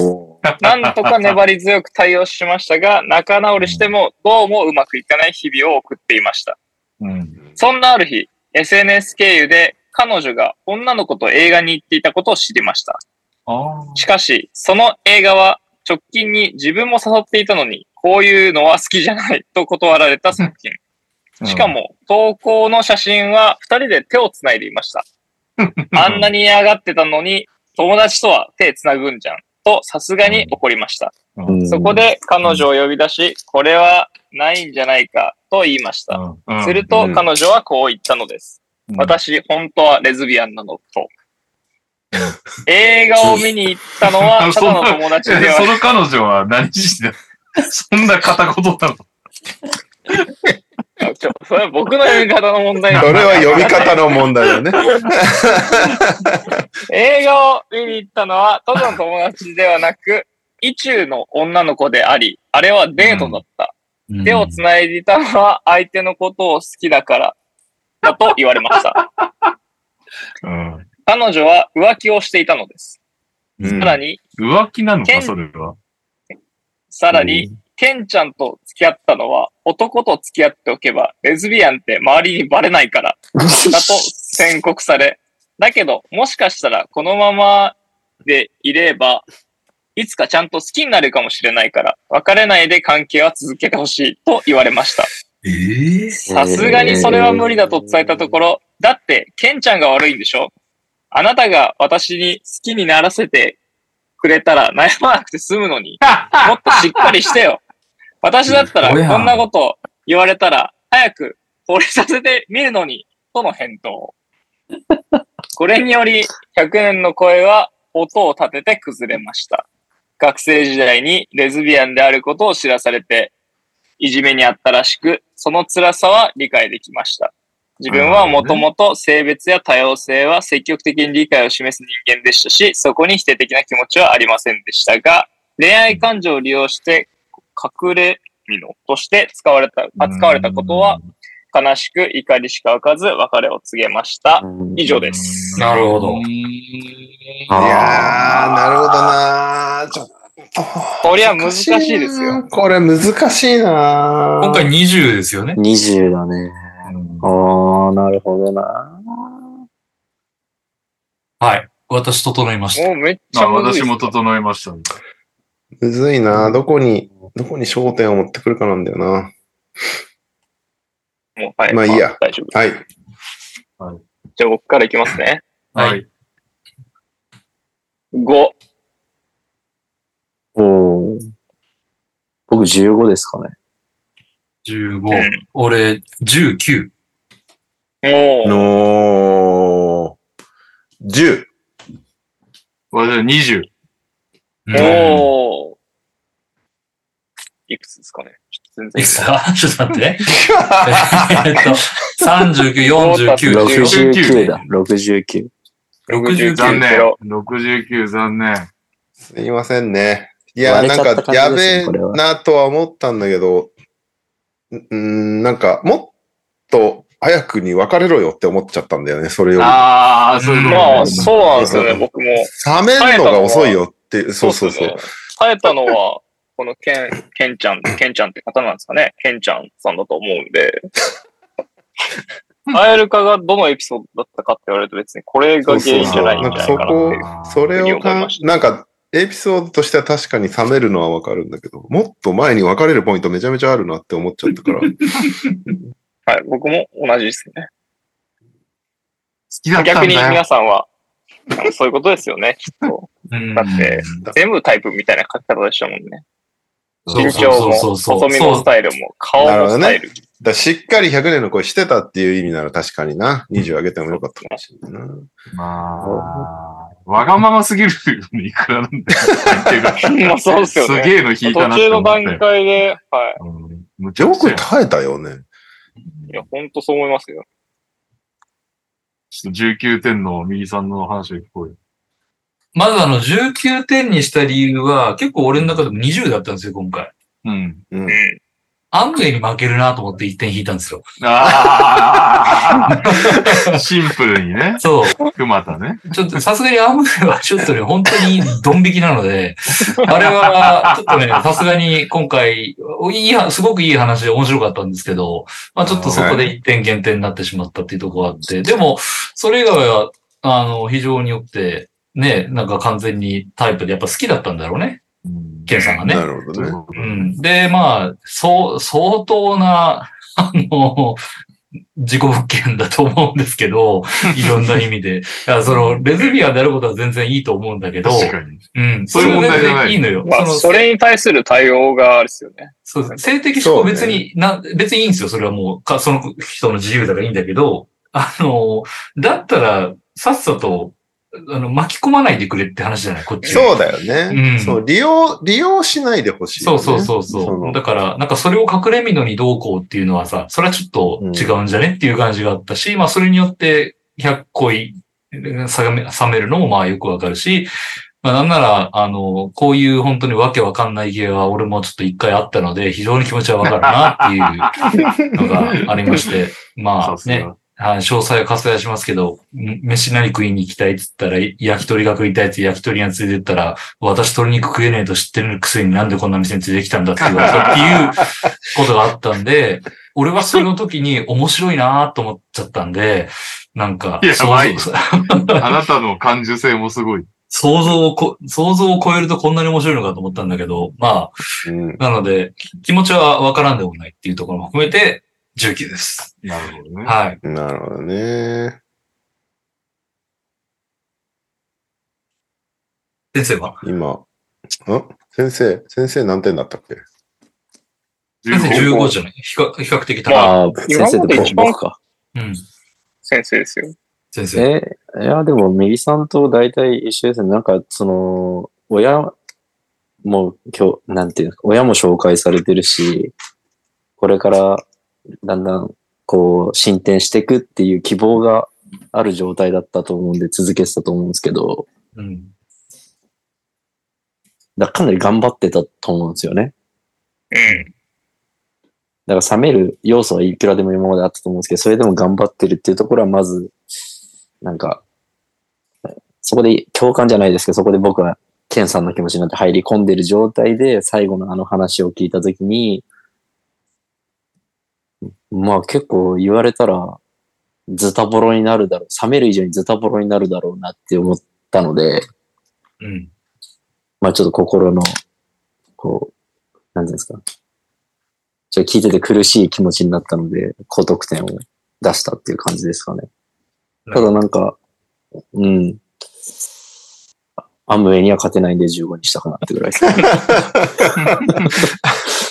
Speaker 2: なんとか粘り強く対応しましたが、仲直りしてもどうもうまくいかない日々を送っていました。
Speaker 5: うん。
Speaker 2: そんなある日、SNS 経由で彼女が女の子と映画に行っていたことを知りました。
Speaker 5: あ
Speaker 2: しかし、その映画は直近に自分も誘っていたのに、こういうのは好きじゃないと断られた作品。
Speaker 5: あ。
Speaker 2: しかも、投稿の写真は二人で手を繋いでいました。あんなに嫌がってたのに、友達とは手繋ぐんじゃん。と、さすがに怒りました。
Speaker 5: うん、
Speaker 2: そこで彼女を呼び出し、これはないんじゃないかと言いました。
Speaker 5: うん、
Speaker 2: すると
Speaker 3: うん
Speaker 2: 彼女はこう言ったのです。
Speaker 5: うん、
Speaker 2: 私、本当はレズビアンなのと。映画を見に行ったのは、(laughs) ただの友達で
Speaker 5: えそ
Speaker 2: は、
Speaker 5: の彼女は何してそんな片言なの？(laughs)
Speaker 2: ちょ、それは僕の読み方の問題
Speaker 3: それは読み方の問題だね。(laughs)
Speaker 2: 映画を見に行ったのは、ただの友達ではなく、意中の女の子であり、あれはデートだった。手を繋いでいたのは相手のことを好きだから、だと言われました。(laughs)
Speaker 5: うん。
Speaker 2: 彼女は浮気をしていたのです。
Speaker 3: うん
Speaker 2: さらに、
Speaker 5: 浮気なのか、それは。
Speaker 2: さらに、ケンちゃんと付き合ったのは、男と付き合っておけば、レズビアンって周りにバレないから、だと宣告され、だけど、もしかしたらこのままでいれば、いつかちゃんと好きになるかもしれないから、別れないで関係は続けてほしいと言われました。
Speaker 4: ええ
Speaker 2: さすがにそれは無理だと伝えたところ、だって、ケンちゃんが悪いんでしょ？あなたが私に好きにならせてくれたら悩まなくて済むのに、もっとしっかりしてよ。私だったらこんなこと言われたら、早く惚れさせてみるのに、との返答。(laughs) これにより、100年の声は音を立てて崩れました。学生時代にレズビアンであることを知らされて、いじめにあったらしく、その辛さは理解できました。自分はもともと性別や多様性は積極的に理解を示す人間でしたし、そこに否定的な気持ちはありませんでしたが、恋愛感情を利用して隠れ蓑として使われた、扱われたことは、悲しく怒りしか湧かず別れを告げました。以上です。
Speaker 4: なるほど。
Speaker 3: いやー、なるほどなー。ちょっと。
Speaker 2: これは難しいですよ。
Speaker 3: これ難しいなー
Speaker 4: 今回20ですよね。
Speaker 1: 20だね。ああ、なるほどな。
Speaker 4: はい。私整いました。
Speaker 2: もうめっち
Speaker 5: あ
Speaker 2: ゃむずいです
Speaker 5: 私も整いました。
Speaker 3: むずいなどこに、どこに焦点を持ってくるかなんだよな。
Speaker 2: もうはい。
Speaker 3: まあいいや
Speaker 2: 大丈夫。
Speaker 3: はい。
Speaker 2: じゃあ僕からいきますね。
Speaker 4: はい。
Speaker 5: はい。
Speaker 2: 5。
Speaker 1: おー僕15ですかね。
Speaker 4: 15
Speaker 2: うん。
Speaker 4: 俺、19。
Speaker 2: もう、
Speaker 3: のー、10。
Speaker 5: 私は20。
Speaker 4: うん
Speaker 2: おーいくつですかね？ちょっと全然
Speaker 4: いくつだちょっと待って。(laughs) えっと、39、49、
Speaker 1: 69だ。69。
Speaker 4: 69
Speaker 5: 残念
Speaker 2: ゼロ。
Speaker 5: 69残念。
Speaker 3: すいませんね。いや、なんか、やべえなとは思ったんだけど、うーん、なんか、もっと早くに別れろよって思っちゃったんだよね、それより。
Speaker 5: ああ、そういう
Speaker 2: まあ、
Speaker 5: ね
Speaker 2: そうなんですよね、
Speaker 3: うん
Speaker 2: 僕も。
Speaker 3: 冷めるのが遅いよって、そうそうそう。
Speaker 2: 耐えたのは、このケン、ケンちゃん、ケンちゃんって方なんですかね？ケンちゃんさんだと思うんで。アエルカがどのエピソードだったかって言われると別にこれが原因じゃないんじゃないかなっていう。
Speaker 3: それをかなんか、エピソードとしては確かに冷めるのはわかるんだけど、もっと前に別れるポイントめちゃめちゃあるなって思っちゃったから。
Speaker 2: はい、僕も同じですね。
Speaker 5: 好きだった
Speaker 2: 逆に
Speaker 5: んだよ
Speaker 2: 皆。さんは、そういうことですよね、きっと。
Speaker 4: うん
Speaker 2: だって、全部タイプみたいな書き方でしたもんね。
Speaker 4: そう
Speaker 2: 身長も、
Speaker 4: そうそうそう
Speaker 2: 細身のスタイルも、顔もスタイル。
Speaker 3: だからしっかり100年の恋してたっていう意味なら確かにな。20上げてもよかったかもしれないな。
Speaker 5: まあ、わがまますぎるいくらなんだよ。(laughs)
Speaker 2: そうですよね。
Speaker 5: すげえの引いたな
Speaker 2: 途中の段階で、は
Speaker 5: うんむちゃ
Speaker 3: よく耐えたよね。
Speaker 2: い。いや、ほんとそう思いますよ。
Speaker 5: ちょっと19点の右さんの話を聞こえる。
Speaker 4: まずあの、19点にした理由は、結構俺の中でも20だったんですよ、今回。
Speaker 5: うん。
Speaker 3: うん
Speaker 2: うん。
Speaker 4: アムウェイに負けるなと思って1点引いたんですよ。
Speaker 5: ああ (laughs) シンプルにね。
Speaker 4: そう。
Speaker 5: 熊田ね。
Speaker 4: ちょっとさすがにアムウェイはちょっとね、本当にドン引きなので、(laughs) あれはちょっとね、さすがに今回、いいは、すごくいい話で面白かったんですけど、まあちょっとそこで1点減点になってしまったっていうところがあって、でも、それ以外は、あの、非常に良くて、ね、なんか完全にタイプでやっぱ好きだったんだろうね、ケンさんがね。
Speaker 3: なるほどね。
Speaker 4: うん。で、まあ、そう、相当な、あの、自己物件だと思うんですけど、いろんな意味で。いや、その、レズビアンであることは全然いいと思うんだけど、
Speaker 5: 確かに。
Speaker 4: うん。
Speaker 5: そういう問題じゃない
Speaker 4: それは全然いいのよ。
Speaker 2: まあ、
Speaker 4: の
Speaker 2: それに対する対応があれですよね。
Speaker 4: そうです性的思考別に、な、別にいいんですよ。それはもう、か、その人の自由だからいいんだけど、あの、だったら、さっさと、あの、巻き込まないでくれって話じゃない、こっちは。
Speaker 3: そうだよね。
Speaker 4: うん。
Speaker 3: そう、利用、利用しないでほしいよね、
Speaker 4: そうそうそうそう。
Speaker 3: の。
Speaker 4: だから、なんかそれを隠れみのにどうこうっていうのはさ、それはちょっと違うんじゃね？っていう感じがあったし、まあそれによって100恋冷め冷めるのもまあよくわかるし、まあなんなら、あの、こういう本当にわけわかんない芸は俺もちょっと一回あったので、非常に気持ちはわかるなっていうのがありまして、まあ (laughs) ね。はい、詳細は割愛しますけど、ん飯何食いに行きたいって言ったら、焼き鳥が食いたいって焼き鳥に連れてったら、私鶏肉食えねえと知ってるくせになんでこんな店に連れてきたんだって言われたっていうことがあったんで、(laughs) 俺はその時に面白いなと思っちゃったんで、なんか、
Speaker 5: いや
Speaker 4: 想
Speaker 5: ばい
Speaker 4: 像 (laughs)
Speaker 5: あなたの感受性もすごい。
Speaker 4: 想像をこ、想像を超えるとこんなに面白いのかと思ったんだけど、まあ、
Speaker 3: うん。
Speaker 4: なので、き気持ちはわからんでもないっていうところも含めて、19です。
Speaker 5: なるほどね。
Speaker 4: はい。
Speaker 3: なるほどね。
Speaker 4: 先生は？
Speaker 3: 今、ん？先生、先生何点だったっけ？
Speaker 4: 先生
Speaker 5: 15
Speaker 4: 15じゃない？比較比較的高い。
Speaker 1: ああ、
Speaker 2: 今
Speaker 1: 先生
Speaker 2: で
Speaker 1: 僕か。
Speaker 4: うん。
Speaker 2: 先生ですよ。
Speaker 4: 先生。
Speaker 1: え、いや、でも、右さんと大体一緒ですね。なんか、その、親も今日、なんていうの親も紹介されてるし、これから、だんだん、こう、進展していくっていう希望がある状態だったと思うんで、続けてたと思うんですけど、
Speaker 4: うん。
Speaker 1: だからかなり頑張ってたと思うんですよね。
Speaker 2: うん。
Speaker 1: だから冷める要素はいくらでも今まであったと思うんですけど、それでも頑張ってるっていうところはまず、なんか、そこで共感じゃないですけど、そこで僕はケンさんの気持ちになって入り込んでる状態で最後のあの話を聞いたときに、まあ結構言われたらズタボロになるだろう、冷める以上にズタボロになるだろうなって思ったので、
Speaker 4: うん。
Speaker 1: まあちょっと心の、こう、なんていうんですか。ちょっと聞いてて苦しい気持ちになったので、高得点を出したっていう感じですかね。ただなんか、うん。アムウェイには勝てないんで15にしたかなってぐらいです。
Speaker 4: あ (laughs)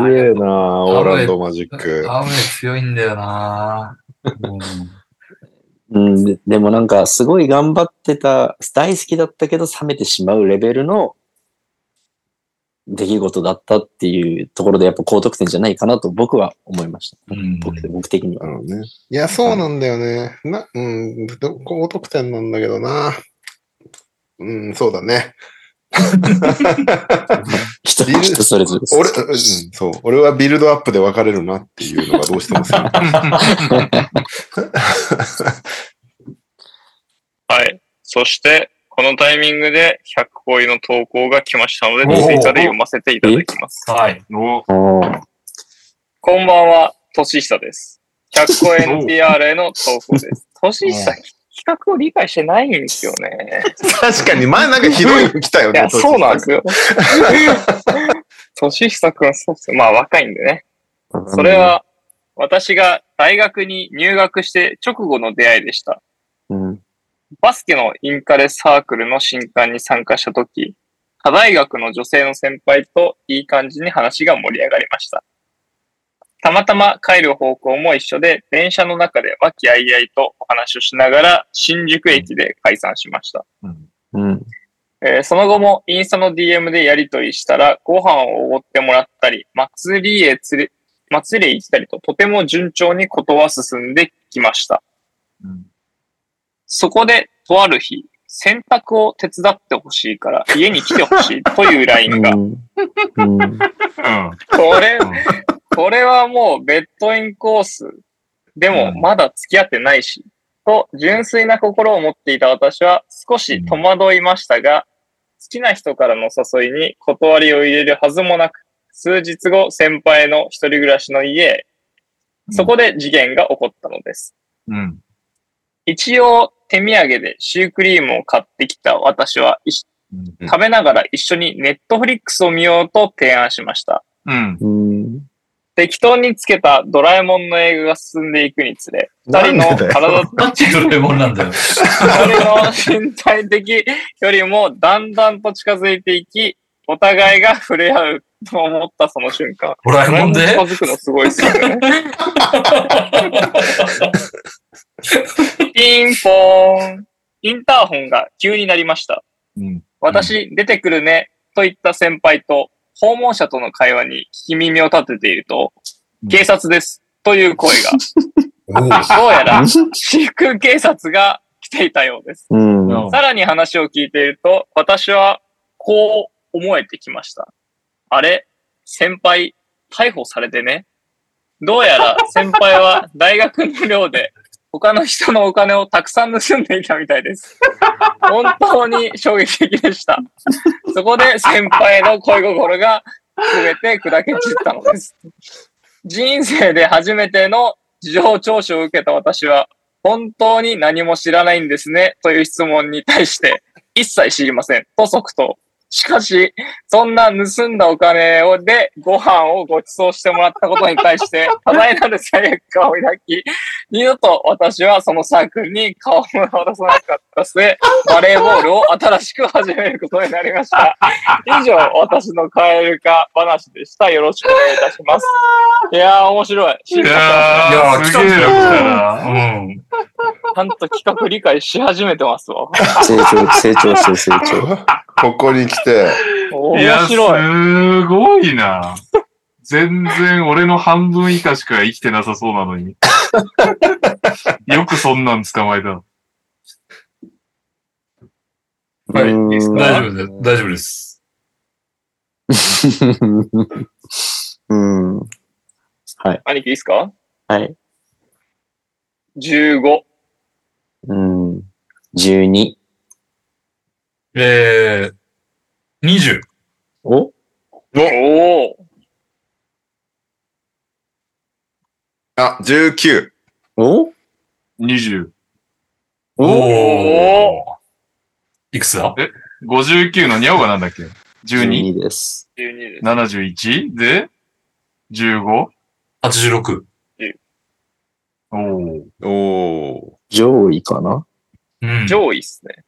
Speaker 3: すげえなあオーランドマジック。
Speaker 4: アム強いんだよな
Speaker 1: うんで、でもなんかすごい頑張ってた、大好きだったけど冷めてしまうレベルの出来事だったっていうところでやっぱ高得点じゃないかなと僕は思いました。
Speaker 4: うん。
Speaker 1: 僕僕的には。
Speaker 3: ね。いや、そうなんだよね。な、うん、ど高得点なんだけどな。うん、そうだね。(laughs)
Speaker 1: 人
Speaker 3: ビル
Speaker 1: 人それぞれです。
Speaker 3: 俺、うん、そう。俺はビルドアップで分かれるなっていうのがどうしてもさ。(laughs)
Speaker 2: はい。そして、このタイミングで100個の投稿が来ましたので、追加で読ませていただきます。
Speaker 4: はい。
Speaker 5: お
Speaker 1: おー
Speaker 2: こんばんは、としひさです。100個 NTR への投稿です。としひさ、企画を理解してないんですよね。
Speaker 3: 確かに、前なんかひどいの来たよね。(laughs)
Speaker 2: そうなんですよ。としひさくんはそうっすよ。まあ若いんでね。それ、は、私が大学に入学して直後の出会いでした。
Speaker 1: うん。
Speaker 2: バスケのインカレサークルの新刊に参加したとき、他大学の女性の先輩といい感じに話が盛り上がりました。たまたま帰る方向も一緒で、電車の中で和気あいあいとお話をしながら、新宿駅で解散しました。
Speaker 1: うん。
Speaker 2: えーその後もインスタの DM でやりとりしたら、ご飯をおごってもらったり、祭りへ連れ、祭りへ行ったりと、とても順調にことは進んできました。そこで、とある日、洗濯を手伝ってほしいから家に来てほしいという LINE が
Speaker 1: う。ん。うん。
Speaker 5: うん。
Speaker 2: これ、これはもうベッドインコース。でも
Speaker 5: うん
Speaker 2: まだ付き合ってないし。と、純粋な心を持っていた私は少し戸惑いましたが、好きな人からの誘いに断りを入れるはずもなく、数日後先輩の一人暮らしの家へ、そこで事件が起こったのです。
Speaker 5: うん。
Speaker 2: 一応手土産でシュークリームを買ってきた私は、食べながら一緒にネットフリックスを見ようと提案しました。
Speaker 5: うん。
Speaker 1: うん。
Speaker 2: 適当につけたドラえもんの映画が進んでいくにつれ、二人の体と
Speaker 4: なんてドラえもんなんだよ。
Speaker 2: 二人の身体的よりもだんだんと近づいていき、お互いが触れ合うと思ったその瞬間。
Speaker 4: ドラえもんで？
Speaker 2: 近づくのすごいですよね。ピンポーン。インターホンが急になりました。
Speaker 5: うん。
Speaker 2: 私、出てくるね、と言った先輩と、訪問者との会話に聞き耳を立てていると、警察です、という声が。(laughs) どうやら、私服警察が来ていたようです。さらに話を聞いていると、私は、こう思えてきました。あれ先輩、逮捕されてね。どうやら先輩は大学の寮で他の人のお金をたくさん盗んでいたみたいです。本当に衝撃的でした。そこで先輩の恋心が全て砕け散ったのです。人生で初めての事情聴取を受けた私は、本当に何も知らないんですねという質問に対して、一切知りませんと即答。しかし、そんな盗んだお金をでご飯をご馳走してもらったことに対して、多大なる罪悪感を抱き、二度と私はそのサークルに顔を渡さなかった末、バレーボールを新しく始めることになりました。(laughs) 以上、私のカエル化話でした。よろしくお願いいたします。いやー、面白い。
Speaker 5: いや
Speaker 4: いや
Speaker 5: ー、
Speaker 4: ー、
Speaker 5: すげえ
Speaker 4: よ、
Speaker 5: な。
Speaker 4: うん。
Speaker 2: ちゃんと企画理解し始めてますわ。
Speaker 1: 成長、成長してる成長。
Speaker 3: ここに来て、
Speaker 2: 面
Speaker 5: いや、
Speaker 2: 白い。
Speaker 5: すごいな。全然俺の半分以下しか生きてなさそうなのに。(laughs) よくそんなん捕まえた。
Speaker 4: はい
Speaker 1: うん
Speaker 2: いいですか
Speaker 4: 大丈夫です。大丈夫です。(laughs)
Speaker 1: うん。はい。
Speaker 2: 兄貴いいですか？
Speaker 1: はい。
Speaker 2: ?15。
Speaker 1: うん。12。
Speaker 4: えー、20。
Speaker 1: お？
Speaker 2: おお
Speaker 3: あ、19。
Speaker 1: お
Speaker 5: ？20。
Speaker 1: お
Speaker 2: お
Speaker 4: ー。いくつだ
Speaker 5: ？59のニャオがなんだっけ ?12?71?
Speaker 1: 12です。
Speaker 2: 12です。
Speaker 5: で、15?
Speaker 4: ?86。
Speaker 5: おー。
Speaker 3: おー。
Speaker 1: 上位かな？
Speaker 4: うん。
Speaker 2: 上位っすね。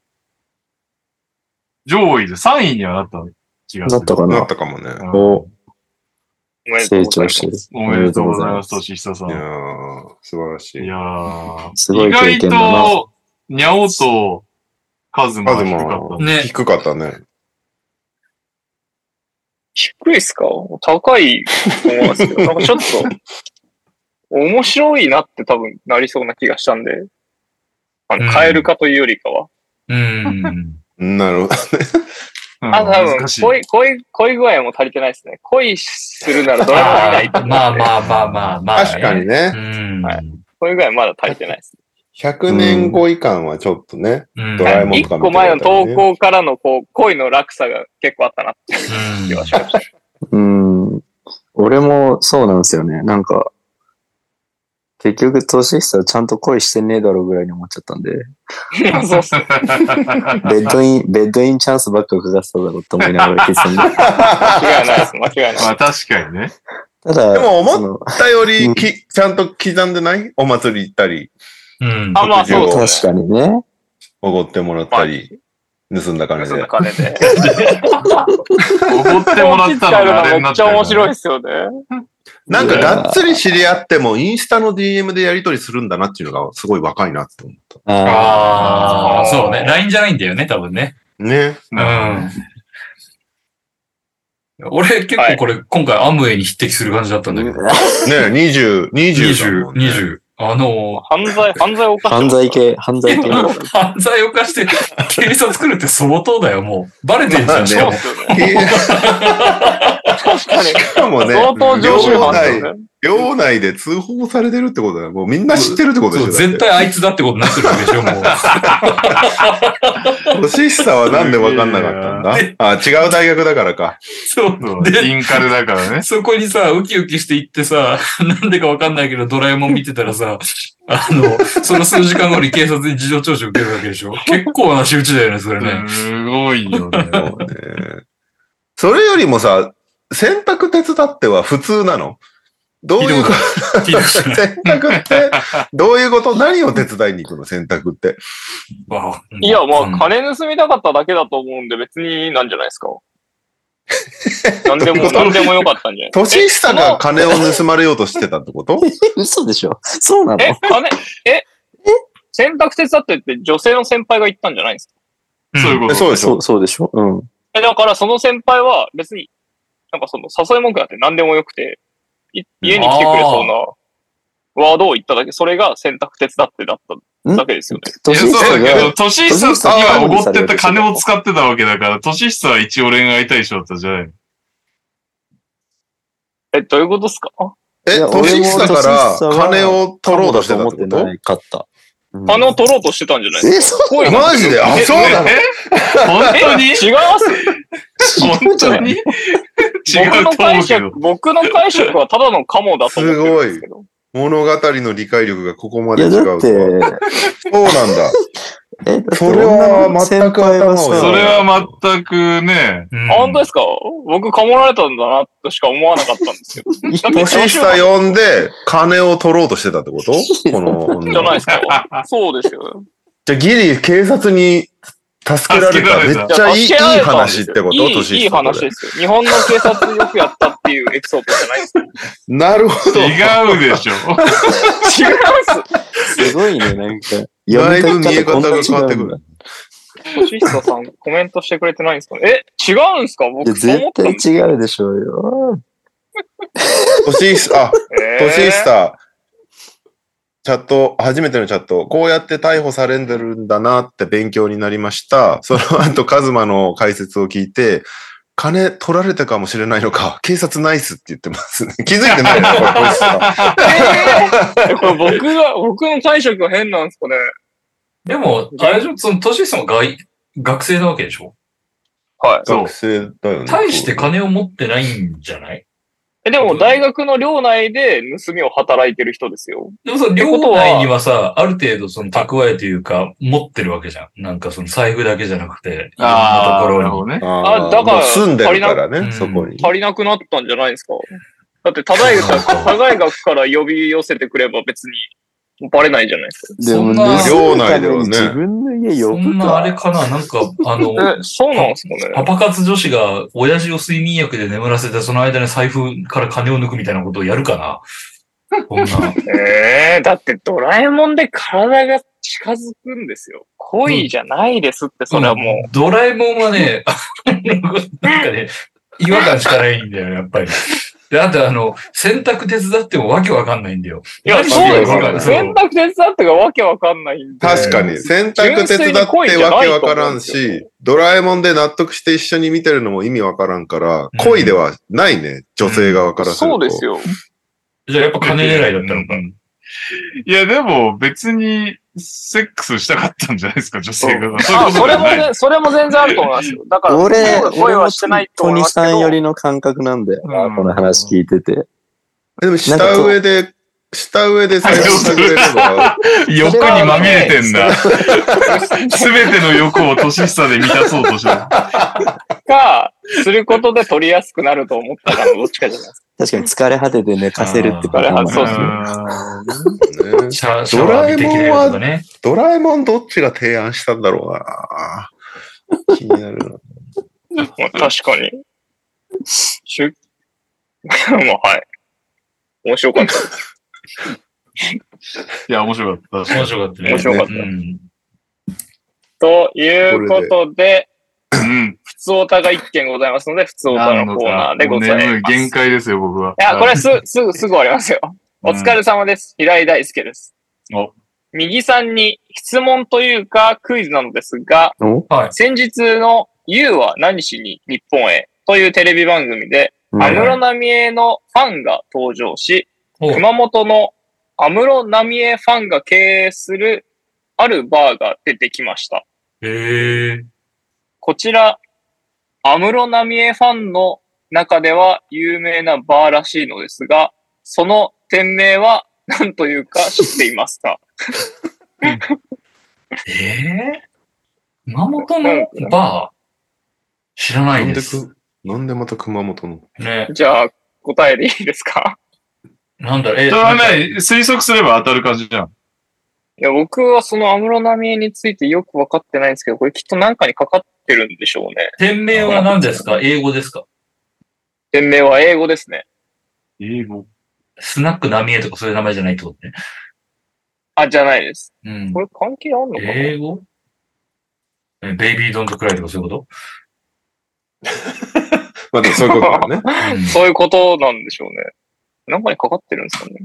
Speaker 5: 上位で3位にはなった気がする。
Speaker 1: なったかな？
Speaker 3: なったかもね。
Speaker 5: うん
Speaker 1: お
Speaker 2: おめでとう
Speaker 1: 成
Speaker 2: ございます
Speaker 1: 長してる。
Speaker 5: おめでとうございます、としひささん。い
Speaker 3: いやー、素晴らしい。
Speaker 5: やー
Speaker 1: すごい経
Speaker 5: 意外
Speaker 1: 験だな。
Speaker 5: と、ニャオとカズマは低かった。
Speaker 4: ね。
Speaker 3: 低かったね。
Speaker 2: 低いっすか？高いと思いますけど、(laughs) なんかちょっと、面白いなって多分なりそうな気がしたんで、あの、
Speaker 4: うん
Speaker 2: カエル化というよりかは。
Speaker 4: うん。
Speaker 3: なるほど。
Speaker 5: うん
Speaker 2: あと多分。恋、恋、恋具合も足りてないですね。恋するならドラマ見ないと思うんで。(laughs)
Speaker 4: まあまあまあまあまあ、
Speaker 3: 確かに。ね
Speaker 4: う。ん。
Speaker 2: はい恋具合まだ足りてないです。
Speaker 3: 100年後以下はちょっとね、
Speaker 4: うん。
Speaker 3: ドラえもん
Speaker 2: 一個前の投稿からのこう、恋の落差が結構あったなっていう気がしました。
Speaker 1: うん。俺もそうなんですよね。なんか、結局、年下ちゃんと恋してねえだろうぐらいに思っちゃったんで、
Speaker 2: そうっすね。
Speaker 1: ベッドイン、ベッドインチャンスばっかかかってただろうって思いながら聞いてたんで。
Speaker 2: 間違いないです。間違いない。
Speaker 5: まあ確かにね。
Speaker 1: ただ、
Speaker 3: でも思ったよりき、ちゃんと刻んでない？お祭り行ったり、
Speaker 4: うん。
Speaker 2: あ、まあそうね。
Speaker 1: 確かにね。
Speaker 3: おごってもらったり、盗んだ金で
Speaker 2: そんな。金で。(laughs)
Speaker 5: おごってもらったのがあれに (laughs)
Speaker 2: めっちゃ
Speaker 5: なったよね
Speaker 2: 面白いですよね。
Speaker 3: なんかがっつり知り合っても、インスタの DM でやり取りするんだなっていうのがすごい若いなって思っ
Speaker 4: ああ、そうね。LINE じゃないんだよね、多分ね。
Speaker 3: た。ね。
Speaker 4: うん。俺結構これ、今回アムウェイに匹敵する感じだったんだけど。
Speaker 3: ね20、20だ
Speaker 4: 20、
Speaker 3: もんね。
Speaker 4: 20。あの、
Speaker 2: 犯罪、犯罪を犯した
Speaker 1: 犯罪系、犯罪系。
Speaker 4: 犯罪を犯して警察来るって相当だよ、もう。バレてんじゃん、しかも。
Speaker 2: 確かに。
Speaker 3: しかもね、
Speaker 2: 相当常習犯ね。
Speaker 3: 領内で通報されてるってことだよ。もうみんな知ってるってことでしょ。
Speaker 4: そう絶対あいつだってことになってるわけでしょ、もう。
Speaker 3: 年下はなんで分かんなかったんだあ、違う大学だからか。
Speaker 4: そう。
Speaker 5: そう
Speaker 4: で、
Speaker 5: インカルだからね。
Speaker 4: そこにさ、ウキウキして行ってさ、なんでかわかんないけど、ドラえもん見てたらさ、あの、その数時間後に警察に事情聴取受けるわけでしょ？(laughs) 結構な仕打ちだよね、それね。
Speaker 5: すごいよね。
Speaker 3: それよりもさ、洗濯手伝っては普通なの？どういうこと？洗濯って、どういうこと？何を手伝いに行くの？洗濯って。
Speaker 2: いや、ま
Speaker 4: うん
Speaker 2: あ、金盗みたかっただけだと思うんで、別になんじゃないですか。(laughs) なんでも、(laughs) なんでもよかったんじゃない？
Speaker 3: 年下が金を盗まれようとしてたってこと？(laughs)
Speaker 1: 嘘でしょ。そうなの？
Speaker 2: え、金、え、洗濯手伝ってって女性の先輩が言ったんじゃないんですか？
Speaker 5: そういうこと。
Speaker 3: そうでしょ。
Speaker 1: そう、そうでしょ？うん。
Speaker 2: え、だからその先輩は別に、なんかその誘い文句なんて何でもよくて、い家に来てくれそうなワードを言っただけ、それが洗濯手伝ってだっただけですよね。
Speaker 5: いや、
Speaker 1: 年
Speaker 5: そうだけど、
Speaker 1: 下が、
Speaker 5: 年下にはおごってた金を使ってたわけだから、年下は一応恋愛対象だったじゃないの。
Speaker 2: え、どういうことですか？
Speaker 3: え、年下から金を取ろうとしてたって
Speaker 1: 思って
Speaker 3: こと
Speaker 1: ないかった。うん。
Speaker 2: 金を取ろうとしてたんじゃないです
Speaker 1: え、そう
Speaker 3: マジであ、そうなの？
Speaker 5: え本当に？
Speaker 2: え違います？
Speaker 5: 本当に？違
Speaker 2: 僕の
Speaker 5: うと思
Speaker 2: 解釈
Speaker 5: うけど。、
Speaker 2: 僕の解釈はただのカモだと思ってるんですけど。
Speaker 3: 物語の理解力がここまで違うとは。
Speaker 1: だって、
Speaker 3: そうなんだ。(laughs)
Speaker 1: え、
Speaker 3: それは全く頭を
Speaker 1: さ
Speaker 5: それは全くね、
Speaker 2: あ、本当ですか？僕カモられたんだなとしか思わなかったんですよ。(laughs)
Speaker 3: 年下呼んで金を取ろうとしてたってこと？(laughs) この女
Speaker 2: じゃないですか。そうですよ。
Speaker 3: じゃあギリ警察に助けられた。めっちゃいいいい話ってこと？
Speaker 2: いい、いい話ですよ。日本の警察よくやったっていうエピソードじゃないですか。(laughs)
Speaker 3: なるほど。
Speaker 5: 違うでしょ。
Speaker 2: 違います。
Speaker 1: すごいね、なんか。
Speaker 3: だいぶ見え方が変わってくる。
Speaker 2: 年下さんコメントしてくれてないんですかね？え、違うんですか？
Speaker 1: いや、
Speaker 2: 僕
Speaker 1: 絶対違うでしょうよ。
Speaker 3: 年下、あ、
Speaker 2: えー
Speaker 3: 年下、チャット、初めてのチャット、こうやって逮捕されてるんだなって勉強になりました。その後、カズマの解説を聞いて、金取られたかもしれないのか、警察ナイスって言ってますね。(laughs) 気づいてないね、(laughs) これ、年下。
Speaker 2: え (laughs) これ僕が、僕の解釈が変なんですかね？
Speaker 4: でも、あれでしょ、その年下も外学生なわけでしょ？
Speaker 2: はい。
Speaker 5: そう
Speaker 3: 学生だよね。
Speaker 4: 大して金を持ってないんじゃない？
Speaker 2: え、でも大学の寮内で盗みを働いてる人ですよ。
Speaker 4: でもその両内にはさ、ある程度その蓄えというか、持ってるわけじゃん。なんかその財布だけじゃなくて、いろんな
Speaker 5: ああ、
Speaker 4: ところに。
Speaker 5: なるほどね。
Speaker 3: あ
Speaker 2: あだから
Speaker 3: 住んでるからね、
Speaker 4: 足りな
Speaker 3: そこに。
Speaker 2: 足りなくなったんじゃないですかだって、他大学、他大学から呼び寄せてくれば別にバレないじゃないです
Speaker 1: でも、
Speaker 3: 寮内ではね
Speaker 1: 自分の家呼ぶ
Speaker 4: そんなあれ
Speaker 1: か。
Speaker 4: かな？なんか、あの、
Speaker 2: そうなんですかね
Speaker 4: パパ活女子が親父を睡眠薬で眠らせて、その間に財布から金を抜くみたいなことをやるかな？こんな。
Speaker 2: ええだってドラえもんで体が近づくんですよ。恋じゃないですって、それはもう。
Speaker 4: ドラえもんはね、なんかね、違和感しかないんだよ、やっぱり。で、あとあの、洗濯手伝ってもわけわかんないんだよ。
Speaker 2: いや、
Speaker 4: 何
Speaker 2: そうです
Speaker 3: わかんない
Speaker 2: よ。洗濯手伝ってがわけわかんないんで。
Speaker 3: 確かに、洗濯手伝ってわけわからんし、ドラえもんで納得して一緒に見てるのも意味わからんから、恋ではないね、女性側からすると。
Speaker 2: そうですよ。
Speaker 4: じゃあやっぱ金狙いだったのか。
Speaker 5: いや、でも別にセックスしたかったんじゃないですか、女性が。
Speaker 2: あ、それも。ね、それも全然あると思いますよ。だから、
Speaker 1: 俺、
Speaker 2: 恋
Speaker 1: 俺も
Speaker 2: はしてないと
Speaker 1: トニ
Speaker 2: 思いますけど。
Speaker 1: さん寄りの感覚なんだよな、
Speaker 5: うん
Speaker 1: この話聞いてて。
Speaker 3: でも下上で、下上で採用してくれれば、(laughs)
Speaker 5: 欲にまみれてんだ。すべての欲を年下で満たそうとしてる。
Speaker 2: か、することで取りやすくなると思ったら、どっちかじゃないですか。
Speaker 1: 確かに疲れ果てて寝かせるってパターンも
Speaker 2: あーそう
Speaker 3: ね
Speaker 4: シャシャワー浴びてきれるとかね。
Speaker 3: ドラえもんどっちが提案したんだろうな気になるな。
Speaker 2: まあ確かに。しゅ、(laughs) まあはい。面白かった。(laughs)
Speaker 5: いや、面白かった。
Speaker 4: 面白かったね。
Speaker 2: 面白かった
Speaker 4: うん。
Speaker 2: ということで、
Speaker 5: うん。
Speaker 2: 普通オタが一件ございますので、普通オタのコーナーでございます。
Speaker 5: もう眠い限界ですよ、僕は。
Speaker 2: いや、これす、すぐ、すぐ終わりますよ。お疲れ様です。平井大輔です。
Speaker 5: お
Speaker 2: 右さんに質問というかクイズなのですが、
Speaker 1: お
Speaker 4: はい。
Speaker 2: 先日の You は何しに日本へというテレビ番組で、
Speaker 1: うん
Speaker 2: 安室奈美恵のファンが登場し、
Speaker 4: お
Speaker 2: 熊本の安室奈美恵ファンが経営するあるバーが出てきました。
Speaker 4: へえ。
Speaker 2: こちら、安室奈美恵ファンの中では有名なバーらしいのですが、その店名は何というか知っていますか？(laughs)
Speaker 4: ええ熊本のバー？知らな
Speaker 3: ないん
Speaker 4: で。
Speaker 3: ですく、なんでまた熊本の？
Speaker 4: ね。
Speaker 2: じゃあ、答えでいいですか？
Speaker 4: なんだろう、え、
Speaker 5: それはね、推測すれば当たる感じじゃん。
Speaker 2: いや、僕はその安室奈美恵についてよくわかってないんですけど、これきっと何かにかかってるんでしょうね。
Speaker 4: 店名は何ですか？英語ですか？
Speaker 2: 店名は英語ですね。
Speaker 5: 英語？
Speaker 4: スナックナミエとかそういう名前じゃないってことね。
Speaker 2: あ、じゃないです。
Speaker 4: うん
Speaker 2: こ。れ関係あんのかな、
Speaker 4: 英語？えベイビードントクライとかそういうこ (laughs)
Speaker 3: まあでもそういうことだね。
Speaker 4: と、うん
Speaker 2: そういうことなんでしょうね。何かにかかってるんですかね。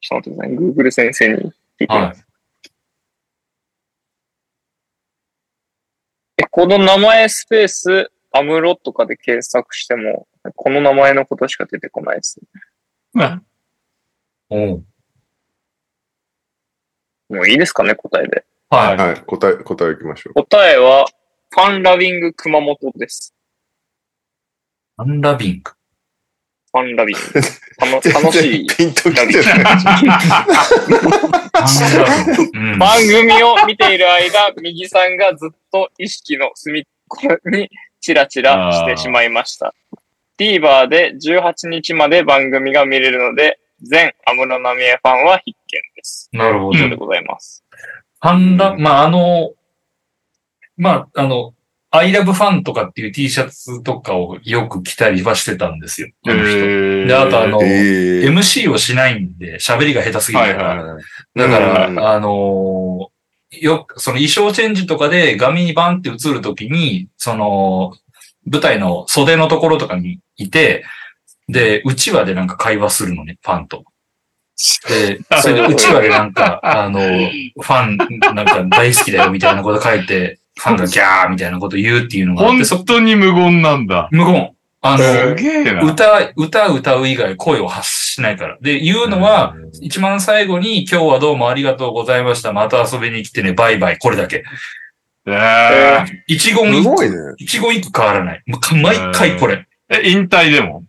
Speaker 2: ちょっと待ってください。Google 先生に聞いてみます。
Speaker 4: はい。
Speaker 2: え、この名前スペース、アムロとかで検索しても、この名前のことしか出てこないです。
Speaker 4: おう
Speaker 2: もういいですかね、答えで。
Speaker 4: はい。
Speaker 3: はい、答え、答えいきましょう。
Speaker 2: 答えは、ファンラビング熊本です。
Speaker 4: アンラビング。
Speaker 2: ファンラビング。たの (laughs) 楽しい。
Speaker 3: ピンときてな。
Speaker 2: 番組を見ている間、右さんがずっと意識の隅っこにチラチラしてしまいました。TVer で18日まで番組が見れるので、全安室奈美恵ファンは必見です。
Speaker 4: なるほど。
Speaker 2: 以上でございます。
Speaker 4: ファンラ、まあ、あの、まあ、あの、I love ファンとかっていう T シャツとかをよく着たりはしてたんですよ。あの人で、あとあの、
Speaker 3: えー
Speaker 4: MC をしないんで、喋りが下手すぎるから。
Speaker 5: はいはい
Speaker 4: だから、
Speaker 3: うん
Speaker 4: あのーよく、その衣装チェンジとかで画面にバンって映るときに、その、舞台の袖のところとかにいて、で、うちわでなんか会話するのね、ファンと。で、それでうちわでなんか、あの、ファンなんか大好きだよみたいなこと書いて、ファンがギャーみたいなこと言うっていうのがあって、そ
Speaker 5: 本当に無言なんだ。
Speaker 4: 無言。あの、
Speaker 5: すげえな。
Speaker 4: 歌、歌歌う以外声を発しないから。で、言うのは、一番最後に今日はどうもありがとうございました。また遊びに来てね。バイバイ。これだけ。
Speaker 5: えー
Speaker 4: 一言一句、
Speaker 3: ね。
Speaker 4: 一言一句変わらない。もう毎回これ。
Speaker 5: え、引退でも？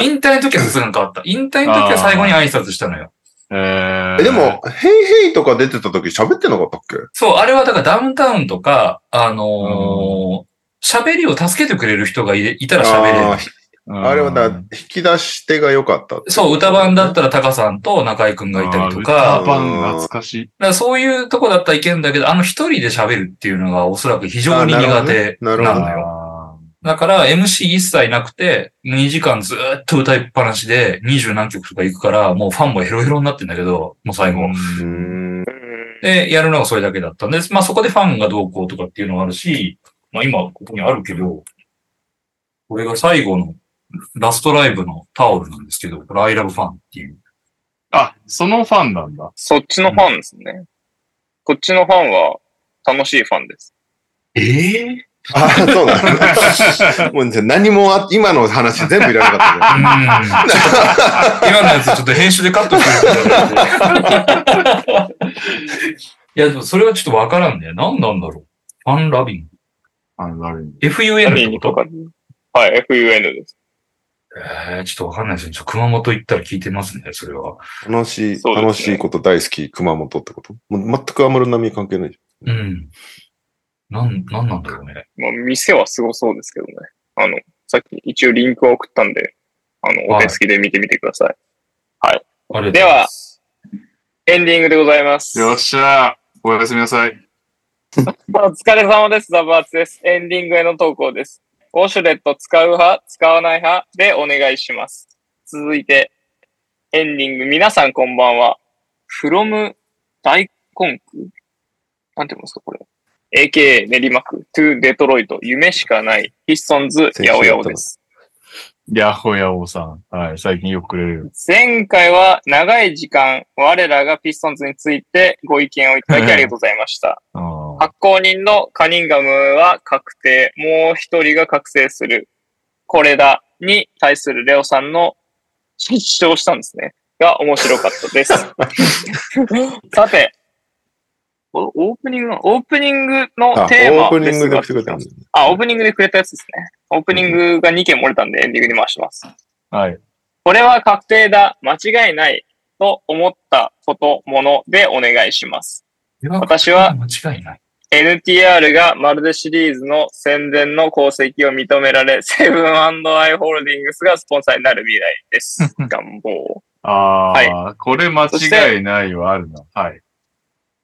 Speaker 4: 引退の時は普通に変わった。引退の時は最後に挨拶したのよ。
Speaker 5: え
Speaker 3: え、でも、ヘイヘイとか出てた時喋ってなかったっけ？
Speaker 4: そう、あれはだからダウンタウンとか、あのー喋りを助けてくれる人がいいたら喋れる。
Speaker 3: あ。れはだ、引き出し手が良かった
Speaker 4: そう、歌番だったらタカさんと中井くんがいたりとか、
Speaker 5: 歌番懐かしい。
Speaker 4: だからそういうとこだったらいけんだけど、あの一人で喋るっていうのがおそらく非常に苦手
Speaker 3: あなるほどね。
Speaker 4: なのよ。だから MC 一切なくて、2時間ずーっと歌いっぱなしで20何曲とか行くから、もうファンもヘロヘロになってんだけど、もう最後。
Speaker 3: うーん。
Speaker 4: で、やるのがそれだけだったんで、まあそこでファンがどうこうとかっていうのがあるし、まあ今ここにあるけど、これが最後のラストライブのタオルなんですけど、これ I love ファンっていう。
Speaker 5: あ、そのファンなんだ。
Speaker 2: そっちのファンですね。こっちのファンは楽しいファンです。
Speaker 4: ええ
Speaker 3: ああ、そうだ、ね。もうね何もあ、今の話全部いらなかった
Speaker 4: 今のやつちょっと編集でカットしてるいや、でもそれはちょっとわからんね。何なんだろう。ファンラビン
Speaker 5: あの、悪い。
Speaker 4: グ。FUN ってこと？
Speaker 2: か。はい、FUN です。
Speaker 4: えー、ちょっとわかんないですね。ちょ熊本行ったら聞いてますね、それは。
Speaker 3: 楽しい、
Speaker 2: ね
Speaker 3: 楽しいこと大好き、熊本ってこと？もう全く安室奈美恵関係ないじ
Speaker 4: うん。なん、なんなんだろうね。
Speaker 2: まあ、店はすごそうですけどね。あの、さっき一応リンクを送ったんで、あの、お手つきで見てみてください。
Speaker 4: ありがとうござい
Speaker 2: では。エンディングでございます。
Speaker 5: よっしゃー。おやすみなさい。(laughs)
Speaker 2: お疲れ様です。ザバーツです。エンディングへの投稿です。ウォシュレット使う派、使わない派でお願いします。続いて、エンディング、皆さんこんばんは。from 大根区？なんて言うんですか、これ。AKA 練馬区 to デトロイト、夢しかない、ヒッソンズ、ヤオヤオです。
Speaker 5: ヤッホヤオさん。はい。最近よくくれる。
Speaker 2: 前回は長い時間、我らがピストンズについてご意見をいただきありがとうございました。発行人のカニンガムは確定、もう一人が覚醒する。これだに対するレオさんの主張したんですね。が面白かったです。(laughs) さて、おオープニングの、オープニングの
Speaker 3: あ、
Speaker 2: テーマ
Speaker 3: オープニングでくれたん。
Speaker 2: あ、オープニングでくれたやつですね。オープニングが2件漏れたんでエンディングに回します。
Speaker 5: はい。
Speaker 2: これは確定だ、間違いないと思ったこと、ものでお願いします。私は
Speaker 4: 間違いない。
Speaker 2: NTR がまるでシリーズの宣伝の功績を認められ、セブンアイ・ホールディングスがスポンサーになる未来です。願望。
Speaker 5: ああ、これ間違いないはあるな。はい。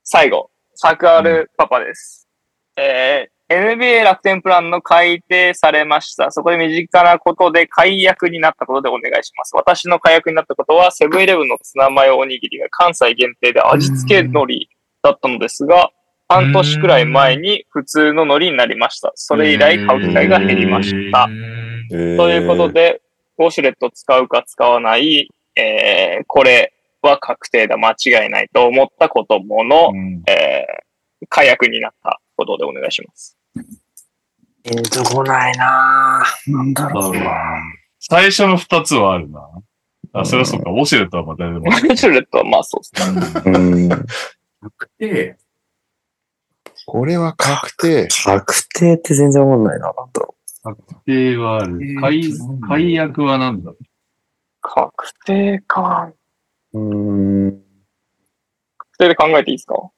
Speaker 2: 最後、サクアルパパです。えー NBA 楽天プランの改定されました。そこで身近なことで解約になったことでお願いします。私の解約になったことは、セブンイレブンのツナマヨおにぎりが関西限定で味付け海苔だったのですが、半年くらい前に普通の海苔になりました。それ以来買う機会が減りました。
Speaker 3: と
Speaker 2: ということ、で、ウォシュレット使うか使わない、えー、これは確定だ、間違いないと思ったこともの、
Speaker 5: うん
Speaker 2: えー、解約になったことでお願いします。
Speaker 1: えーとこないなぁなんだろう。
Speaker 5: 最初の二つはあるな。あ、それはそうか。ウォシュレットはまたでも
Speaker 2: ウ。ォシュレットはまあそうですね。
Speaker 1: うん。
Speaker 4: で、
Speaker 3: これは確定。
Speaker 1: 確定って全然思んないな。なんだろ
Speaker 5: 確定はある。解、解約は何だ
Speaker 2: 確定か。
Speaker 1: う。うん。
Speaker 2: 確定で考えていいですか？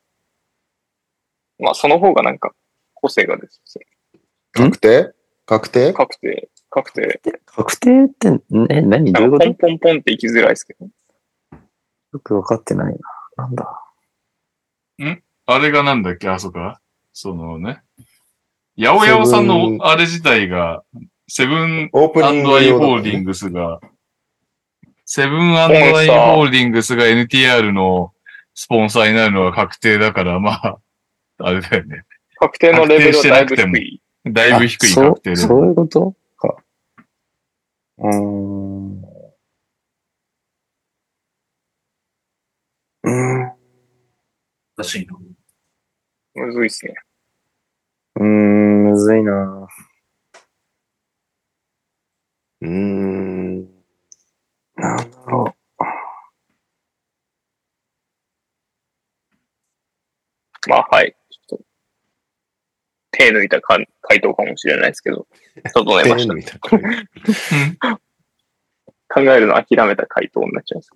Speaker 2: まあその方がなんか個性がです。
Speaker 3: 確定？確定？
Speaker 2: 確定、確定。
Speaker 1: 確定って、ね、何？どういうこと？
Speaker 2: ポンポンポンって行きづらいですけど。
Speaker 1: よくわかってないな。なんだ？
Speaker 5: あれがなんだっけ？あ、そうか。そのね。ヤオヤオさんのあれ自体が、セブン
Speaker 3: オープニング
Speaker 5: アイホールディングスが、セブンアイホールディングスが NTR のスポンサーになるのは確定だから、まあ、(laughs) あれだよね。
Speaker 2: 確定のレベルはだいぶ低い。
Speaker 5: だいぶ低い
Speaker 1: あそう
Speaker 5: 確定で。
Speaker 1: そういうことか。うーん。うん。う
Speaker 4: 難しいな。
Speaker 2: むずいっすね。
Speaker 1: ーん、むずいな
Speaker 3: うーん。
Speaker 1: なんだろ
Speaker 2: まあはい。ちょっと手抜いたか回答かもしれないですけど、整えました。
Speaker 3: みた。(laughs)
Speaker 2: 考えるの諦めた回答になっちゃうんです。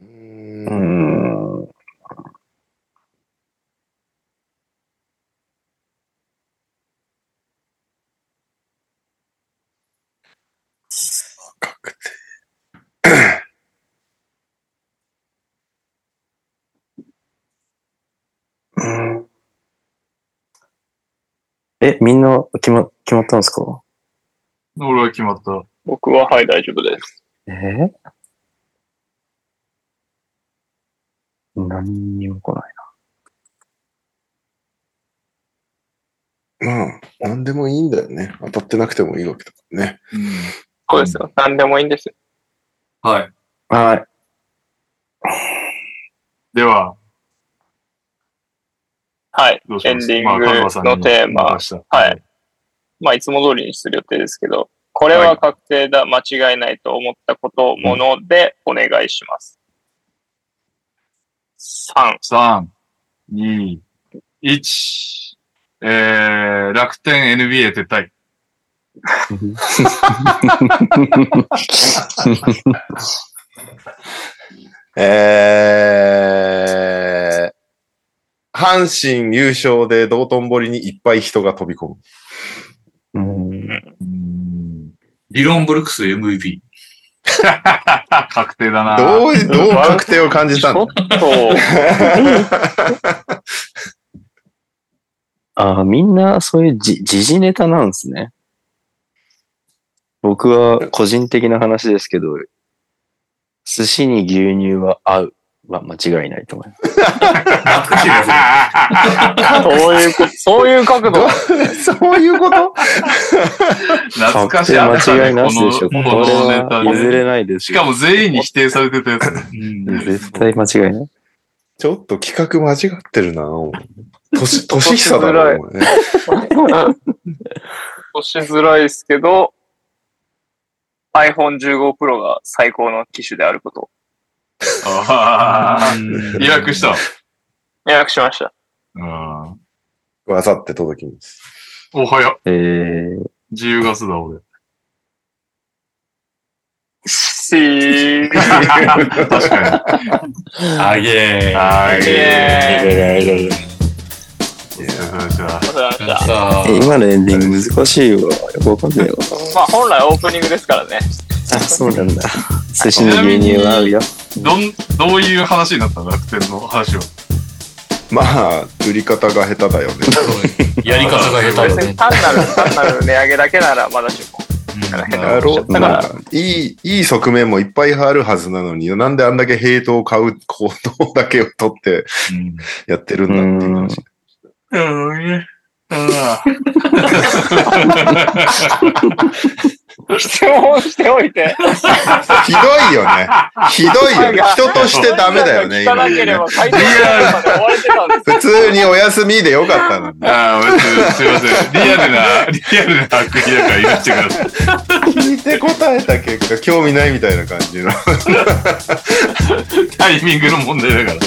Speaker 3: う
Speaker 1: う。う
Speaker 3: ー
Speaker 1: ー
Speaker 3: ん
Speaker 1: ん。
Speaker 3: 確定。
Speaker 1: うんえ、みんな決ま、決まったんですか？
Speaker 5: 俺は決まった。
Speaker 2: 僕ははい大丈夫です。
Speaker 1: え？ー何にも来ない
Speaker 3: まあ、なんでもいいんだよね。当たってなくてもいいわけだからね。
Speaker 2: そうですよ。何でもいいんですよ。
Speaker 5: はい。
Speaker 1: な。はい。
Speaker 5: では、
Speaker 2: はい。エンディングのテーマ
Speaker 5: 任した
Speaker 2: はい。まあ、いつも通りにする予定ですけど、これは確定だ、間違いないと思ったこと、ものでお願いします。3、
Speaker 5: 3、2、1。えー、楽天 NBA 撤退。(laughs)
Speaker 3: えー、阪神優勝で道頓堀にいっぱい人が飛び込む。
Speaker 1: うん
Speaker 5: うん
Speaker 4: リロン・ブルックス MVP。
Speaker 5: 確定だな。
Speaker 3: どう、どう確定を感じたの？
Speaker 2: ちょっと、
Speaker 1: ああ、みんなそういうじ時事ネタなんですね。僕は個人的な話ですけど、寿司に牛乳は合うは間違いないと思います。(laughs)
Speaker 2: そういうこ、そういう角度。
Speaker 3: そういうこと
Speaker 5: 懐かしい。
Speaker 1: 間違い。
Speaker 5: ね
Speaker 1: なしでしょ。こ
Speaker 5: この、このネ
Speaker 1: れ
Speaker 5: タ
Speaker 1: 譲れない。ですよ。
Speaker 5: しかも全員に否定されてたやつ。うん
Speaker 1: 絶対間違い。ない。
Speaker 3: ちょっと企画間違ってるな。年、年下だろ、お前ね。
Speaker 2: 押しづらい。ですけど、iPhone15 Pro が最高の機種であることを
Speaker 5: あー予約した。
Speaker 2: 予約しました。
Speaker 5: うん。
Speaker 3: あさって届きます。
Speaker 5: おはよ
Speaker 1: えー、
Speaker 5: う。10月だ、俺。
Speaker 2: しー。
Speaker 5: 確か
Speaker 4: あげ
Speaker 5: に。
Speaker 4: ー。
Speaker 5: あー、
Speaker 2: イエーお疲れ様でした。
Speaker 1: 今のエンディング難しいわ。よくわかんないわ。
Speaker 2: まあ本来オープニングですからね。
Speaker 1: あ、そうなんだ。寿司に牛乳は合うよ。
Speaker 5: どん、どういう話になったの？楽天の話は。
Speaker 3: まあ、売り方が下手だよね。(laughs)
Speaker 4: やり方が下手よね。
Speaker 2: 単なる、単なる値上げだけならまだしも。
Speaker 4: うん
Speaker 2: 変な
Speaker 3: やろう
Speaker 2: だから
Speaker 3: まあ、いい、いい側面もいっぱいあるはずなのに、なんであんだけヘイトを買う行動だけを取って
Speaker 5: うん。
Speaker 3: やってるんだっていう話。
Speaker 5: うん。(laughs)
Speaker 2: 質問しておいて。
Speaker 3: ひどいよね。ひどいよね。(laughs) 人としてダメだよね、今ね普通にお休みでよかったのに。
Speaker 5: ああ、すいません。リアルな、リアルな悪意だから許してください。
Speaker 3: 聞いて答えた結果、興味ないみたいな感じの。(laughs)
Speaker 5: タイミングの問題だから。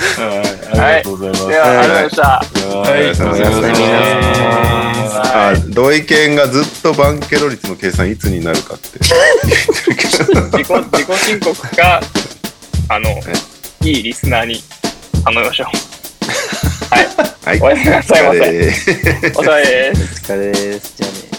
Speaker 5: はい、ありがとうございます。
Speaker 2: では、ありがとうございました。
Speaker 5: はい、
Speaker 3: おやすみなさい
Speaker 5: おやす
Speaker 3: あ、同意見がずっとバンケロ率の計算いつになるかって言ってるけど。
Speaker 2: 自己、自己申告か、(laughs) あの、いいリスナーに頼みましょう。(laughs)
Speaker 3: はい。
Speaker 2: おやすみなさいませ。
Speaker 3: お疲れ
Speaker 2: お疲れです。
Speaker 1: お疲れです。じゃあね